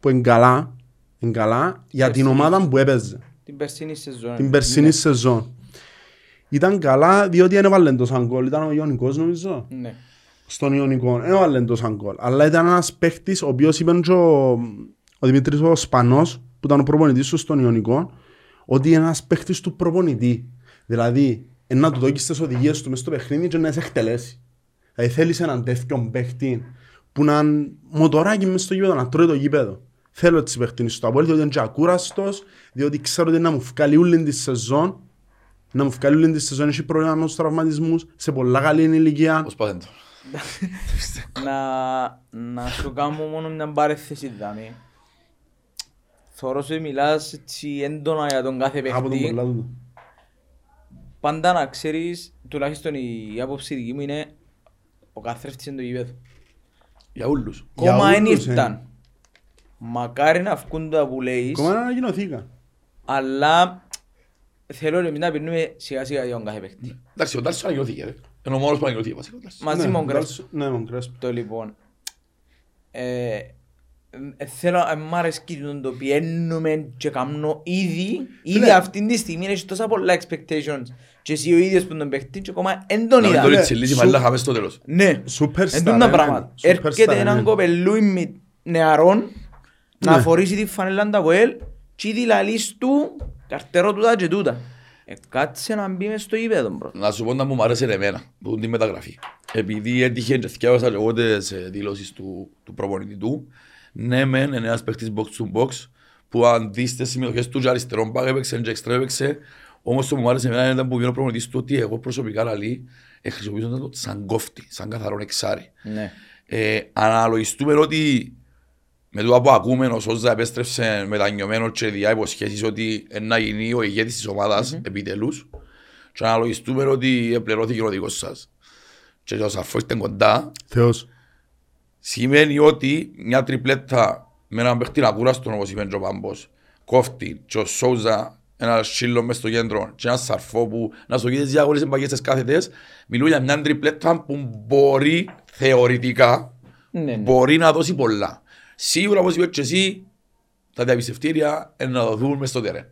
που είναι καλά, είναι καλά για την Περσινή. ομάδα που έπαιζε Την περσινή σεζόν. την περσινή σεζόν. Ήταν καλά διότι δεν έβαλε τόσα γκολ, ήταν ο Ιωνικός νομίζω, Ναι. στον Ιωνικό, δεν έβαλε τόσα γκολ. Αλλά ήταν ένας παίχτης ο οποίος είπε και ο, ο Δημήτρης ο Σπανός που ήταν ο προπονητής του στον Ιωνικό ότι είναι ένας παίχτης του προπονητή. Δηλαδή, είναι να του δώσει τις οδηγίες του μες στο παιχνίδι και να σε εκτελέσει. Δηλαδή θέλεις έναν τέτοιο παίχτη που να είναι μοτοράκι μες στο γήπεδο, να τρώει το γήπεδο. Θέλω έτσι παίχτη στο Απόλυτο, διότι είναι και ακούραστος, διότι ξέρω ότι να μου βγάλει όλη τη σεζόν, να μου βγάλει όλη τη σεζόν, έχει πρόβλημα με τους τραυματισμούς, σε πολλά καλή ηλικία. Πώς πάτε το. να, να σου κάνω μόνο μια παρέθεση δάμε. Θωρώ σου μιλάς έτσι έντονα για τον κάθε Από τον παίχτη. πολλά του. Πάντα να ξέρεις, τουλάχιστον η άποψη δική μου είναι ο καθρέφτης είναι το γήπεδο. Για όλους. Για Κόμμα δεν όλους, ε. ήρθαν. Μακάρι να βγουν τα που λέεις, Ακόμα να ανακοινωθήκα. αλλά θέλω εμείς να πίνουμε σιγά σιγά για τον κάθε παίκτη. Εντάξει, ο Τάρσος ανακοινώθηκε, ρε. Είναι ο μόνος που ανακοινώθηκε, βασικά, ο Τάρσος. Μαζί Ναι, με τον Κρέσπο. εντάξει, Ναι, με τον Κρέσπο. Το λοιπόν. Ε, ε, θέλω, ε, μ' αρέσκει το το πιένουμε και κάνω ήδη, ήδη Φίλε. αυτή τη στιγμή έχει τόσα πολλά expectations και εσύ ο ίδιος που τον παίχτη και ακόμα εν τον Να μην είδα. το Φίλε, ριτσιλίσει, σου- μάλλα χαμές στο τέλος. Ναι, Superstar, εν τούτα ε, πράγματα. superstar, Έρχεται ε, έναν ναι. κοπελούι με νεαρών να Ναι. φορήσει τη φανέλα τα ΒΟΕΛ και ήδη λαλείς του καρτερό τούτα και τούτα. Ε, κάτσε να μπει μες στο γήπεδο μπρο. Να σου πω να μου μ' άρεσε εμένα, που την μεταγραφή. Επειδή έτυχε και θυκιάβασα και εγώ τις ε, δηλώσεις του, του προπονητή του, ναι μεν είναι ένας παίχτης box to box, που αν δεις τις συμμετοχές του και αριστερόν πάγ έπαιξε και εξτρέμ έπαιξε, όμως το που μου άρεσε εμένα ήταν που βγαίνει ο προπονητής του ότι εγώ προσωπικά λαλεί, ε, χρησιμοποιούσαν το σαν κόφτη, σαν καθαρόν εξάρι. Ναι. Ε, αναλογιστούμε ότι με το που ακούμε ο Σόζα επέστρεψε μετανιωμένος και διά υποσχέσεις ότι ε, να γίνει ο ηγέτης της ομάδας επιτελούς και αναλογιστούμε ότι επληρώθηκε ο δικός σας και ο Σαρφό ήταν κοντά Θεός. Σημαίνει ότι μια τριπλέτα με έναν παίχτη ακούραστον όπως είπε και ο Πάμπος κόφτη και ο Σόζα ένα σύλλο μες στο κέντρο και ένας Σαρφό που να σου γίνει διάγωνες εμπαγές στις κάθετες μιλούν για μια τριπλέτα που μπορεί θεωρητικά Ναι, ναι. μπορεί να δώσει πολλά. Σίγουρα όπως είπες και εσύ, τα διαπιστευτήρια είναι να δοθούν μες στο τερέν.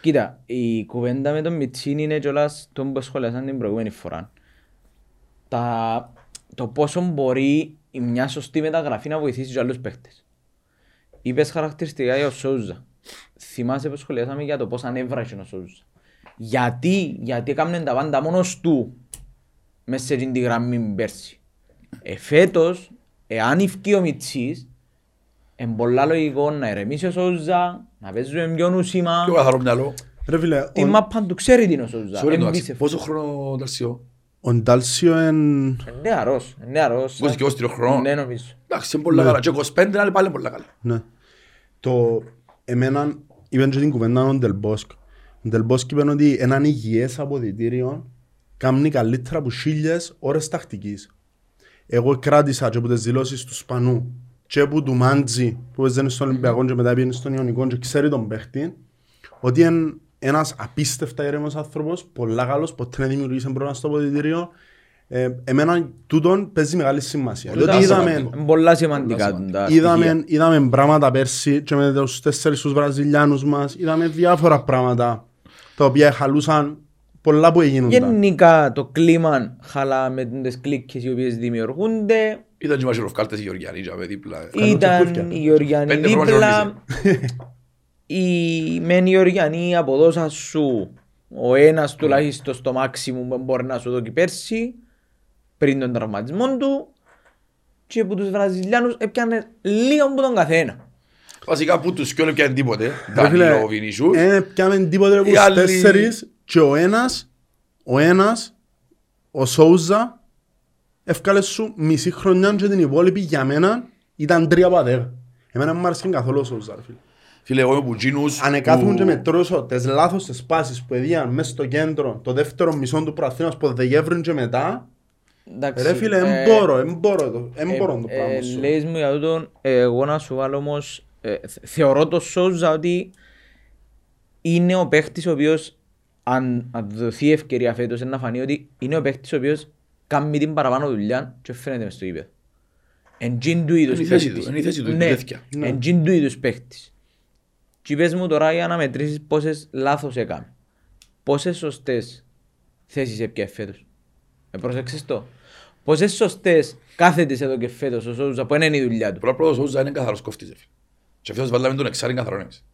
Κοίτα, η κουβέντα με τον Μιτσίν είναι κιόλας τον που σχολιάσαν την προηγούμενη φορά. Τα... Το πόσο μπορεί η μια σωστή μεταγραφή να βοηθήσει τους άλλους παίχτες. Είπες χαρακτηριστικά για ο Σόουζα. Θυμάσαι που σχολιάσαμε για το πώς ανέβρασε ο Σόουζα. Γιατί, γιατί έκαμε τα πάντα μόνος του μέσα σε την τη γραμμή πέρσι. Ε, φέτος, εάν ευκεί ο Μιτσής, είναι πολλά λογικό να ερεμήσει ο Σόουζα, να παίζουμε πιο νουσίμα. Πιο καθαρό μυαλό. Ρε φίλε, Τη ο- μάπα του ξέρει την ο Σόουζα. Sorry, εντάξει. Εμπίστευτο. Πόσο χρόνο Ταρσιό. Ο Ντάλσιο εν... Είναι νεαρός, είναι νεαρός. Πώς και ως τρία χρόνο. Ναι, νομίζω. Εντάξει, είναι πολλά καλά. Και 25 είναι πάλι πολλά καλά. Ναι. Το εμένα είπαν και την κουβέντα ο Ντελμπόσκ. Ο Ντελμπόσκ είπε ότι έναν υγιές αποδητήριο κάνει καλύτερα από χίλιες ώρες τακτικής. Εγώ κράτησα και από τις δηλώσεις του Σπανού και από του Μάντζη που έζανε στον Ολυμπιακό και μετά πήγαινε στον Ιωνικό και ξέρει τον παίχτη ότι είναι ένας απίστευτα ήρεμος άνθρωπος, πολλά καλός, ποτέ δεν δημιουργήσε πρόβλημα στο αποδητήριο. Ε, εμένα τούτον παίζει μεγάλη σημασία. Πολλά Διότι είδαμε, σημαντικό. Είναι πολλά σημαντικά Πολλά τα στοιχεία. είδαμε, είδαμε πράγματα πέρσι και με τους τέσσερις τους Βραζιλιάνους μας είδαμε διάφορα πράγματα τα οποία χαλούσαν πολλά που έγιναν. Γενικά το κλίμα χαλά με τις κλίκες οι οποίες δημιουργούνται. Ήταν και οι μαχαιροφκάλτες οι Γεωργιανοί και με δίπλα. Ήταν τσεκούρκια. οι Γεωργιανοί Πέντε χρόνια δίπλα. [LAUGHS] Οι μεν οι Γεωργιανοί αποδώσαν σου ο ένας τουλάχιστον στο μάξιμου που μπορεί να σου δώσει πέρσι πριν τον τραυματισμό του και από τους Βραζιλιάνους έπιανε λίγο από τον καθένα. Βασικά που τους κοιόνε πιάνε τίποτε. Ρε φίλε, Ντάνιλο Βινίσιους. Ε, πιάμε τίποτε από Οι τους άλλοι- τέσσερις και ο ένας, ο ένας, ο Σόουζα, έφκαλες σου μισή χρονιά και την υπόλοιπη για μένα ήταν τρία πατέρα. Εμένα μου άρεσε καθόλου ο Σόουζα, ρε φίλε. Φίλε, εγώ είμαι που τζίνους Ανεκάθουν που- και μετρώσω τις λάθος τις πάσεις που έδιαν μέσα στο κέντρο το δεύτερο μισό του προαθήνας από Δεκέμβρη και μετά Εντάξει, Ρε φίλε, ε, δεν μπορώ, δεν μπορώ το, δεν Ε, μπορώ το ε, πράγμα σου. Λέεις μου για τούτον, ε, εγώ να σου βάλω όμως, ε, θε- θεωρώ το Σόουζα ότι είναι ο παίχτης ο οποίος, αν, αν του δοθεί ευκαιρία φέτος, να φανεί ότι είναι ο παίχτης ο οποίος κάνει την παραπάνω δουλειά και φαίνεται μες στο γήπεδο. Εν τζιν του είδους Είναι η θέση παίχτης. του, είναι η θέση του, Ναι, είναι τέτοια. εν τζιν του είδους παίχτης. Και πες μου τώρα για να μετρήσεις πόσες λάθος έκαμε. Πόσες σωστές θέσεις έπιασε φέτος. Ε, πρόσεξες το. Πόσες σωστές κάθετες εδώ και φέτος ο Σόουζα που είναι η δουλειά του. Πρώτα πρώτα ο Σόουζα είναι καθαρός κόφτης. ρε φίλε. Και φέτος βάλαμε τον εξάρι καθαρόν εμείς.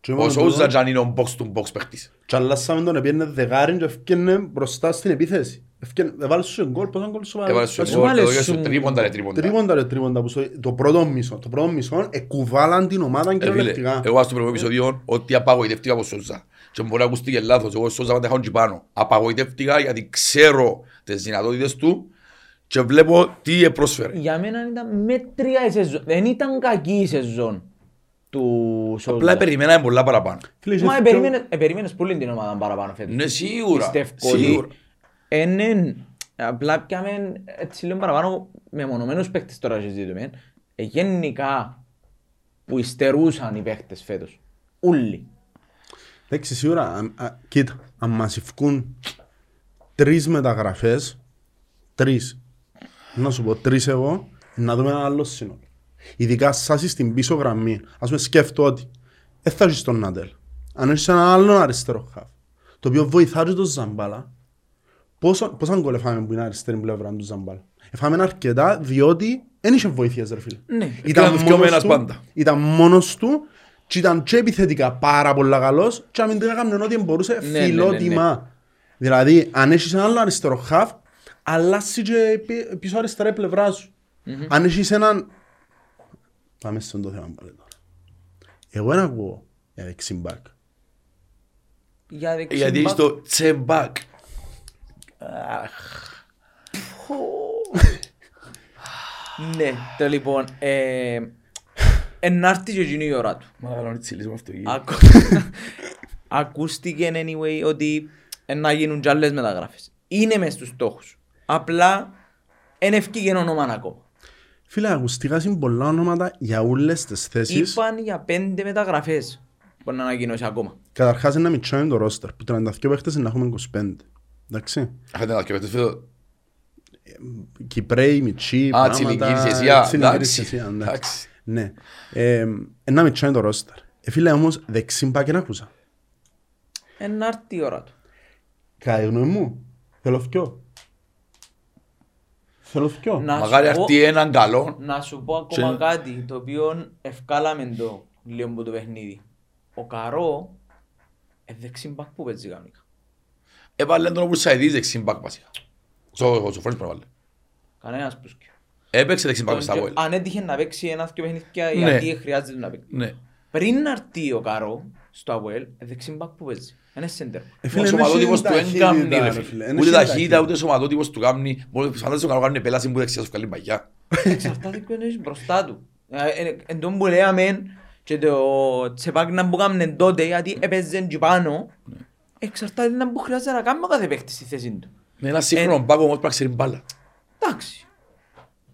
Και Ο μόνο Σόουζα τούτο, και αν είναι ο box to box παίχτης. Και αλλάσαμε τον, έπαιρνε δεκάριν και έφτιανε μπροστά στην επίθεση. Έφτιανε- Έβαλε σου γκολ, πόσα γκολ σου βάλε; Έβαλε σου σου γκολ, βάλε το δώκε σου σου- τρίποντα ρε τρίποντα. Τρίποντα ρε τρίποντα που στο- το πρώτο μισό. Το πρώτο μισό εκουβάλαν την ομάδα Ε, φίλε, κυριολεκτικά. Εγώ στο πρώτο επεισόδιο ότι απαγοητεύτηκα από Σόζα. Και μπορεί να ακουστεί λάθος, εγώ Σόζα πάντα χάω πάνω. Απαγοητεύτηκα γιατί ξέρω τις δυνατότητες του και βλέπω τι πρόσφερε. Για μένα ήταν μέτρια η σεζόν. Δεν ήταν κακή η σεζόν του Απλά Σόουζα. περιμέναμε πολλά παραπάνω. Φίλε, είχε Μα πιο- περίμενες, ε, περίμενες πολύ την ομάδα παραπάνω φέτος. Ναι, σίγουρα. Πιστεύω Σίγουρα. Ότι είναι απλά πιάμε έτσι λίγο παραπάνω με μονομένους παίκτες τώρα συζητούμε. Ε, γενικά που υστερούσαν οι παίκτες φέτος. Ούλοι. Εντάξει, σίγουρα, αν- α, κοίτα, αν μας ευκούν τρεις μεταγραφές, τρεις, να σου πω τρεις εγώ, να δούμε ένα άλλο σύνολο. Ειδικά σας στην πίσω γραμμή, ας πούμε σκέφτω ότι δεν θα έχεις τον Νάτελ. Αν έχεις έναν άλλον αριστερό χαφ, το οποίο βοηθάει τον Ζαμπάλα, πόσο, πόσα γκολ εφάμε που είναι αριστερή πλευρά του Ζαμπάλα. Εφάμε αρκετά διότι δεν είχε βοήθειες ρε φίλε. Ναι. Ήταν δυο μόνος μένας του- πάντα. Ήταν μόνος του και ήταν και επιθετικά πάρα πολλά καλός και αμυντικά έκαμε ό,τι μπορούσε Ναι, ναι, ναι, φιλότιμα. Δηλαδή, αν έχεις ένα άλλο αριστερό χαφ, αλλάσει και πι- πίσω αριστερά η πλευρά σου. Αν έχεις έναν... Πάμε στον το θέμα πάλι τώρα. Εγώ δεν ακούω για δεξί μπακ. Για δεξί Γιατί μπακ. έχεις το τσεμπάκ. Ναι, το λοιπόν. ε, Ενάρτη και εκείνη η ώρα του. Μα καλό έτσι λύσουμε αυτό. εκεί. Ακού- Ακούστηκε anyway ότι ε, να γίνουν κι άλλες μεταγράφες. Είναι μες στους στόχους. Απλά εν ευκήγεν όνομα ακόμα. Φίλε, ακουστικά είναι πολλά ονόματα για όλες τις θέσεις. Είπαν για πέντε μεταγραφές που να ανακοινώσει ακόμα. Καταρχάς είναι να μητσάμε το ρόστερ, που 32 παίχτες είναι να έχουμε 25. Εντάξει. Είχατε να σκεφτείς φίλο. Κυπρέοι, Μιτσί, Α, τσιλιγκύρης εσύ, α, εντάξει. Εντάξει. Ναι. Ε, Ένα μητσάνε το ρόστερ. Ε, φίλε, όμως, δεξί μπακ δεν άκουσα. Ενάρτη η ώρα του. Κατά τη γνώμη μου, θέλω θκυο. Θέλω θκυο. Να σου Μακάρι πω- έρθει έναν καλό. Να σου πω ακόμα Και- κάτι το οποίο ευκάλαμε το λίγο από το παιχνίδι. Ο Καρό ε, δεξί μπακ που παίζει κανονικά. Έβαλε τον όπως σαιδής δεξιμπάκ βασικά. Στο στο Φρέντς πρέπει να βάλε. Κανένας πουσκιο. Έπαιξε δεξιμπάκ στα Βόιλ. Αν έτυχε να παίξει ένας και παιχνίδια Ναι. γιατί χρειάζεται να παίξει. Ναι. Πριν να έρθει ο Καρό στο Αβουέλ, δεξί μπακ που παίζει. Είναι σέντερ. Ε, Ο φίλε, σωματότυπος δεν του έχει εν κάμνει ταχύτητα, ρε ρε φίλε. φίλε. Εν Ούτε έχει ταχύτητα ταχύτητα. ούτε σωματότυπος του κάμνει. Μόνο φαντάζεσαι ο καλό κάνει πέλαση που δεξιά σου καλή παγιά. Εξαρτάται ποιον έχει μπροστά του. Ε, ε, Εν τόν που λέμε και το τσεπάκι να που κάμνε τότε γιατί έπαιζε εκεί πάνω εξαρτάται να που χρειάζεται να κάνει ο κάθε παίκτης στη θέση του. Με ένα σύγχρονο μπάκο όμως πρέπει να ξέρει μπάλα. Εντάξει.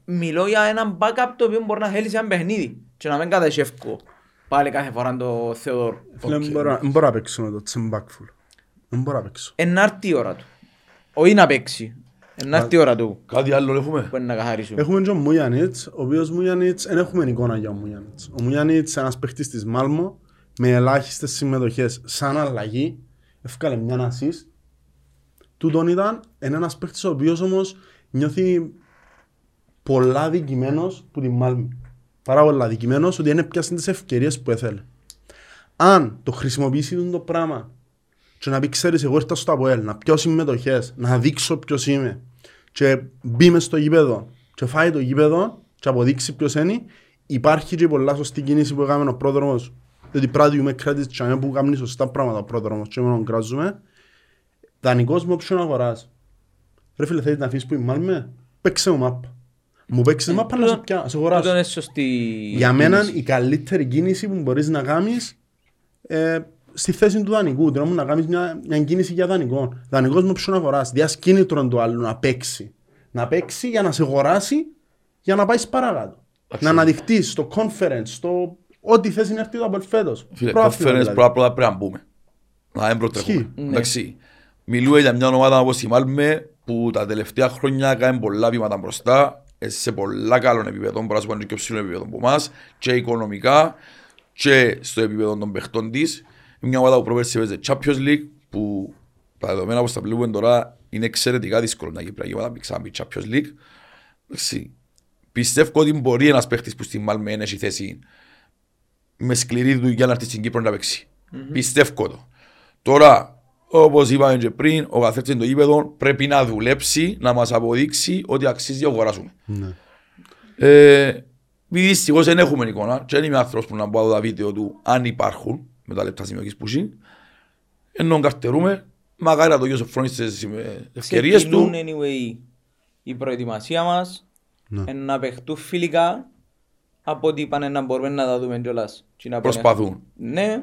Μιλώ για έναν backup το οποίο μπορεί να θέλει σε ένα παιχνίδι και να μην κατέχει εύκολο πάλι κάθε φορά το Θεοδόρο. Φίλε, δεν μπορώ- δεν μπορώ να παίξω με το τσιμπακ φουλ. Δεν μπορώ να παίξω. Ενάρτη η ώρα του. Όχι να παίξει. Ενάρτη η ώρα του Κάτι άλλο έχουμε; που είναι να καθαρίσουμε. Έχουμε και ο Μουγιανίτς, ο οποίος Μουγιανίτς, δεν έχουμε εικόνα για ο Μουγιανίτς. Ο Μουγιανίτς, ένας παίχτης της Μάλμο, με ελάχιστες συμμετοχές σαν αλλαγή, έφκαλε μια assist. Τούτον ήταν είναι ένας παίχτης ο οποίος όμως νιώθει πολλά δικημένος που την Μάλμη. Πάρα πολλά δικημένος ότι δεν έπιασε τις ευκαιρίες που έθελε. Αν το χρησιμοποιήσει το πράγμα και να πει ξέρεις εγώ ήρθα στο ΑΠΟΕΛ να πιω συμμετοχές, να δείξω ποιος είμαι και μπει μες στο γήπεδο και φάει το γήπεδο και αποδείξει ποιος είναι υπάρχει και πολλά σωστή κίνηση που έκαμε ο πρόδρομος διότι πράγματι με credit και αμέ που κάνει σωστά πράγματα ο πρόδρομος και μόνο κράζουμε δανεικός με όποιον αγοράς ρε φίλε θέλεις να αφήσεις που είμαι παίξε μου μάπα μου παίξεις μάπα να σε πια, να σε αγοράσω Τούτο είναι σωστή για μένα κίνηση. η καλύτερη κίνηση που μπορείς να κάνεις ε, στη θέση του δανεικού. Τώρα να κάνεις μια, μια κίνηση για δανεικό. Δανεικός με ποιον αγοράς. Διάς κίνητρο του άλλου να παίξει. Να παίξει για να σε αγοράσει για να πάεις παρακάτω. Να αναδειχτείς στο conference, στο ό,τι θέση είναι έρθει το από φέτος. Φίλε, Πρόθυμα conference δηλαδή. πρώτα πρώτα πρέπει να μπούμε. Να δεν προτρέχουμε. Ισχύει. Ναι. Εντάξει. Μιλούμε για μια ομάδα όπως η Μάλμε που τα τελευταία χρόνια κάνει πολλά βήματα μπροστά ε, σε πολλά καλών επίπεδων, μπορεί να σου πάνε και πιο ψηλό επίπεδο από εμάς και οικονομικά και στο επίπεδο των παιχτών της. Μια ομάδα που προπέρσι έπαιζε Champions League που τα δεδομένα όπως τα βλέπουμε τώρα είναι εξαιρετικά δύσκολο να γίνει ομάδα που ξαναμπεί Champions League. Εντάξει. Πιστεύω ότι μπορεί ένας παίχτης που στη Μάλμε έχει θέση με σκληρή δουλειά να έρθει στην Κύπρο να παίξει. Πιστεύω το. Τώρα, όπως είπαμε και πριν, ο καθένας το γήπεδο πρέπει να δουλέψει, να μας αποδείξει ότι αξίζει να αγοράσουμε. Ναι. Ε, Δυστυχώς δεν έχουμε εικόνα, και δεν είμαι άνθρωπος που να πω τα βίντεο του αν υπάρχουν με τα λεπτά σημειωτική που έχει. Ενώ καρτερούμε, μακάρι να το γιος φρόνεις στι ευκαιρίες Ξεκινούν του. anyway η προετοιμασία μας Ναι. ε, να παιχτούν φιλικά από ό,τι είπανε να μπορούμε να τα δούμε κιόλας. Και να πούνε- Προσπαθούν. Ναι.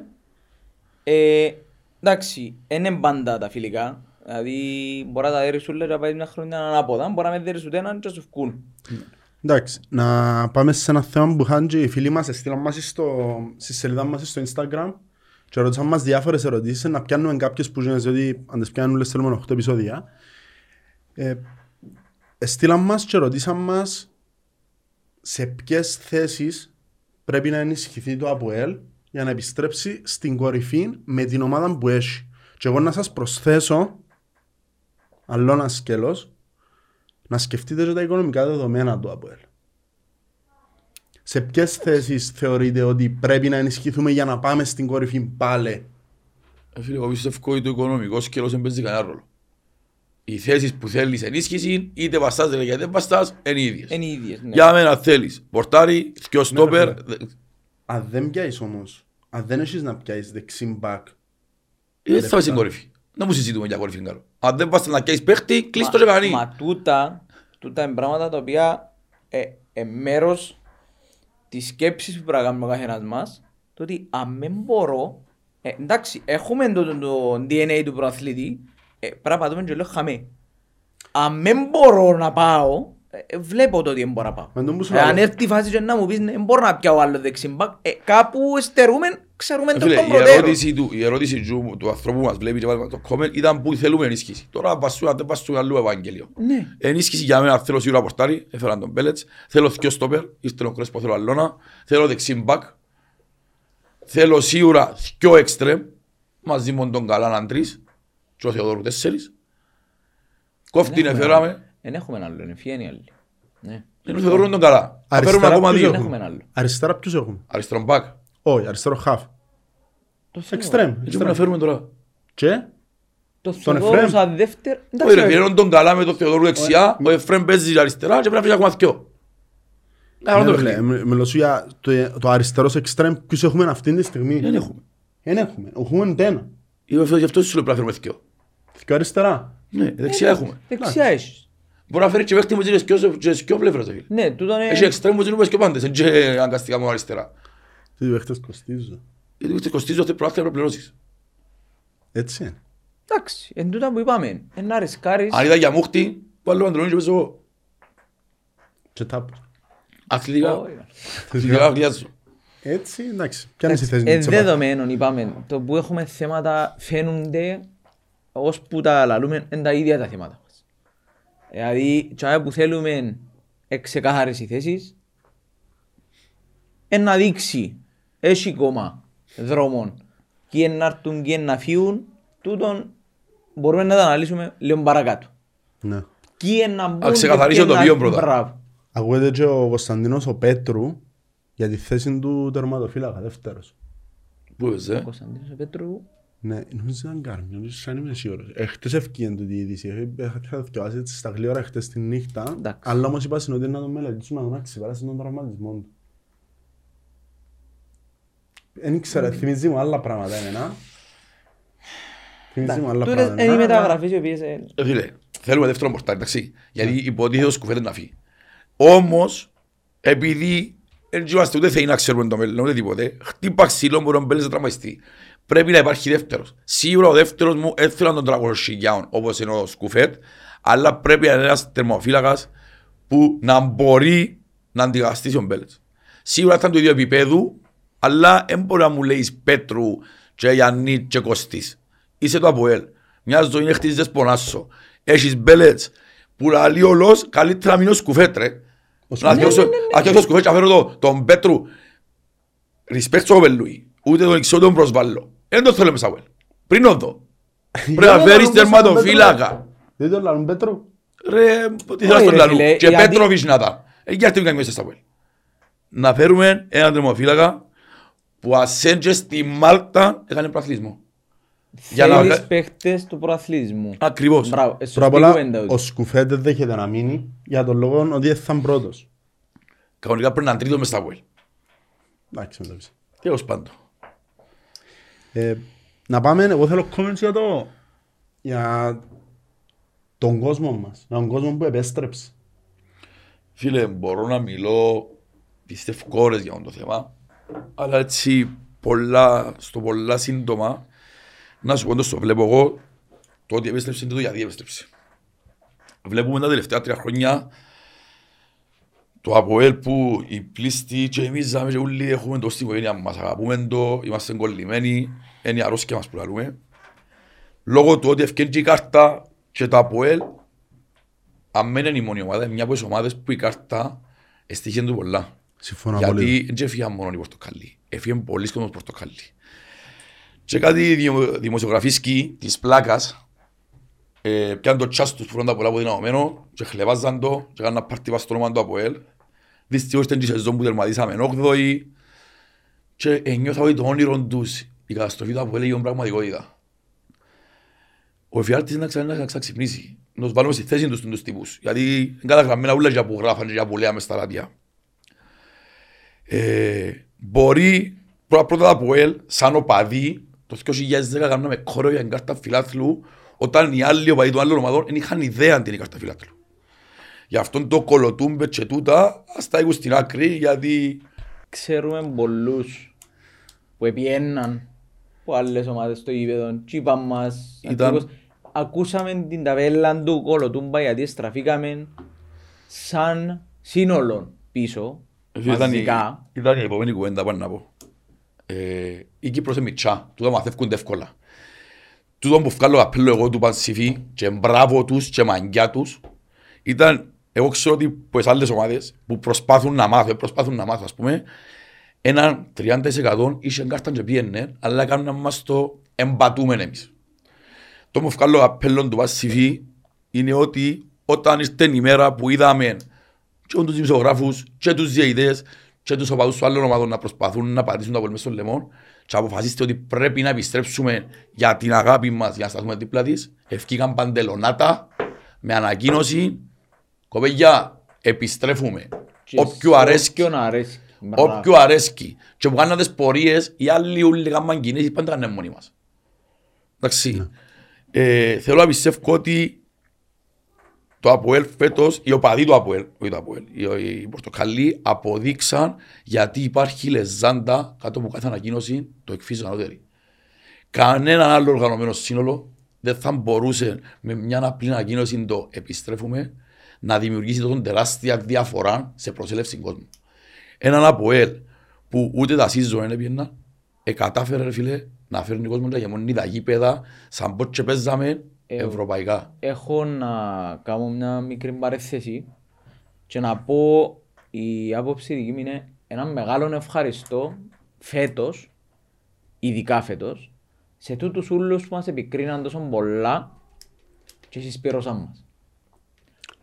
Ε, εντάξει, είναι πάντα τα φιλικά. Δηλαδή μπορεί να τα δέρεις όλα και να πάει μια χρονιά ανάποδα. Μπορεί να με δέρεις ούτε έναν και να σου βγουν. Εντάξει, να πάμε σε ένα θέμα που είχαν και οι φίλοι μας, στείλαν μας στο, στη σελίδα μας στο Instagram και ρωτήσαν μας διάφορες ερωτήσεις να πιάνουμε κάποιες που γίνονται διότι αν τις πιάνουν όλες θέλουμε 8 επεισόδια. Ε, στείλαν μας και ρωτήσαν μας σε ποιες θέσεις πρέπει να ενισχυθεί το ΑΠΟΕΛ για να επιστρέψει στην κορυφή με την ομάδα που έχει. Και εγώ να σας προσθέσω άλλο ένα σκέλος να σκεφτείτε και τα οικονομικά δεδομένα του ΑΠΟΕΛ. Σε ποιες θέσεις θεωρείτε ότι πρέπει να ενισχυθούμε για να πάμε στην κορυφή πάλι; Ε, Φίλε, εγώ πιστεύω ότι το οικονομικό σκέλος δεν παίζει κανένα ρόλο. Οι θέσεις που θέλεις ενίσχυση, είτε βαστάς είτε δεν βαστάς, είναι οι ίδιες. Είναι οι ίδιες, ναι. Για μένα θέλεις πορτάρι, δυο στόπερ, ρε φίλε. Αν δεν πιάσεις όμως, αν δεν έχεις να πιάσεις δεξί μπακ, δεν θα είσαι στην κορυφή. Να μου συζητούμε για κορυφή καλό. Αν δεν πας να πιάσεις παίχτη, κλείς το Μα- ζευγανί. Μα τούτα, τούτα είναι πράγματα τα οποία ε, ε, μέρος της σκέψης που πρέπει να κάνουμε ο καθένας μας το ότι αν δεν μπορώ ε, εντάξει έχουμε το, το, το DNA του προαθλητή ε, πρέπει να πατούμε και λέω χαμέ αν δεν μπορώ να πάω ε, ε, βλέπω το ότι δεν μπορώ να πάω Μα τον που σου ε, αν λέω. έρθει η φάση και να μου πεις ναι, δεν μπορώ να πιάω άλλο δεξιμπάκ ε, κάπου στερούμε ξέρουμε Ε, το Φίλε, τον η προτέρων ερώτηση του, η ερώτηση του, του ανθρώπου που μας βλέπει και βάλει το comment ήταν που θέλουμε ενίσχυση. Τώρα πασού, αν δεν πασού αλλού Ευαγγέλιο. ναι. Ενίσχυση για μένα θέλω σίγουρα πορτάρι, έφεραν τον Μπέλετς. Θέλω δυο στόπερ, ήρθε ο Κρέσπο, θέλω αλλόνα. Θέλω δεξί μπακ. Θέλω σίγουρα δυο εξτρέμ, μαζί με τον Καλάν τρεις και ο Θεοδόρου τέσσερις. Κόφτην έφεραμε, δεν έχουμε άλλο είναι φιένει άλλοι ναι. είναι ο Θεοδόρου τον καλά. Θα φέρουμε Αριστερά ακόμα ποιος δύο. Δεν έχουμε. έχουμε άλλο Αριστερά ποιους έχουμε; Αριστερόν μπακ. Όχι, αριστερό χαφ. Το θέλω. Εξτρέμ. Έτσι πρέπει εξτρέμ. να φέρουμε τώρα. Και; Το Τον Θεοδόρο Εφραίμ. σαν δεύτερο. Όχι Εντάξει, ρε, ρε. πήραν τον καλά με τον Θεοδόρου δεξιά, ο Εφραίμ παίζει αριστερά και πρέπει να φύγει ακόμα δυο. Να Ναι, το ρε, παιχνίδι. μι- μιλώ σου για το, το αριστερός εξτρέμ ποιους έχουμε αυτή τη στιγμή; Δεν έχουμε. Δεν έχουμε. Έχουμε ούτε ένα. Είμαι γι' αυτό σου λέω πρέπει να φέρουμε δυο. Και αριστερά. Ναι, δεξιά έχουμε. Δεξιά έχεις. Μπορεί να φέρει και παίχτη μου και σκιό- και σκιό πλευράς. φίλε. Ναι, τούτο είναι... Έχει εξτρέμ μου και πάντες, δεν και αγκαστικά μου αριστερά. Τι παίχτες κοστίζουν. Γιατί ούτε κοστίζει ότι προάθλια πρέπει να πληρώσεις. Έτσι είναι. Εντάξει, εν τούτα που είπαμε. Εν να ρισκάρεις. Αν είδα για μούχτη, βάλω αντρώνει και παίζω εγώ. Και τάπος. Αθλητικά, Όχι. αθλητικά αγγλιάζω. Έτσι, εντάξει. Ποια είναι η θέση Εν της Τσεπά. δεδομένων είπαμε, το που έχουμε θέματα φαίνονται ως που τα λαλούμε είναι τα ίδια τα θέματα μας. Δηλαδή, τσάε που θέλουμε εξεκάθαρες οι θέσεις, εν να δείξει, έχει κόμμα δρόμων, και να έρθουν και να φύγουν, τούτον μπορούμε να τα αναλύσουμε λίγο παρακάτω. Ναι. Και να μπουν ξεκαθαρίσω και το να- βίο πρώτα. Μπράβο. Ακούγεται και ο Κωνσταντίνος ο Πέτρου για τη θέση του τερματοφύλακα, δεύτερος. Πού είσαι, ε; Κωνσταντίνος ο Πέτρου, Ναι, νομίζω ήταν Κάρμιο, νομίζω σαν είμαι σίγουρος. Εχθές ευκήγεν τούτη η είδηση. Είχα είχα διαβάσει έτσι στα γλύωρα εχθές τη νύχτα. Εντάξει. Αλλά όμως είπα στην ότι να τον μελετήσουν να τον αξιπέρασαν τον τραυματισμό του. Δεν ήξερα, θυμίζει μου άλλα πράγματα εμένα. Θυμίζει μου άλλα τούτες πράγματα. είναι οι εμένα, μεταγραφές οι οποίες... ε, Ε, Φίλε, θέλουμε δεύτερο πορτάρι, εντάξει. Γιατί υποτίθεται ο Σκουφέτε να φύγει. Όμως, επειδή δεν είμαστε ούτε θεοί να ξέρουμε το μέλλον, ούτε τίποτε, χτύπα ξύλο μπορεί να μπέλες να τραυματιστεί. Πρέπει να υπάρχει δεύτερος. Σίγουρα ο δεύτερος μου έθελα να τον 300 χιλιάων, όπως είναι ο Σκουφέτ, αλλά πρέπει να είναι ένας τερμοφύλακας που να μπορεί να αντικαταστήσει ο Μπέλετς. Σίγουρα ήταν το ίδιο επίπεδο, αλλά δεν μπορεί να μου λέεις Πέτρου και Γιάννη και Κωστής. Είσαι το Αποέλ. Μια ζωή είναι χτίζεις πονάσω. Έχεις Μπέλετς που λαλεί όλος, καλύτερα μείνω σκουφέτ ρε. Να διώξω να διώξω σκουφέτ και να φέρω το- τον Πέτρου. Respect στο Πελούι. Ούτε τον εξώ τον προσβάλλω. Δεν το θέλω μέσα Αποέλ. Πριν όδο. Πρέπει να Γιατί φέρεις να τον τερματοφύλακα. Δεν το λαλούν Πέτρου. Ρε, τι θέλω Όχι, στον ρε, λαλού. φίλε, Και γιατί- Πέτροβιτς να τα. Ε, γιατί μην κάνουμε μέσα στα Αποέλ. Να φέρουμε έναν τερματοφύλακα που ασέντζε στη Μάλτα έκανε προαθλισμό. Για να- Θέλεις παίχτες του προαθλητισμού. Ακριβώς. Μπράβο, ε, Πρώτα απ' σωστή όλα, κουβέντα ο τούτη. Σκουφέτ δεν δέχεται να μείνει για τον λόγο ότι δεν θα είναι πρώτος. Κανονικά πρέπει να είναι τρίτος μες στα Αποέλ. Εντάξει, με το πεις. Τέλος πάντων. Ε, να πάμε, εγώ θέλω comments για το για τον κόσμο μας, για τον κόσμο που επέστρεψε. Φίλε, μπορώ να μιλώ πιστεύω ώρες για αυτό το θέμα, αλλά έτσι πολλά, στο πολλά σύντομα, να σου πω το στο βλέπω εγώ, το ότι επέστρεψε είναι το γιατί επέστρεψε. Βλέπουμε τα τελευταία τρία χρόνια το ΑΠΟΕΛ που οι πλήστοι και εμείς ζάμε και όλοι έχουμε το στην οικογένεια μας, αγαπούμε το, είμαστε κολλημένοι, είναι η αρρώσκια μας που λαλούμε. Λόγω του ότι ευκαιρνεί η κάρτα και το ΑΠΟΕΛ, αν μένει είναι η μόνη ομάδα, είναι μια από τις ομάδες που η κάρτα εστίχεν του πολλά. Συμφωνώ Γιατί πολύ. δεν έφυγαν μόνο οι Πορτοκαλί, έφυγαν πολλοί κόσμος Πορτοκαλί. Και κάτι δημο- δημοσιογραφίσκοι της πλάκας, ε, πιάνε το τσάς τους που φρόντα πολλά από δυναμωμένο και χλεβάζαν το και έκαναν πάρτι πας στο όνομα του ΑΠΟΕΛ. Δυστυχώς ήταν και η σεζόν που τερματίσαμε 8η και ένιωθα ότι το όνειρο τους, η καταστροφή του ΑΠΟΕΛ έγινε πραγματικότητα. Ο εφιάλτης να ξανά να ξαξυπνήσει, να τους βάλουμε στη θέση τους τους τύπους, γιατί είναι καταγραμμένα όλα για που γράφαν και για που λέαμε στα ράδια. Ε, μπορεί πρώτα πρώτα από ελ, σαν οπαδί, το 2010 κάναμε κόρο για την κάρτα φιλάθλου, όταν οι άλλοι οπαδοί των άλλων ομαδών δεν είχαν ιδέα αν την κάρτα φιλάθλου. Γι' αυτό το κολοτούμπε και τούτα, ας τα έχουν στην άκρη, γιατί Ξέρουμε πολλούς που επιέναν από άλλες ομάδες στο γήπεδο και είπαν μας Ήταν- ακριβώς, ακούσαμε την ταβέλα του Κολοτούμπα γιατί στραφήκαμε σαν σύνολο πίσω ήταν η, μαζικά ήταν η επόμενη κουβέντα πάνω να πω. Ε, η Κύπρος είναι μητσά, τούτα μαθεύκονται εύκολα. Τούτο που βγάλω καπέλο εγώ του Πανσιφή και μπράβο τους και μαγκιά τους ήταν, εγώ ξέρω ότι που τις άλλες ομάδες που προσπάθουν να μάθουν, προσπάθουν να μάθουν ας πούμε, έναν 30% είχε κάρτα και πήγαινε, αλλά κάνουν μας το εμπατούμεν εμείς. Το που βγάλω καπέλο του Πανσιφή είναι ότι όταν ήρθε η μέρα που είδαμε και τους δημοσιογράφους και τους διαιτητές και τους οπαδούς του άλλων ομάδων να προσπαθούν να πατήσουν τα πολύ μέσα στο λαιμό και αποφασίστε ότι πρέπει να επιστρέψουμε για την αγάπη μας για να σταθούμε δίπλα της ευκήκαν παντελονάτα με ανακοίνωση κοπέγια επιστρέφουμε και όποιου σε αρέσκει όποιον αρέσκει. Μπράβο. όποιου αρέσκει και που κάνουν τις πορείες οι άλλοι ούλοι κάνουν κινήσεις πάντα κάνουν μόνοι μας εντάξει ε, θέλω να πιστεύω ότι το ΑΠΟΕΛ φέτος, οι οπαδοί του ΑΠΟΕΛ, όχι το ΑΠΟΕΛ, οι, οι Πορτοκαλί αποδείξαν γιατί υπάρχει λεζάντα κάτω από κάθε ανακοίνωση το εκφύσιο ανώτερη. Κανένα άλλο οργανωμένο σύνολο δεν θα μπορούσε με μια απλή ανακοίνωση το επιστρέφουμε να δημιουργήσει τόσο τεράστια διαφορά σε προσέλευση κόσμου. Έναν ΑΠΟΕΛ που ούτε τα season δεν έπιεναν, ε, κατάφερε ρε φίλε να φέρνει κόσμο για μονή τα γήπεδα σαν πως και παίζαμε Ε, ευρωπαϊκά. έχω να κάνω μια μικρή παρέθεση και να πω η άποψη δική μου είναι ένα μεγάλο ευχαριστώ φέτος, ειδικά φέτος, σε τούτους ούλους που μας επικρίναν τόσο πολλά και συσπήρωσαν μας.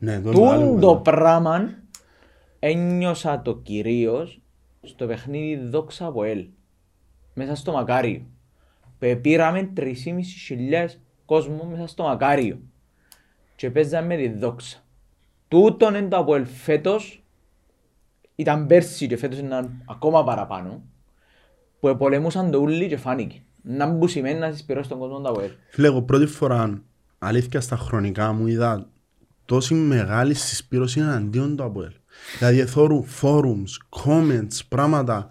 Ναι, το είναι μεγάλη Τούν το κουβέντα. πράγμα ένιωσα το κυρίως στο παιχνίδι δόξα από ελ. Μέσα στο Μακάριο. Που πήραμε 3.500 κόσμο μέσα στο Μακάριο. Και παίζαμε τη δόξα. Τούτον είναι το από ελ φέτος. Ήταν πέρσι και φέτος ήταν ακόμα παραπάνω. Που επολεμούσαν το ούλι και φάνηκε. Να μπου σημαίνει να συσπηρώσει τον κόσμο το από ελ. Φίλε, εγώ πρώτη φορά, αλήθεια στα χρονικά μου είδα τόση μεγάλη συσπήρωση εναντίον του ΑΠΟΕΛ. Δηλαδή θόρου forums, comments, πράγματα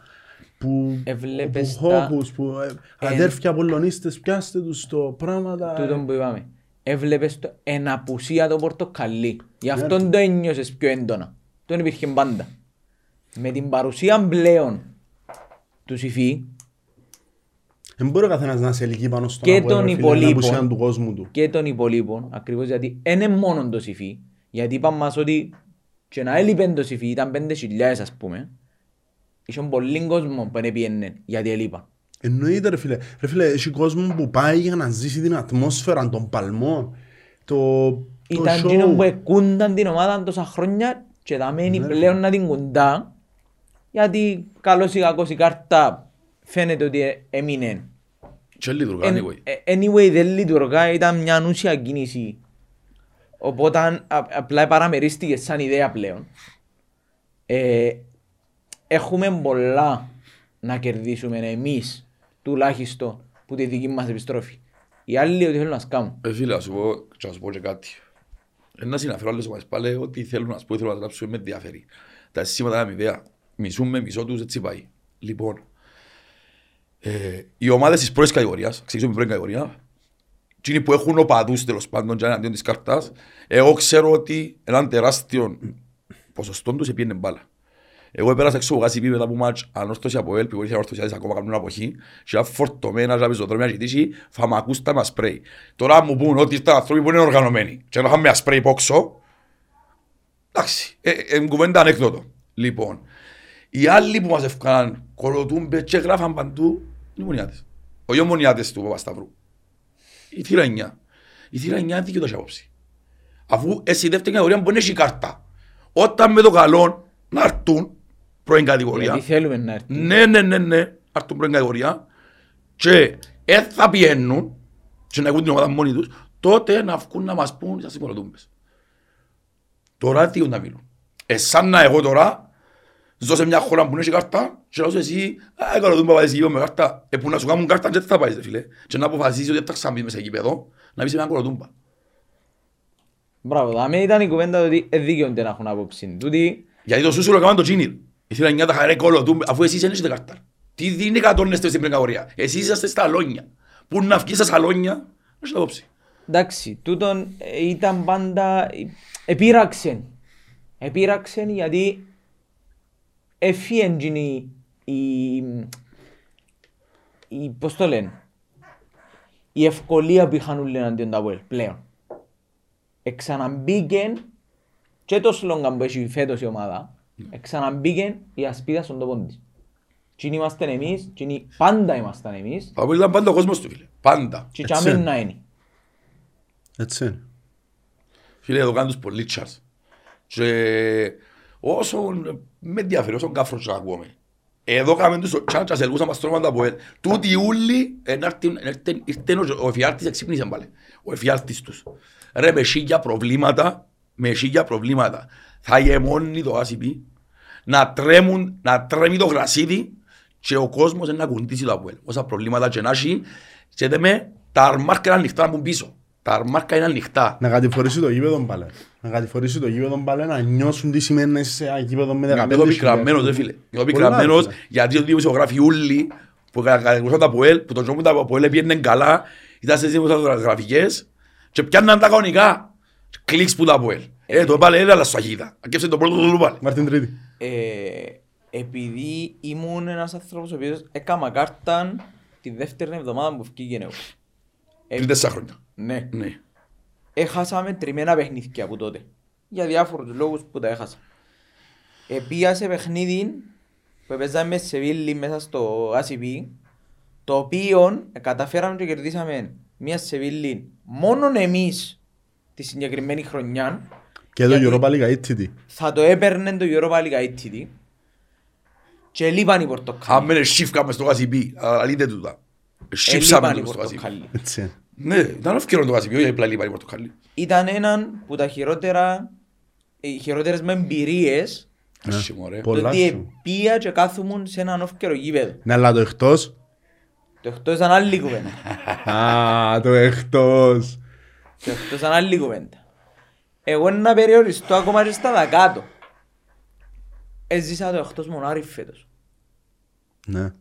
που, Έβλεπες που τα- χώπους, που ε, εν- αδέρφια πολωνίστες, πιάστε τους το πράγματα. ε. τούτο που είπαμε. Έβλεπες το εν απουσία το πορτοκαλί. Γι' αυτό το ένιωσες πιο έντονα. Το υπήρχε πάντα. Με την παρουσία πλέον του Σιφί Δεν μπορεί ο καθένας να σε ελκύει πάνω στον Και ΑΠΟΕΛ, των ρε φίλε, είναι απουσία υπολείπων. του κόσμου του. και των υπολείπων, ακριβώς γιατί δεν είναι μόνο το Σιφί. Γιατί είπαν μας ότι και να έλειπε το Σιφί, ήταν πέντε χιλιάδες ας πούμε. Είχαν πολύ κόσμο που δεν πήγαινε γιατί έλειπαν. Εννοείται ρε φίλε. Ρε φίλε, έχει κόσμο που πάει για να ζήσει την ατμόσφαιρα των παλμών. Το, το Ήταν show. εκείνο που εκούνταν την ομάδα τόσα χρόνια και θα μένει Ναι, ρε. πλέον να την κουντά γιατί καλώς ή κακώς η κάρτα φαίνεται ότι ε- έμεινε. Και λειτουργά, Εν- anyway. ε, Anyway δεν λειτουργά, ήταν μια ανούσια κίνηση. Οπότε α- απλά παραμερίστηκες σαν ιδέα πλέον. Ε, έχουμε πολλά να κερδίσουμε εμείς τουλάχιστον που τη δική μας επιστροφή. Οι άλλοι ότι θέλουν να σκάμουν. Ε, φίλε, να σου πω, και να σου πω και κάτι. Ε, να συναφέρω άλλες ομάδες πάλι, ό,τι θέλουν να σου πω, θέλουν να γράψουν με ενδιαφέρει. Τα σήματα είναι ιδέα. Μισούμε, μισό τους, έτσι πάει. Λοιπόν, ε, οι ομάδες της πρώτης κατηγορίας, ξεκινήσουμε με πρώτη κατηγορία, εκείνοι που έχουν οπαδούς τέλος πάντων και εναντίον της κάρτας, εγώ ξέρω ότι έναν τεράστιο ποσοστό τους επίενε μπάλα. Εγώ πέρασα έξω από Γάσιπι μετά από μάτς ανόρθωση από ελ, που βοήθεια ορθωσιάδες ακόμα κάνουν αποχή και ήταν φορτωμένα και πεζοδρόμια και τύχη, θα μ' ακούστα με ασπρέι. Τώρα αν μου πούν ότι ήταν άνθρωποι που είναι οργανωμένοι και να είχαμε ασπρέι πόξο, εντάξει, ε, ε, κουβέντα ανέκδοτο. Λοιπόν, οι άλλοι που μας ευκάναν κολοτούμπες και γράφαν παντού, είναι οι μονιάτες. Όχι οι μονιάτες του Παπασταύρου. Η θύρα 9. Η θύρα 9 είναι δίκαιο το απόψη. Αφού εσύ η δεύτερη κατηγορία μπορεί να έχει κάρτα. Όταν με το καλό να έρθουν πρώην κατηγορία. Γιατί θέλουμε να έρθει. Ναι, ναι, ναι, ναι, να έρθουν πρώην κατηγορία και ε, θα πιένουν και να έχουν την ομάδα μόνοι τους, τότε να βγουν να μας πούν σας συγκολοτούμπες. Τώρα τι να μιλούν. Εσάν να εγώ τώρα ζω σε μια χώρα που έχει κάρτα και να σου εσύ, α, έκανα τον παπαδές γήπεδο με κάρτα. Ε, που να σου κάνουν κάρτα και δεν θα πάεις, ρε φίλε. Και να αποφασίσεις ότι θα ξαναμπείς μέσα γήπεδο, να πεις σε μια κολοτούμπα. Μπράβο, δάμε ήταν η κουβέντα ότι ε, δίκαιονται να έχουν άποψη. Τούτοι, Γιατί το σούσουρο έκαναν το τσίνιλ. Ήθελα νιάτα χαρέ κολοτούμπα, αφού εσείς δεν έχετε κάρτα. Τι δίνει κατώνεστε στην πρώτη κατηγορία. Εσείς είσαστε στα αλόνια. Πού να βγεις στα σαλόνια, να έχετε απόψη. εντάξει, τούτον ε, ήταν πάντα, ε, επήραξε. Επήραξε γιατί έφυγε η, η, η, πώς το λένε, η ευκολία που είχαν όλοι εναντίον τα ΑΠΟΕΛ πλέον. Εξαναμπήκε και το σλόγγαν που έχει φέτος η ομάδα, εξαναμπήκε η ασπίδα στον τόπο της. Τι είμαστε εμείς, τι πάντα ήμασταν εμείς, Από ήταν πάντα ο κόσμος του φίλε. Πάντα. και Έτσι τσάμε είναι. να είναι. Έτσι είναι. Φίλε, εδώ κάνουν τους πολύ τσάρς. Και όσο με ενδιαφέρει, όσο κάφρος και ακούγομαι. Εδώ κάνουμε τους τσάρς και ασελγούσαν μας τρώματα από ελ. Τούτοι ούλοι, ήρθε ο εφιάλτης, εξύπνησε πάλι. Ο εφιάλτης τους. Ρε, με σίγια προβλήματα, με σίγια προβλήματα. Θα γεμώνει το άσυπι, να τρέμουν, να τρέμει το γρασίδι και ο κόσμος να κουντήσει το Αποέλ. Όσα προβλήματα και να έχει και δε με τα αρμάρκα είναι ανοιχτά να μπουν πίσω. Τα αρμάρκα είναι ανοιχτά. Να κατηφορήσει το γήπεδο πάλι. Να κατηφορήσει το γήπεδο πάλι, να νιώσουν τι σημαίνει να είσαι σε ένα γήπεδο με 15 Νιώθω πικραμένος ρε φίλε. Νιώθω Πολλά, πικραμένος φίλε. γιατί οι δημοσιογράφοι ούλοι που κατηγορούσαν τα Αποέλ, που το ζώμουν τα Αποέλ πήγαινε καλά, ήταν σε δημοσιογραφικές και πιάνναν τα κανονικά. Κλικς που τα Αποέλ. Ε, το πάλι έλα σφαγίδα. Ακέψε το πρώτο του πάλι. Μάρτιν Τρίτη. Ε, επειδή ήμουν ένας άνθρωπος ο οποίος έκαμα κάρτα τη δεύτερη εβδομάδα που βγήκε εγώ. Ε, Πριν τέσσερα χρόνια. ναι. Ναι. Έχασαμε τριμμένα παιχνίδια από τότε. Για διάφορους λόγους που τα έχασα. Επία σε παιχνίδι που παίζαμε με Σεβίλη μέσα στο ACP το οποίο ε, καταφέραμε και κερδίσαμε μια Σεβίλη μόνον εμείς τη συγκεκριμένη χρονιά Και το Γιατί- Europa League ITT. θα το έπαιρνε το Europa League ITT και λείπαν οι Πορτοκάλοι. Άμε ρε σίφκα μες στο γασιπί, αλλά λείτε τούτα. Ε, Σίψαμε λείπαν οι το στο γασιπί. Πορτοκάλοι. Έτσι είναι. Ναι, ήταν ευκαιρό το γασιπί, όχι απλά λείπαν οι πορτοκάλι. Ήταν έναν που τα χειρότερα, οι χειρότερες με εμπειρίες Άσχη μωρέ. Πο- Πολλά το σου. ότι επία και κάθομουν σε έναν όφκερο γήπεδο. Ναι, αλλά το εκτός. Το εκτός ήταν άλλη κουβέντα. [LAUGHS] Α, το εκτός. Το εκτός ήταν άλλη κουβέντα. Εγώ να περιοριστώ ακόμα και στα δακάτω. Έζησα το εκτός μονάρι φέτος. Ναι.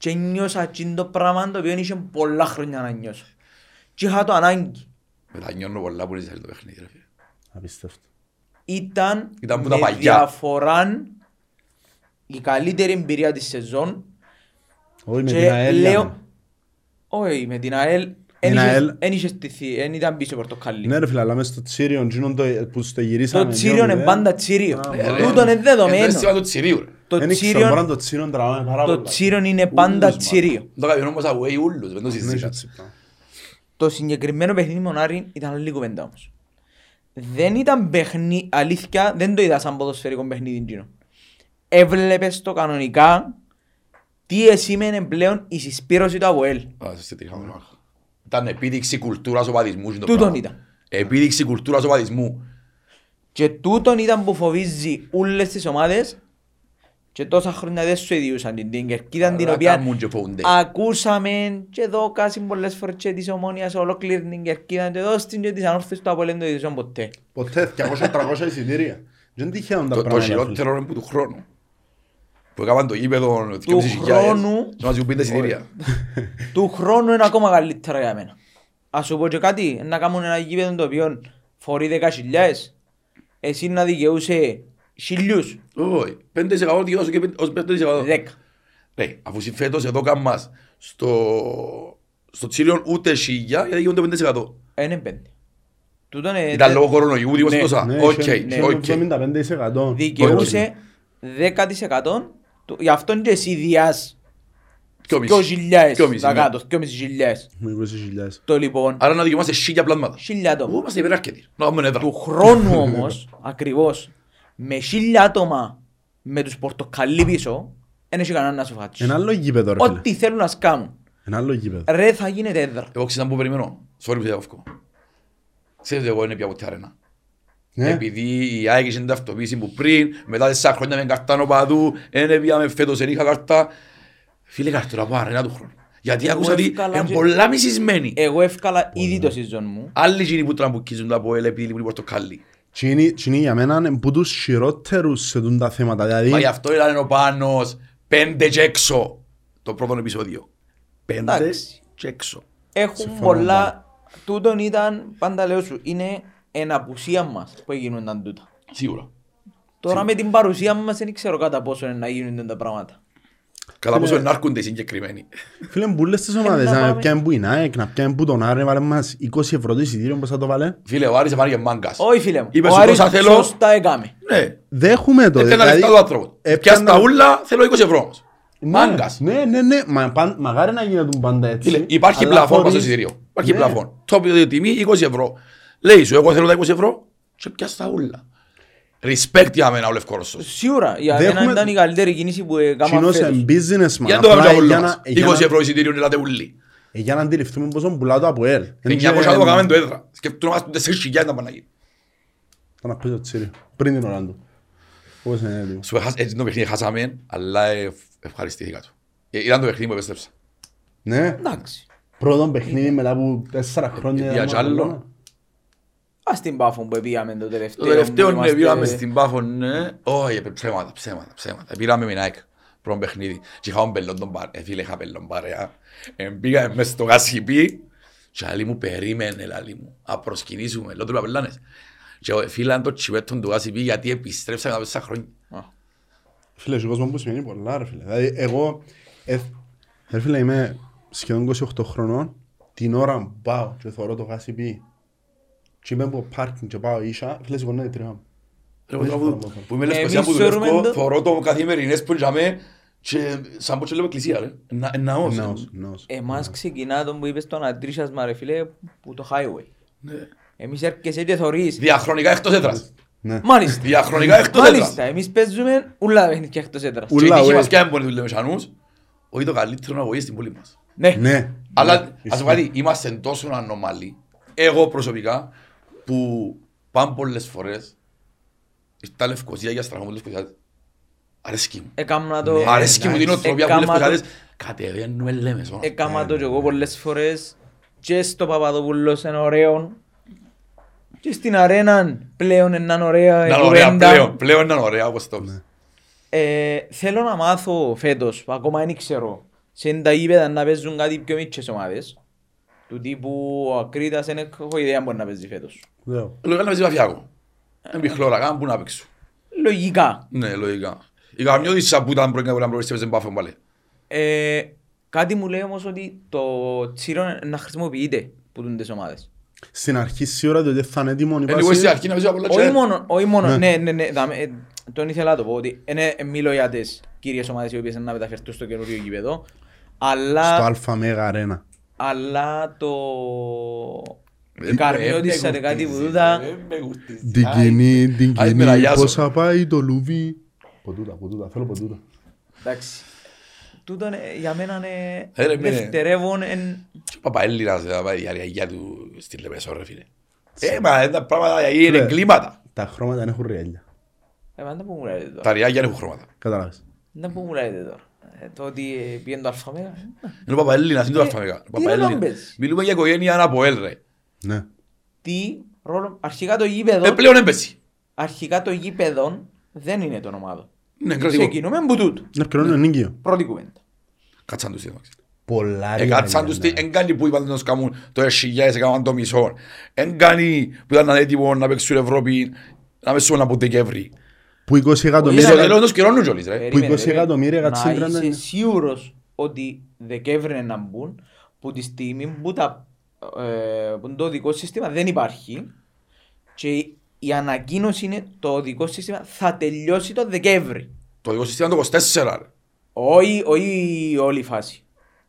Και νιώσα εκείνο το πράγμα το οποίο είχε πολλά χρόνια να νιώσω. Και είχα το ανάγκη. Μετανιώνω πολλά που είναι το παιχνίδι ρε φίλε. Απίστευτο. Ήταν, Ήταν που τα με παλιά. διαφορά η καλύτερη εμπειρία της σεζόν Όχι, με και την ΑΕΛ. λέω... λέμε. Όχι, με την ΑΕΛ Την εν είχε- ΑΕΛ. εν είχε στηθεί, εν ήταν πίσω πορτοκάλι. Ναι ρε φίλε, αλλά μες στο Τσίριον, εκείνον το- που στο γυρίσαμε. Το τσίριο είναι 2-0. πάντα τσίριο. Α, Ε, ρε. Τούτον είναι Είναι το δεδομένο. Αίσθημα του τσιρίου ρε. Το Δεν ήξερα, μπορεί να τσίριο, το τσίριον τραβάμε πάρα το πολλά. τσίριο είναι πάντα Ούλους, τσίριο. Το κάποιον όμως away ούλους, δεν το Ναι, συζητάς. έτσι πράγμα. Το συγκεκριμένο παιχνίδι μονάρι ήταν άλλη κουβέντα όμως. Δεν ήταν παιχνίδι, αλήθεια, δεν το είδα σαν ποδοσφαιρικό παιχνίδι εκείνο. Έβλεπες το κανονικά τι εσήμενε πλέον η συσπήρωση του ΑΒΟΕΛ. Α, σε τι είχαμε μάχα. Ήταν επίδειξη κουλτούρας οπαδισμού. είναι το Τούτον πράγμα. ήταν. Επίδειξη κουλτούρας οπαδισμού. Και τούτον ήταν που φοβίζει όλες τις ομάδες και τόσα χρόνια δεν σου ιδιούσαν την, την κερκίδα την Αλλά οποία κάμουν και φοβούνται. ακούσαμε και εδώ κάσιν πολλές φορές και της ομόνιας ολόκληρη την κερκίδα και εδώ στην και της ανόρθωσης του Απολέν το ειδήσαν ποτέ. Ποτέ 200-300 εισιτήρια. Δεν τυχαίων τα Το- Το πράγματα. φίλε. χειρότερο είναι που του χρόνου. Που έκαναν το γήπεδο 2.500 χρόνου- και μας ζουν εισιτήρια. [LAUGHS] του χρόνου είναι ακόμα καλύτερα για μένα. Ας σου πω και κάτι, να κάνουν ένα γήπεδο το οποίο φορεί 10.000 εσύ να δικαιούσε χιλιούς, Όχι, 5% τι δώσω και πέντε- ως 5%. δέκα. Ρε, αφού συμφέτος εδώ κάμμας στο, στο Τσίριον ούτε σίγια, γιατί γίνονται 5%. Είναι πέντε. Τούτον ε, Ήταν δε- λόγω κορονοϊού, δίμα Ναι. τόσα. Ναι, Οκ, είχε- είχε οκ. 75%. δικαιούσε 10% του- γι' αυτόν και εσύ διάς Πιο δυο μισή. χιλιάες Πιο μισή, τα ναι. κάτω, δυο μισή χιλιάες. Με 20.000. Το λοιπόν, Άρα να δικαιούμαστε χίλια πλάσματα. χίλια άτομα. Εγώ είμαστε υπεράρκετοι. Να κάνουμε έδρα. Του χρόνου όμως, [LAUGHS] ακριβώς, με χίλια άτομα με τους πορτοκαλί πίσω, δεν έχει κανένα να σου φάτσει. Ένα άλλο γήπεδο ρε φίλε. Ό,τι θέλουν να σκάμουν. Ένα άλλο γήπεδο. Ρε θα γίνεται έδρα. Εγώ ξέρω που περιμένω. Sorry που σε διακόφκω. Ξέρετε εγώ είναι πια από την αρένα. Ναι. Επειδή η ΑΕΚ είχε την ταυτοποίηση που πριν, μετά τέσσερα χρόνια με καρτάνο παδού, δεν πήγαμε φέτος, δεν είχα καρτά. Φίλε καρτούρα από αρένα του χρόνου. Γιατί άκουσα ότι εύκολα είναι και- πολλά μισισμένοι. Εγώ εύκαλα ήδη το season μου. Άλλοι γίνοι που τραμπουκίζουν τα από ελ επειδή λείπουν οι πορτοκάλι. Τι είναι- τι είναι για μένα είναι που τους χειρότερους σε τούν τα θέματα. Μα γι' Δηλαδή, αυτό ήταν ο Πάνος, πέντε και έξω. Το πρώτο επεισόδιο. Πέντε Εντάξει. και έξω. Έχουν Συμφωνώ πολλά. Τούτον ήταν, πάντα λέω σου, είναι εν απουσία μας που γίνονταν τούτα. Σίγουρα. Τώρα με την παρουσία μας δεν ξέρω κατά πόσο είναι να γίνονται τα πράγματα. Κατά πόσο ενάρκονται οι συγκεκριμένοι. φίλε μου, πουλές τις ομάδες, να να πάμε- πιάνε που είναι ΑΕΚ, να πιάνε που τον Άρη, βάλε μας 20 ευρώ το εισιτήριο, πώς θα το βάλε; Φίλε, ο Άρης επάνε και μάγκας. Όχι φίλε μου, Είπε ο σου Άρης τόσα θέλω. σωστά έκαμε. Ναι. Δέχουμε το. Έκανε τα δηλαδή, λεφτά του άνθρωπος. έπιανα- Πιάσ' τα ούλα, θέλω 20 ευρώ όμως. Ναι, Μάγκας. Ναι, ναι, ναι. Μα, παν- μαγάρι να γίνεται πάντα έτσι. Φίλε, υπάρχει αλλά πλαφόν χωρίς- στο εισιτήριο. Υπάρχει Ναι. πλαφόν. Το τιμή 20 ευρώ. Λέει σου, εγώ θέλω τα 20 ευρώ και πιάσ' τα ούλα. Respect για μένα ο Λευκόρωσος. Σίγουρα, για Δέχομαι- μένα ήταν η καλύτερη κίνηση που έκανα Κοινός φέτος. εν business man. Για να το Απλά κάνουμε για για να- μας. για 20 να- ευρώ εισιτήριο είναι τα ούλοι. ε, Για να αντιληφθούμε πόσο πουλά το από ελ. 900 το κάνουμε το έδρα. Σκεφτούμαστε 4.000 να πάνε να γίνει. Θα να πει το τσίριο. Πριν την ώρα του. Πώς είναι έτοιμο. Σου έχα- έτσι το παιχνίδι χάσαμε, αλλά ε, ευχαριστήθηκα του. Ε, Ήταν το παιχνίδι που επέστρεψα. Ναι. Εντάξει. Πρώτο παιχνίδι μετά από τέσσερα χρόνια. Για ήταν κι άλλο. Μπαρσελόνα. Ας την Πάφο που πήγαμε το τελευταίο. Το τελευταίο που ναι, είμαστε- πήγαμε στην Πάφο, ναι. Όχι, ε, ψέματα, ψέματα, ψέματα. Πήραμε με Nike, πρώτο παιχνίδι. Και είχαμε πελόν τον παρέα, ε, φίλε, είχα πελόν παρέα. Ε, Πήγαμε μες στο γασιπί και άλλοι μου περίμενε, λαλή μου, να προσκυνήσουμε, λέω του παπελάνες. Και εγώ, φίλε, αν το τσιβέτον του γασιπί, γιατί επιστρέψαμε τα τέσσερα χρόνια. Α. Φίλε, ο κόσμος μου σημαίνει πολλά ρε φίλε. Δηλαδή εγώ, ε, ρε φίλε είμαι σχεδόν 28 χρονών, την ώρα που πάω και θωρώ το γάσι πει και είμαι από πάρκινγκ και πάω ίσα, φίλες σηκώνεται η τρίχα μου. Ρε, εγώ τώρα που- Που είμαι Ναι, λευκοσία που εμείς θεωρούμε δουλεύω, το- θωρώ το καθημερινές που τζαμέ και σαν πως και λέω εκκλησία, ρε. Ένα- ένα ναός. Ναός, ναός. Εμάς ξεκινά τον που είπες τον αντρίσασμα ρε φίλε που το highway. Ναι. Εμείς έρχεσαι και θωρείς. Διαχρονικά εκτός έδρας. Ναι. Μάλιστα. Διαχρονικά εκτός έδρας. Μάλιστα. Εμείς παίζουμε ούλα παιχνίδια εκτός έδρας. Ούλα, Και η τύχη ουέ. μας και αν μπορεί να δουλεύει σανούς, όχι το καλύτερο να βοηθήσει στην πόλη μας. Ναι. Ναι. Αλλά Ναι, ας ισχύει. πούμε κάτι, είμαστε τόσο ανομαλοί, εγώ προσωπικά, που πάμε πολλές φορές, στα Λευκοσία για στραγμό Λευκοσιάδες. Αρέσκει μου. Έκανα το... Ναι, Αρέσκει μου την εντάξει. οτροπία που Έκαμα το- Λευκοσιάδες κατεβαίνουμε λέμεσο. Έκαμα το και εγώ πολλές φορές και στο Παπαδοπούλος είναι ωραίο και στην αρένα πλέον είναι ωραία η Ήταν ωραία κουβέντα. πλέον, πλέον ήταν ωραία όπως το είπες. Ε, θέλω να μάθω φέτος, που ακόμα δεν ξέρω, σε τα γήπεδα να παίζουν κάτι πιο μικρές ομάδες του τύπου Κρήτας δεν έχω ιδέα μπορεί να παίζει φέτος. Ναι. Λογικά να παίζει Παφιάκο. Δεν πει χλώρακα, πού να παίξω. Λογικά. Ναι, λογικά. Η Καμιώτησα που ήταν πρώτα να προβλήσει παίζει Πάφον πάλι. Ε, κάτι μου λέει όμως ότι το τσίρο να χρησιμοποιείται που τούν τις ομάδες. Στην αρχή σίγουρα το θα είναι έτοιμο. Εγώ στην αρχή να παίζει πολλά τσέρα. Όχι μόνο, ναι, ναι, ναι, ναι ε, τον ήθελα να το πω ότι μιλώ για τις κυρίες ομάδες οι οποίες να μεταφερθούν στο καινούριο γήπεδο. Αλλά... Στο αλφα μέγα αρένα αλλά το Ε, Καρμιώτης ε, σε κάτι που γουστίζει, τούτα, ε, με γουστίζει. Την Άι, κοινή, την άι, με κοινή, ραγιάζω. πόσα πάει το λουβί. Ποτούτα, ποτούτα, θέλω ποτούτα. εντάξει. Τούτο είναι- για μένα είναι Ε, ρε, μήνε. δευτερεύον εν... Και ο Παπαέλληνας θα πάει η αργαγιά του στη Λεπεσό ρε φίλε. Ε, μα τα πράγματα είναι Φίλε. εγκλήματα. Τα χρώματα δεν έχουν ριέλια. Ε, μα, δεν που μου λέτε Τα τώρα. ριάγια έχουν χρώματα. Κατάλαβες. Δεν που μου λέτε τώρα. Ε, Το ότι ε, πήγαινε το αλφαμέγα. ε, Είναι ο Παπαέλληνας, είναι το Ε, αλφαβέγα. Ο τι Παπαέλληνας. ρόλο παίζει; Μιλούμε για οικογένεια από ελ ρε. Ναι. Τι ρόλο... Αρχικά το Ε, γήπεδο... πλέον έμπεση. Αρχικά το γήπεδο δεν είναι το ομάδο. Ναι, κρατικό. Ξεκινούμε που τούτο. Είναι ευκαιρό είναι νίκιο. Πρώτη κουβέντα. Κάτσαν τους εντάξει. Πολλά Ε, κάτσαν τους, τι- εν κάνει που είπαν να τους κάνουν το εσχυγιάες, έκαναν το μισό. Εν κάνει που ήταν έτοιμο να παίξουν Ευρώπη, να παίξουν από Δεκέμβρη. Που 20 Στο εκατομμύρια... Ίσως- τέλος τους καιρώνουν κιόλας ρε. Περίμενε, 20 περίμενε. εκατομμύρια Να κατσίν είσαι 39. σίγουρος ότι Δεκέμβρη είναι να μπουν που τη στιγμή που, τα, ε, που το οδικό σύστημα δεν υπάρχει και η ανακοίνωση είναι το οδικό σύστημα θα τελειώσει το Δεκέμβρη. Το δικό σύστημα είναι το 24 ρε. Όχι, όχι όλη η φάση.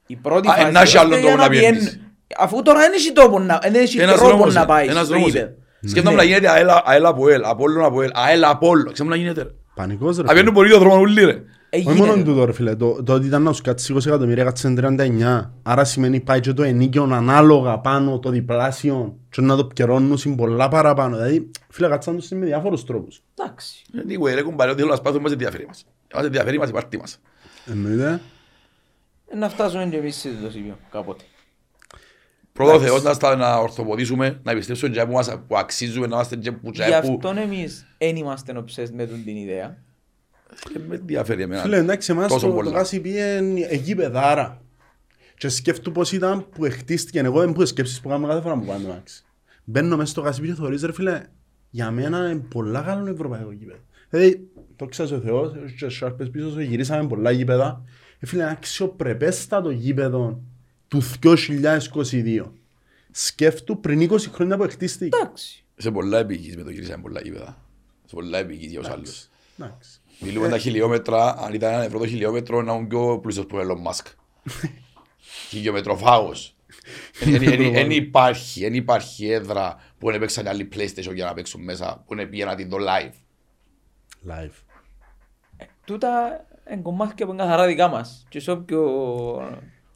Η πρώτη Α, φάση εν να έχει άλλον ώστε τόπο για να πηγαίνει- πιένεις. Αφού τώρα δεν έχει τόπο να, δεν έχει Ένας τρόπο δρόμος να είναι, πάεις ένας στο δρόμος γήπεδο. είναι. Σκέφτομαι να γίνεται αέλα, αέλα από ελ, απόλλων από ελ, αέλα από όλο. Ξέρουμε να γίνεται ρε. Πανικός ρε. Απιένουν πολύ το δρόμο ούλοι ρε. Ε, Όχι μόνο γίνεται. τούτο ρε φίλε, το, το ότι ήταν να σου κάτσει 20 εκατομμύρια κάτσε 39, άρα σημαίνει πάει και το ενίκιο ανάλογα πάνω, το διπλάσιο και να το πιερώνουν πολλά παραπάνω. Δηλαδή, φίλε, κάτσαν τους με διάφορους τρόπους. Εντάξει. Anyway ρε κουμπάρε, ότι θέλω να σπάθουμε μας ενδιαφέρει μας. Μας ενδιαφέρει μας η πάρτι μας. Εννοείται. Ε, Να φτάσουμε και εμείς σε αυτό το σημείο κάποτε. Πρώτο Θεός να, στα, να ορθοποδήσουμε, να πιστέψουμε και που, μας, που αξίζουμε, να είμαστε και που, Γι' και που αυτόν εμείς δεν είμαστε obsessed με τον την ιδέα. Ε, με ενδιαφέρει εμένα. Φίλε, εντάξει, εμάς Τόσο το, πολλά. το Κάσι πήγαινε εκεί παιδάρα. Και σκέφτου πώς ήταν που χτίστηκε. Εγώ δεν που σκέψεις που κάνουμε κάθε φορά που πάμε εντάξει. Μπαίνω μέσα στο Κάσι και θωρείς ρε φίλε, για μένα είναι πολλά καλό ευρωπαϊκό γήπεδο. Δηλαδή, το ξέρεις ο Θεός, έχει και σάρπες πίσω σου, γυρίσαμε πολλά γήπεδα. Ε, φίλε, είναι αξιοπρεπέστατο γήπεδο του 2022. Σκέφτου πριν 20 χρόνια που χτίστηκε. Εντάξει. Σε πολλά επικείς με το γυρίσαμε πολλά γήπεδα. Σε πολλά επικείς για τους άλλους. Εντάξει. Μιλούμε τα χιλιόμετρα, αν ήταν ένα ευρώ το χιλιόμετρο, να ήμουν πιο πλούσιος που ο Elon Musk. [LAUGHS] Χιλιομετροφάγος. Δεν υπάρχει, δεν υπάρχει έδρα που δεν παίξαν άλλοι PlayStation για να παίξουν μέσα, που δεν πήγαιναν την το live. Live. Τούτα είναι κομμάτια που είναι καθαρά δικά μας. Και σε όποιο...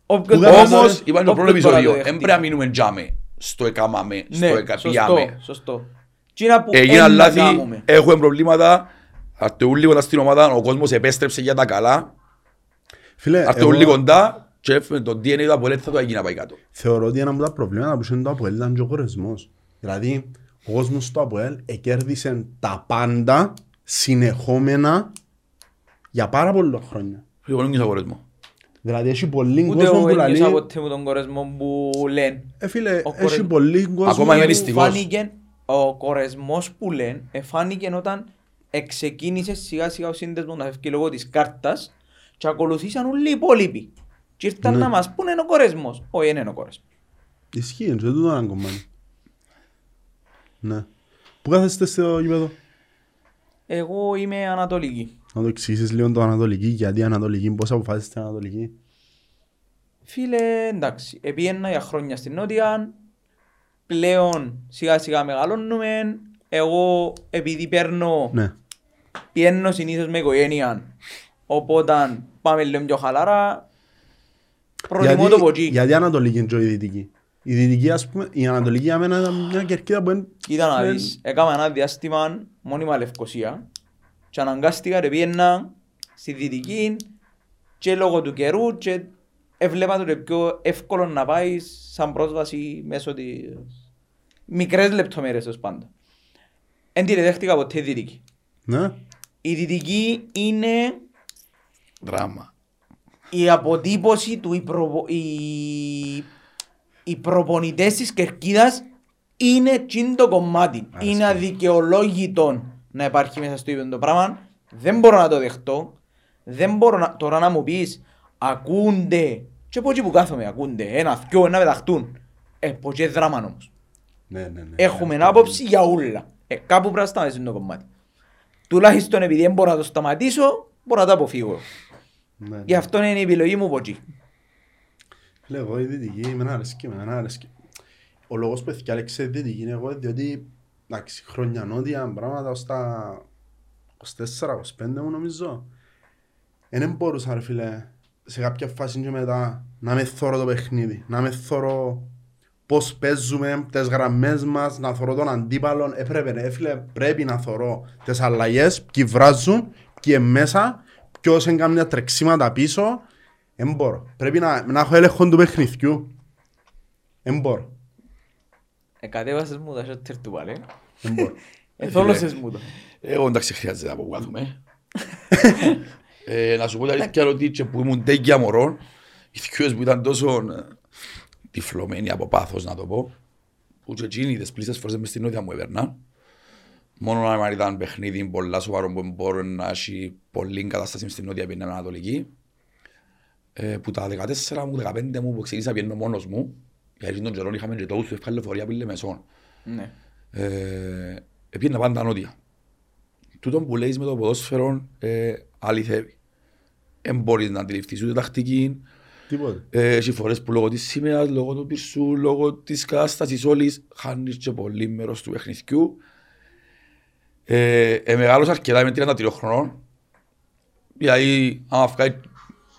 Που όποιος δεν- μπορεί να- Όμως, είπαμε το πρώτο όποιος μπορεί να επεισόδιο, το δεν δεχτεί. πρέπει να μείνουμε τζάμε στο εκάμαμε, στο Ναι, σωστό, εκαπιάμε. σωστό. Τι είναι που Έγιναν εν να λάθη, κάνουμε. έχουμε προβλήματα, αρτεούν λίγο στην ομάδα, ο κόσμος επέστρεψε για τα καλά, Φίλε, αρτεούν εγώ- λίγο κοντά και έφερε το DNA του Αποέλ θα το έγινε να πάει κάτω. θεωρώ ότι ένα από τα προβλήματα που είχε το ΑΠΟΕΛ ήταν και ο κορεσμός. Δηλαδή, ο κόσμος του ΑΠΟΕΛ εκέρδισε τα πάντα συνεχόμενα για πάρα πολλά χρόνια. Εγώ δεν νιώσα χωρισμό. Δηλαδή, έχει πολύ Ούτε κόσμο εγώ που ένιωσα λέει... ποτέ με τον κορεσμό που λένε. Ε, φίλε, Ο έχει κορεσμός- πολύ κόσμο... Ακόμα είμαι που- ληστικός. Φάνηκε ο κορεσμός που λένε, εφάνηκε όταν εξεκίνησε σιγά σιγά ο σύνδεσμος να φεύγει λόγω της κάρτας και ακολουθήσαν όλοι οι υπόλοιποι. Και ήρθαν Ναι. να μας πούνε είναι ο κορεσμός. Όχι, δεν είναι ο κορεσμός. Ισχύει, και τούτο είναι ένα κομμάτι. Ναι. Πού κάθεστε στο γήπεδο; Εγώ είμαι ανατολική. Να το εξηγήσεις λίγο το Ανατολική, γιατί Ανατολική, πώς αποφάσισετε Ανατολική. Φίλε, εντάξει, επίαινα για χρόνια στην Νότια, πλέον σιγά σιγά μεγαλώνουμε, εγώ επειδή παίρνω, Ναι. πιένω συνήθως με οικογένεια, οπότε πάμε λίγο πιο χαλαρά, προτιμώ το ποτσί. γιατί Ανατολική είναι και η Δυτική. Η Δυτική, ας πούμε, η Ανατολική για μένα ήταν μια κερκίδα που είναι... Κοίτα να δεν- δεις, έκανα ένα διάστημα μόνιμα Λευκοσία και αναγκάστηκα και πήγαινα στη Δυτική και λόγω του καιρού και έβλεπα το πιο εύκολο να πάεις σαν πρόσβαση μέσω της μικρές λεπτομέρειες τέλος πάντων. Εν τη δέχτηκα ποτέ η Δυτική. Ναι. Η Δυτική είναι Δράμα. η αποτύπωση του, οι, προπο... οι... οι προπονητές της Κερκίδας είναι τσιν το κομμάτι. Άρεσε. Είναι αδικαιολόγητο να υπάρχει μέσα στο ίδιο το πράγμα. Δεν μπορώ να το δεχτώ. Δεν μπορώ να... τώρα να μου πεις ακούνται και από εκεί που κάθομαι ακούνται ένα, δυο, να πεταχτούν. Ε, από εκεί δράμα όμως. Ναι, ναι, ναι. Έχουμε άποψη για όλα. Ε, κάπου πρέπει να σταματήσει το κομμάτι. Τουλάχιστον επειδή δεν μπορώ να το σταματήσω, μπορώ να το αποφύγω. Ναι, ναι. Γι' αυτό είναι η επιλογή μου από εκεί. Φίλε, εγώ η Δυτική, εμένα αρέσκει, εμένα αρέσκει. Ο λόγος που έφτιαξε η Δυτική είναι εγώ, διότι, εντάξει, χρόνια νότια, πράγματα ως τα 24-25 μου νομίζω. Δεν μπορούσα, ρε φίλε, σε κάποια φάση και μετά, να με θωρώ το παιχνίδι, να με θωρώ πώς παίζουμε, τις γραμμές μας, να θωρώ τον αντίπαλον. Έπρεπε, ρε φίλε, πρέπει να θωρώ τις αλλαγές, ποιοι βράζουν, ποιοι είναι μέσα, ποιος έκανε μια τρεξίματα πίσω. Δεν μπορώ. Πρέπει να, να έχω έλεγχο του παιχνιδιού. Δεν μπορώ. Εκατέβασες μου τα σιότερ του πάλι. Δεν μπορώ. [LAUGHS] Εθόλωσες μου το. Εγώ εντάξει χρειάζεται να αποκάθουμε. [LAUGHS] Ε, να σου πω τα αλήθεια ότι και που ήμουν τέγκια μωρών, οι θκιούς που ήταν τόσο ε, τυφλωμένοι από πάθος να το πω, που και εκείνοι τις πλήσες φορές μες στην νότια μου έπαιρναν, Μόνο αν ήταν παιχνίδι πολλά σοβαρό που μπορεί να έχει πολλή κατάσταση στην Νότια Πινέα Ανατολική. Ε, που τα 14 μου, 15 μου που ξεκίνησα πιένω μόνος μου, γιατί τον καιρό είχαμε και τόσους ευκάλλη φορεία που είναι μεσόν. Ναι. Ε, πήγαινα πάντα νότια. Τούτο που λέεις με το ποδόσφαιρο ε, αληθεύει. Δεν μπορείς να αντιληφθείς ούτε τακτική, Τίποτε. ε, έχει φορές που λόγω της σημαίας, λόγω του πυρσού, λόγω της κατάστασης όλης, χάνεις και πολύ μέρος του παιχνιδιού. Ε, ε, μεγάλωσα αρκετά, είμαι 33 χρονών. Δηλαδή, άμα βγάλει,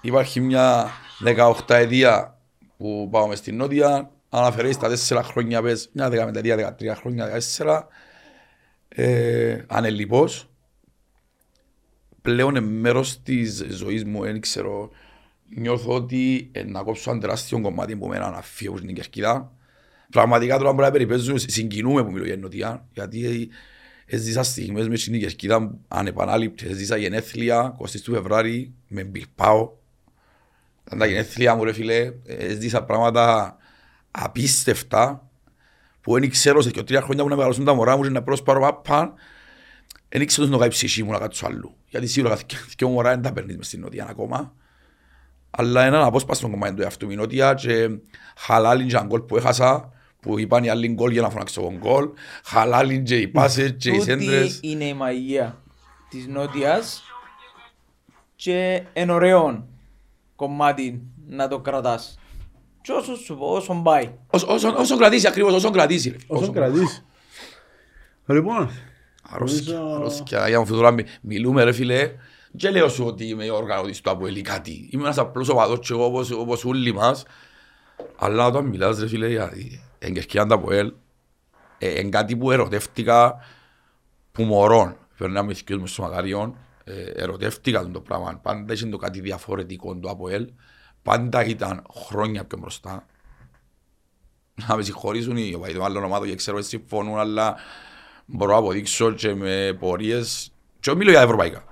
υπάρχει μια 18 ετία που πάω μες στην Νότια, αν αφαιρέσεις τα 4 χρόνια, πες, μια 15-13 χρόνια, 14, ε, ανελιπώς. Πλέον είναι μέρος της ζωής μου, δεν ξέρω, νιώθω ότι ε, να κόψω ένα τεράστιο κομμάτι που μένα να φύγω στην Κερκίδα. Πραγματικά τώρα μπορεί να περιπέζουν, συγκινούμε που μιλώ για Νοτιά, γιατί έζησα στιγμές μες στην Κερκίδα ανεπανάληπτες, έζησα γενέθλια 20 του Φεβράρι με Μπιλπάο. Ήταν τα γενέθλια μου ρε φίλε, έζησα πράγματα απίστευτα που δεν ξέρω σε και τρία χρόνια που να μεγαλώσουν τα μωρά μου και να προσπάρω πάπα δεν ήξερα να κάνει ψυχή μου να κάτσω αλλού. Γιατί σίγουρα και μωρά δεν τα παίρνεις μες στην Νότια ακόμα αλλά έναν απόσπαστο κομμάτι του εαυτού μου. Η Νότια και χαλάλιν και γκολ που έχασα, που είπαν οι άλλοι γκολ για να φωνάξω τον γκολ, χαλάλιν και οι πάσες και οι Τούτη σέντρες. είναι η μαγεία της Νότιας και εν ωραίο κομμάτι να το κρατάς. Και όσο σου πω, όσο πάει. Όσο- Όσο όσο κρατήσει ακριβώς, όσο κρατήσει. ρε. Όσο Όσο- κρατήσει. Λοιπόν, Αρρώσκια, Νομίζω- αρρώσκια. Για να φωτορά μιλούμε ρε φίλε. Και λέω σου ότι είμαι οργανωτής του Αποέλ ή κάτι. Είμαι ένας απλός οπαδός και εγώ όπως, όπως όλοι μας. Αλλά όταν μιλάς ρε φίλε για την Κερκίδα του Αποέλ, ε, είναι κάτι που ερωτεύτηκα που μωρών. Περνάμε οι μου στο Μακαριόν, ε, ερωτεύτηκα τον το πράγμα. Πάντα είχε το κάτι διαφορετικό του Αποέλ. Πάντα ήταν χρόνια πιο μπροστά. Να με συγχωρήσουν οι οπαδοί των άλλων ομάδων και ξέρω ότι συμφωνούν, αλλά μπορώ να αποδείξω και με πορείες και μιλώ για ευρωπαϊκά.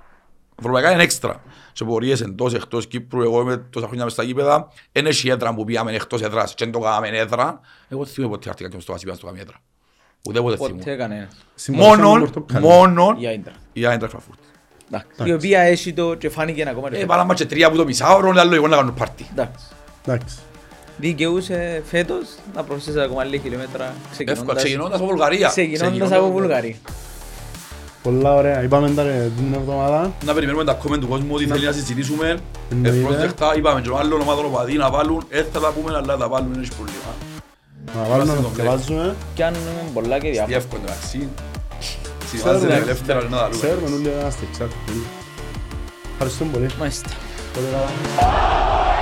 Ευρωπαϊκά είναι έξτρα. Σε πορείες εντός, εκτός Κύπρου, εγώ είμαι τόσα χρόνια μες στα γήπεδα, δεν έχει έδρα που πήγαμε εκτός έδρας και δεν το κάναμε έδρα. Εγώ θυμούμαι ποτέ αρτήκα και στο Βασίπια στο κάνουμε έδρα. Ούτε ποτέ Ποτέ θυμούμαι. κανένας. συμμετέχαμε Μόνον, πορτοκαλί. μόνον Η Άιντρα. η Άιντρα Φραφούρτ. Η οποία έχει το και φάνηκε ακόμα. και Ε, φέτος. βάλαμε και τρία από το μισάωρο, άλλο εγώ να κάνω πάρτι. Εντάξει. Εντάξει. Δικαιούσε φέτος να προσθέσει ακόμα λίγα χιλιόμετρα Εύκολα, ξεκινώντας, ξεκινώντας από Βουλγαρία. ξεκινώντας από Βουλγαρία. Πολλά ωραία. Είπαμε τα ρε την εβδομάδα. Να περιμένουμε τα comment του κόσμου ότι θέλει να συζητήσουμε. Εννοείται. Ευπρόσδεκτα είπαμε και ο άλλων ομάδων οπαδοί να βάλουν, έτσι θα τα πούμε αλλά θα βάλουν, δεν έχει πρόβλημα. Να βάλουμε να το το διαβάζουμε. Κι αν πολλά και διάφορα. Διεύκολο εντάξει. Ξέρουμε. Συμβάζεται ελεύθερα να τα λέμε. Ξέρουμε όλοι να είμαστε, ξέρουμε. Ευχαριστούμε πολύ. Μάλιστα. Πολύ καλά.